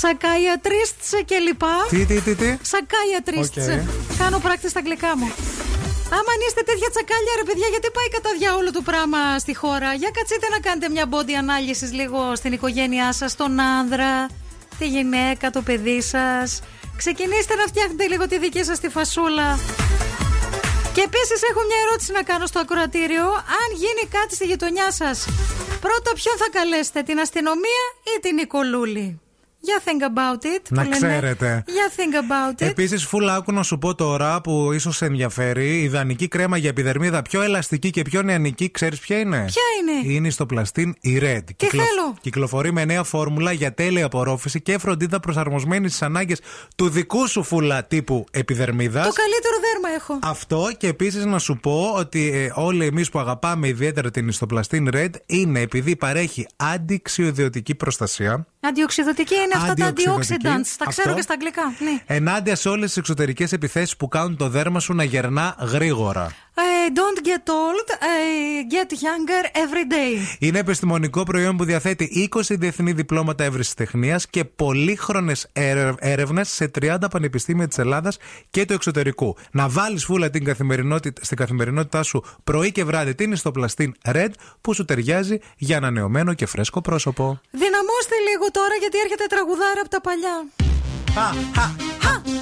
Psychiatrists και λοιπά. Τι, τι, τι, τι; Psychiatrists. OK. Κάνω practice στα αγγλικά μου. Άμα αν είστε τέτοια τσακάλια, ρε παιδιά, γιατί πάει κατά διάολο το πράγμα στη χώρα; Για κατσείτε να κάνετε μια body analysis λίγο στην οικογένειά σας, τον άνδρα, τη γυναίκα, το παιδί σας. Ξεκινήστε να φτιάχνετε λίγο τη δική σας τη φασούλα. Και επίσης έχω μια ερώτηση να κάνω στο ακροατήριο. Αν γίνει κάτι στη γειτονιά σας, πρώτα ποιον θα καλέσετε, την αστυνομία ή την Νικολούλη; Για think about it. Να που λένε. ξέρετε. Για think about it. Επίσης, φούλα, άκου να σου πω τώρα που ίσως σε ενδιαφέρει. Η ιδανική κρέμα για επιδερμίδα πιο ελαστική και πιο νεανική, ξέρεις ποια είναι; Ποια είναι; Είναι στο πλαστίν η Red. Τι θέλω; Κυκλοφορεί με νέα φόρμουλα για τέλεια απορρόφηση και φροντίδα προσαρμοσμένη στις ανάγκες του δικού σου φούλα τύπου επιδερμίδας. Το καλύτερο δέρμα έχω. Αυτό και επίσης να σου πω ότι ε, όλοι εμείς που αγαπάμε ιδιαίτερα την ιστοπλαστίν Red είναι επειδή παρέχει αντιξιοδιωτική προστασία. Αντιοξυδοτική είναι αυτά τα Αντιοξυδοτική. antioxidants. Τα ξέρω Αυτό. και στα αγγλικά. Ναι. Ενάντια σε όλες τις εξωτερικές επιθέσεις που κάνουν το δέρμα σου να γερνά γρήγορα. Ε, don't get old, ε, get younger every day. Είναι επιστημονικό προϊόν που διαθέτει 20 διεθνή διπλώματα ευρεσιτεχνία και πολύχρονες έρευνες σε 30 πανεπιστήμια της Ελλάδας και του εξωτερικού. Να βάλεις φούλα την καθημερινότητα, στην καθημερινότητά σου πρωί και βράδυ την ιστοπλαστίν Red που σου ταιριάζει για ανανεωμένο και φρέσκο πρόσωπο. Δυναμώστε λίγο τώρα γιατί έρχεται τραγουδάρα από τα παλιά. Sweet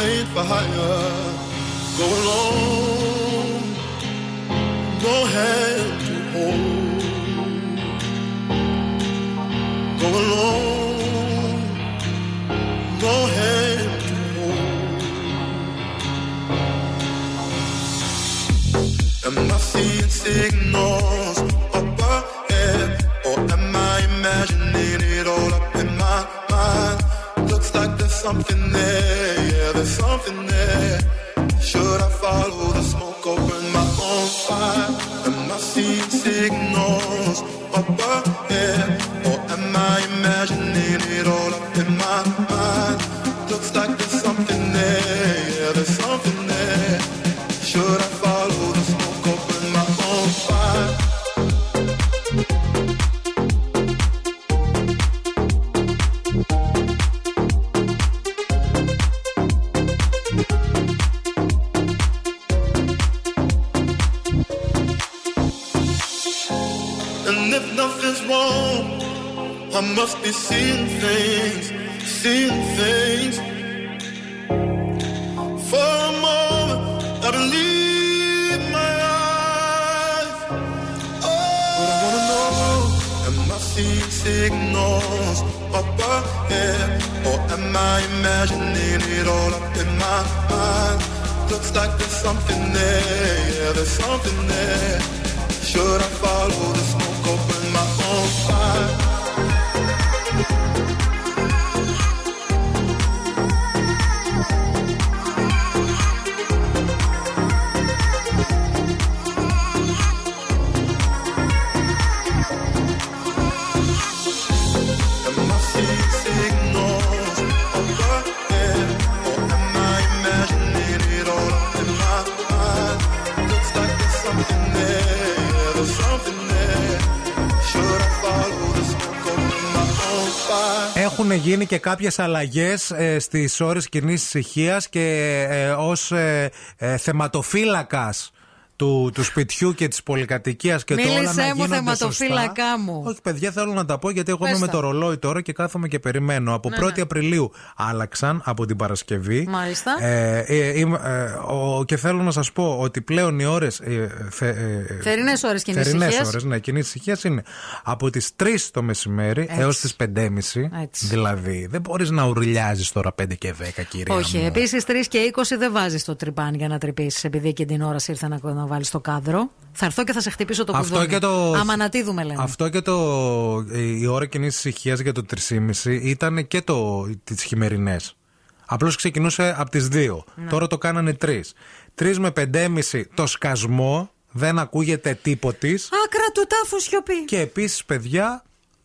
ain't for hire. Go alone, no hand to hold. Go alone, no hand to hold. Am I seeing signals something there, yeah, there's something there. Έχουν γίνει και κάποιες αλλαγές ε, στις ώρες κοινής ησυχίας και ε, ως ε, ε, θεματοφύλακας του, του σπιτιού και της πολυκατοικίας και το όλα να Μίλησέ μου γίνονται θεματοφύλακά σωστά. μου. Όχι, παιδιά, θέλω να τα πω γιατί εγώ Πες είμαι με τα. το ρολόι τώρα και κάθομαι και περιμένω. Από Ναι, 1η ναι. Απριλίου άλλαξαν από την Παρασκευή. Μάλιστα. Ε, ε, είμαι, ε, ο- και θέλω να σας πω ότι πλέον οι ώρες. Ε, θε, ε, Θερινές ώρες κοινής θερινές ησυχίας. ώρες, ναι, κοινής ησυχίας είναι από τις 3 το μεσημέρι Έτσι. έως τις 5.30. Έτσι. Δηλαδή, δεν μπορείς να ουρλιάζεις τώρα 5 και 10, κυρία. Όχι, μου. επίσης 3 και 20 δεν βάζεις το τρυπάν για να τρυπήσεις, επειδή και την ώρα σε ήρθε να, να βάλεις το κάδρο. Θα έρθω και θα σε χτυπήσω το Αυτό κουδούνι. και το- Αμανατίδουμε λένε. Αυτό και το, η ώρα κοινή ησυχίας για το 3,5 ήταν και το, τις χειμερινές. Απλώς ξεκινούσε από τις 2. Ναι. Τώρα το κάνανε 3. 3 με 5,5 το σκασμό, δεν ακούγεται τίποτης. Άκρα του τάφου σιωπή. Και επίσης παιδιά,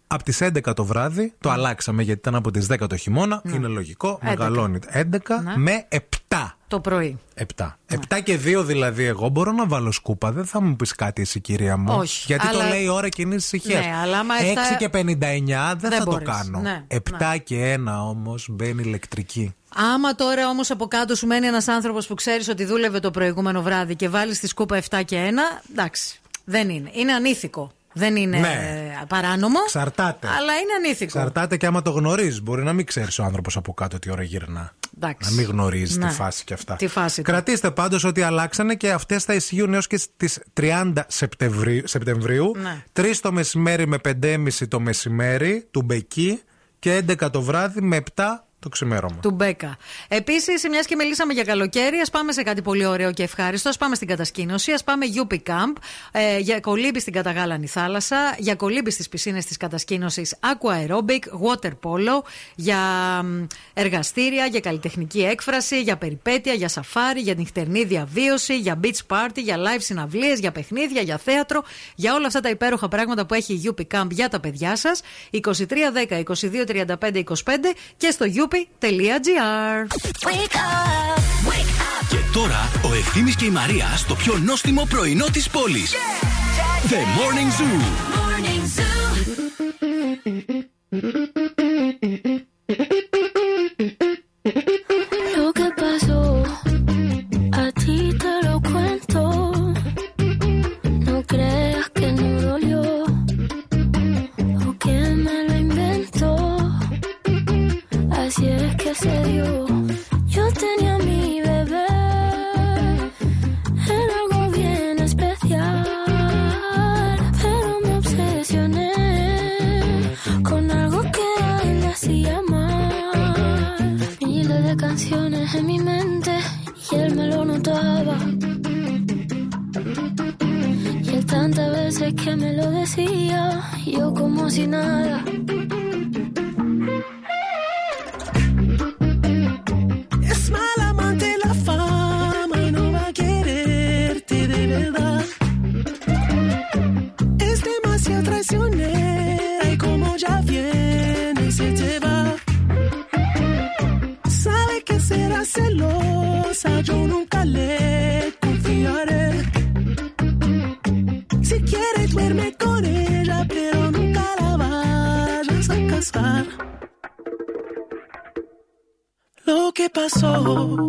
από τις 11 το βράδυ, το αλλάξαμε γιατί ήταν από τις 10 το χειμώνα, είναι λογικό, 11. μεγαλώνει. 11 Ναι. με 7. Το πρωί. 7. 7 και 2 δηλαδή εγώ μπορώ να βάλω σκούπα. Δεν θα μου πεις κάτι εσύ, κυρία μου. Όχι, Γιατί αλλά- το λέει η ώρα κοινής ησυχίας. Ναι, αλλά άμα 6 εφτά- και 59 δεν, Δεν θα μπορείς. το κάνω. Ναι, 7 και 1 όμως μπαίνει ηλεκτρική. Άμα τώρα όμως από κάτω σου μένει ένας άνθρωπος που ξέρεις ότι δούλευε το προηγούμενο βράδυ και βάλεις τη σκούπα 7 και 1, εντάξει. Δεν είναι. Είναι ανήθικο. Δεν είναι Ναι. ε, παράνομο. Ξαρτάται. Αλλά είναι ανήθικο. Εξαρτάται και άμα το γνωρίζεις. Μπορεί να μην ξέρεις ο άνθρωπος από κάτω τι ώρα γυρνά. Εντάξει. Να μην γνωρίζεις Ναι. τη φάση και αυτά. Τη φάση του. Κρατήστε πάντως ότι αλλάξανε και αυτές θα ισχύουν έως και στις 30 Σεπτεμβρίου. Σεπτεμβρίου Ναι. 3 το μεσημέρι με 5,5 το μεσημέρι του Μπεκί και 11 το βράδυ με 7 το ξημέρωμα. Του Μπέκα. Επίσης, μιας και μιλήσαμε για καλοκαίρι, ας πάμε σε κάτι πολύ ωραίο και ευχάριστο. Α πάμε στην κατασκήνωση, ας πάμε UP Camp, ε, για κολύμπη στην καταγάλανη θάλασσα, για κολύμπη στις πισίνες της κατασκήνωσης Aqua Aerobic, Water Polo, για μ, εργαστήρια, για καλλιτεχνική έκφραση, για περιπέτεια, για σαφάρι, για νυχτερινή διαβίωση, για beach party, για live συναυλίες, για παιχνίδια, για θέατρο, για όλα αυτά τα υπέροχα πράγματα που έχει η UP Camp για τα παιδιά σας. 2310 22 35 25 και στο up.gr. Και τώρα ο Ευθύμης και η Μαρία στο πιο νόστιμο πρωινό της πόλης. The Morning Zoo. Lo soul.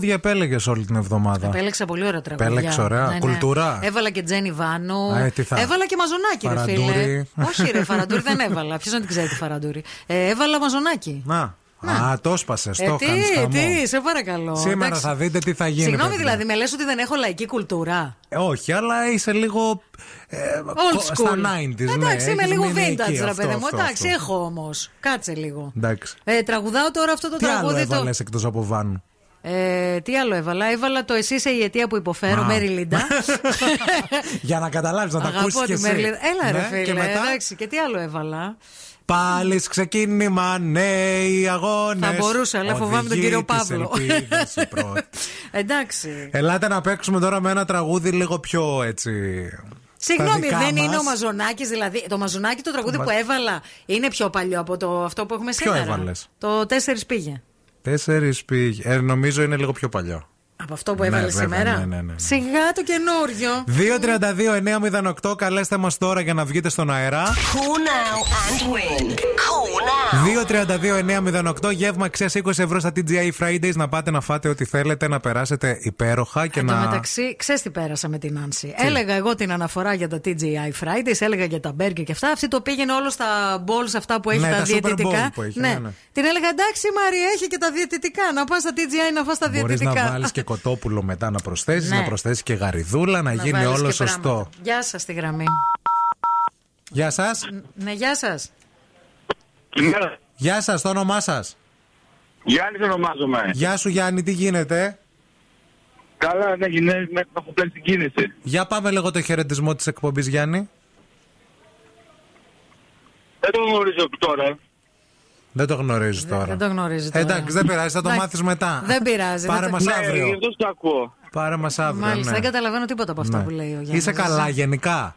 Τραγούδια επέλεγες όλη την εβδομάδα; Επέλεξα πολύ ωραία τραγούδια. Επέλεξε ωραία. Κουλτούρα. Έβαλα και Τζένι Βάνου. Α, ε, τι θα- Έβαλα και μαζονάκι, ρε φίλε. Φαραντούρι. Όχι, ρε, φαραντούρι δεν έβαλα. Ποιος να την ξέρει τη φαραντούρι. Ε, έβαλα μαζονάκι. Να. Α, το έσπασε. Ε, Το τι, κάνεις χαμό. τι, σε παρακαλώ. Σήμερα Εντάξει. θα δείτε τι θα γίνει. Συγγνώμη, παιδιά. δηλαδή, με λες ότι δεν έχω λαϊκή κουλτούρα. Ε, όχι, αλλά είσαι λίγο. Ε, Old κο- school. Στα 90s, ναι. Εντάξει, είμαι έχεις λίγο μείνει vintage, εκεί. ρε Αυτό, παιδί μου. αυτό, Εντάξει, αυτό. έχω όμως. Κάτσε λίγο. Εντάξει. Ε, τραγουδάω τώρα αυτό το Τι άλλο τραγούδι. Το... έβαλες εκτός από βάνου; Ε, τι άλλο έβαλα; Έβαλα το Εσύ είσαι η αιτία που υποφέρω, Α. Μέρι Λίντα. Για να καταλάβεις, να τα ακούσει Αγαπώ και τη εσύ. Μέρι Λίντα. Έλα, ρε Ναι, φίλε. Και μετά; Εντάξει, και τι άλλο έβαλα; Πάλι ξεκίνημα, νέοι αγώνες. Θα μπορούσα, αλλά φοβάμαι τον κύριο Παύλο. Εντάξει. Ελάτε να παίξουμε τώρα με ένα τραγούδι λίγο πιο έτσι. Συγγνώμη, στα δικά δεν μας. είναι ο Μαζονάκης, δηλαδή. Το Μαζονάκη το τραγούδι Μα- που έβαλα είναι πιο παλιό από το, αυτό που έχουμε Ποιο σήμερα. έβαλες; Το 4 πήγε. Τέσσερις πήγε. Ε, νομίζω είναι λίγο πιο παλιό. Από αυτό που έβαλες Ναι, βέβαια, σήμερα; ναι, ναι, ναι. Σιγά το καινούριο. 232-908, καλέστε μας τώρα για να βγείτε στον αέρα. Cool now and win. Cool now. 232-908, γεύμα αξία 20 ευρώ στα TGI Fridays. Να πάτε να φάτε ό,τι θέλετε, να περάσετε υπέροχα και Εν τω να. μεταξύ, ξέρεις τι πέρασα με την Άνση. Έλεγα εγώ την αναφορά για τα TGI Fridays, έλεγα για τα μπέργκερ και αυτά. Αυτή το πήγαινε όλο στα balls αυτά που έχει Ναι, τα, τα Super διαιτητικά. Bowl που έχει, ναι. ναι, ναι. Την έλεγα εντάξει, Μαρία, έχει και τα διαιτητικά. Να πας στα TGI να φας τα Μπορείς διαιτητικά. να βάλεις και κοτόπουλο μετά να προσθέσεις, Ναι. να προσθέσεις και γαριδούλα, να, Να γίνει βάλεις όλο και σωστό. πράγματα. Γεια σας στη γραμμή. Γεια σας. Ναι, γεια σας. Γεια σας, το όνομά σας. Γιάννη ονομάζομαι. Γεια σου Γιάννη, τι γίνεται; Καλά, ναι, γυναίκε με έχω πλέον την κίνηση. Για πάμε λίγο το χαιρετισμό της εκπομπής Γιάννη. Δεν το γνωρίζω τώρα. Δεν το γνωρίζεις τώρα. Δεν το γνωρίζει τώρα. Εντάξει, δεν πειράζει, θα το Εντάξει, μάθεις μετά. Δεν πειράζει. Πάρε δεν μας το- αύριο. γι' αυτό το ακούω. Πάρε μας αύριο. Μάλιστα, ναι. δεν καταλαβαίνω τίποτα από αυτά Ναι. που λέει ο Γιάννης. Είσαι καλά γενικά;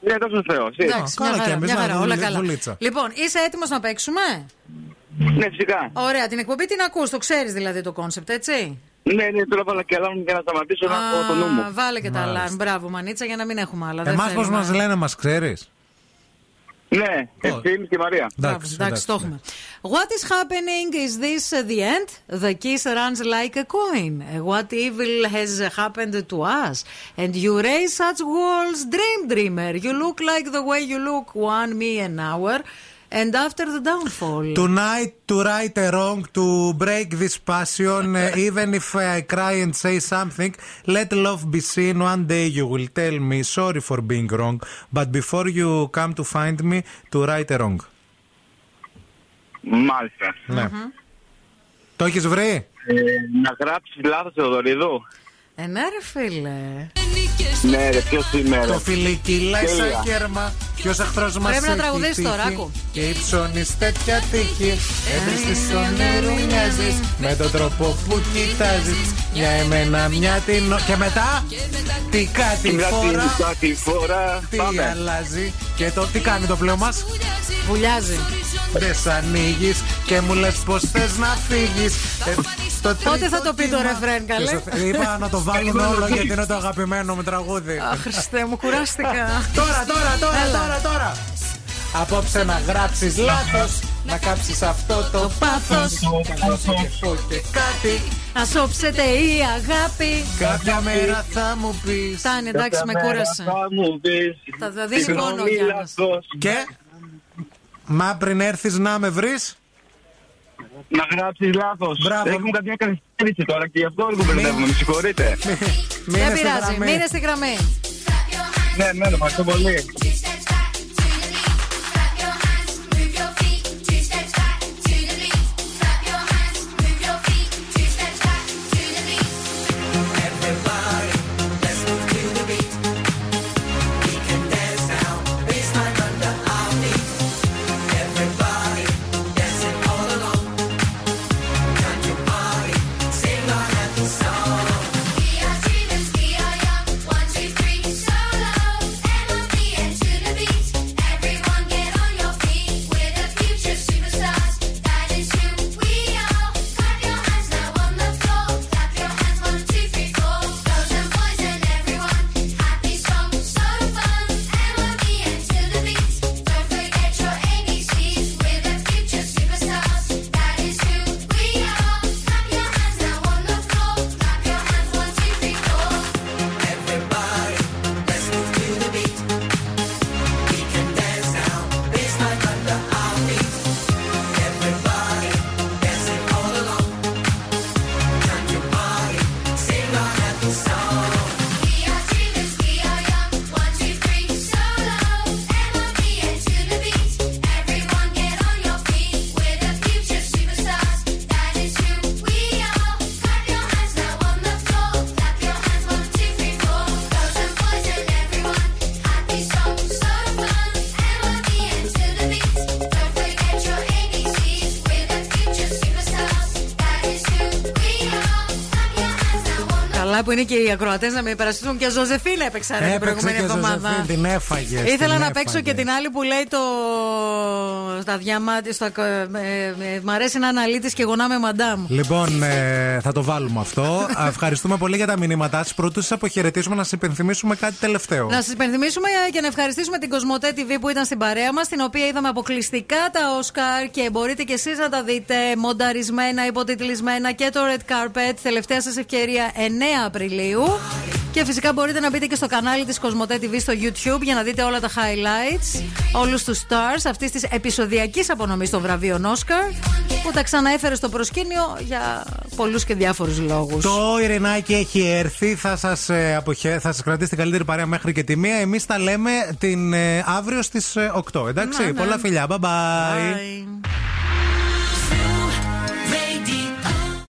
Ναι, δόξα ο Θεός. Εντάξει, Καλά μια και χαρά, εμείς, μια να χαρά, δουλε- όλα καλά. δουλίτσα. Λοιπόν, είσαι έτοιμος να παίξουμε; Ναι, φυσικά. Ωραία, την εκπομπή την ακούς, το ξέρεις δηλαδή το concept, έτσι; Ναι, ναι, τώρα βάλα και alarm για να σταματήσω να πω το νου μου. Α, Βάλε και τα Μάλιστα. alarm. Μπράβο, μανίτσα, για να μην έχουμε άλλα. Δεν Εμάς πώς θέλουμε. μας λένε, μας ξέρεις; Ναι, ευθύνη και Μαρία. Μπράβο, εντάξει, το έχουμε. What is happening? Is this uh, the end? The kiss runs like a coin. Uh, What evil has happened to us? And you raise such walls, dream dreamer. You look like the way you look one me an hour. And after the downfall. Tonight, to right a wrong, to break this passion, uh, even if I cry and say something, let love be seen. One day you will tell me sorry for being wrong, but before you come to find me, to right a wrong. Μάλιστα. Ναι. Το έχει βρει? Ε, να γράψει λάθο Θεοδωρίδου. Ε, ναι, ρε φίλε. Ναι, ρε, ποιος σήμερα; Το φιλίκι λέει Τέλεια. σαν κέρμα. Ποιος εχθρός μας Πρέπει να τραγουδήσεις τώρα, άκου. Και υψώνει τέτοια τύχη. Έβριστη όνειρου μοιάζει. Με τον τρόπο που κοιτάζεις. Για εμένα μια την. Και μετά. Τι κάτι Μια φορά. την κάθε φορά. Τι Πάμε. αλλάζει. Και το τι κάνει το πλέον μας; Βουλιάζει. Δεν σ' ανοίγεις και μου λες πως θες να φύγεις. Πότε θα το πει το ρεφρέν, καλέ; Είπα να το βάλουμε όλο γιατί είναι το αγαπημένο μου τραγούδι. Αχ, Χριστέ μου, κουράστηκα. Τώρα, τώρα, τώρα, Έλα. τώρα, τώρα. Απόψε να γράψεις λάθος Να κάψεις αυτό το πάθος. Καλώς και πω και κάτι Να σώψετε η αγάπη. Κάποια μέρα θα μου πεις Φτάνει, εντάξει, με κούρασε. Θα μου πεις. Θα θα δίνει Συγγνώμη, πόνο ο Γιάννης. λάθος. Και; Μα πριν έρθεις να με βρεις Να γράψεις λάθος. Μπράβο. Έχουμε καμιά καθυστέρηση τώρα και γι' αυτό λίγο μπερδεύουμε. Με συγχωρείτε. Δεν πειράζει, μείνε στη γραμμή. Ναι, ναι, ευχαριστώ πολύ. Που είναι και οι ακροατές να με υπερασπιστούν και Ζωζεφίνα έπαιξα ρε, την Έπαιξε προηγούμενη και εβδομάδα. Ζωζεφίν, την έφαγε. Ήθελα να παίξω και την άλλη που λέει το. Στα διαμάτια. Στο... ε, ε, Μ' αρέσει να αναλύτη και γονά με μαντάμ. Λοιπόν, ε, θα το βάλουμε αυτό. Α, Ευχαριστούμε πολύ για τα μηνύματά σας. Προτού σας αποχαιρετήσουμε, να σας υπενθυμίσουμε κάτι τελευταίο. Να σας υπενθυμίσουμε και να ευχαριστήσουμε την Cosmote TV που ήταν στην παρέα μας, την οποία είδαμε αποκλειστικά τα Όσκαρ και μπορείτε και εσείς να τα δείτε μονταρισμένα, υποτιτλισμένα και το Red Carpet. Τελευταία σας ευκαιρία 9 Απριλίου. Και φυσικά μπορείτε να μπείτε και στο κανάλι της Κοσμοτέ TV στο YouTube για να δείτε όλα τα highlights, όλους τους stars αυτής της επεισοδιακής απονομής των βραβείων Όσκαρ που τα ξαναέφερε στο προσκήνιο για πολλούς και διάφορους λόγους. Το Ειρηνάκι έχει έρθει. Θα σας ε, αποχε... θα σας κρατήσει την καλύτερη παρέα μέχρι και τη μία. Εμείς τα λέμε την, ε, αύριο στις 8. Εντάξει; Ναι, ναι. Πολλά φιλιά. Bye bye. Bye.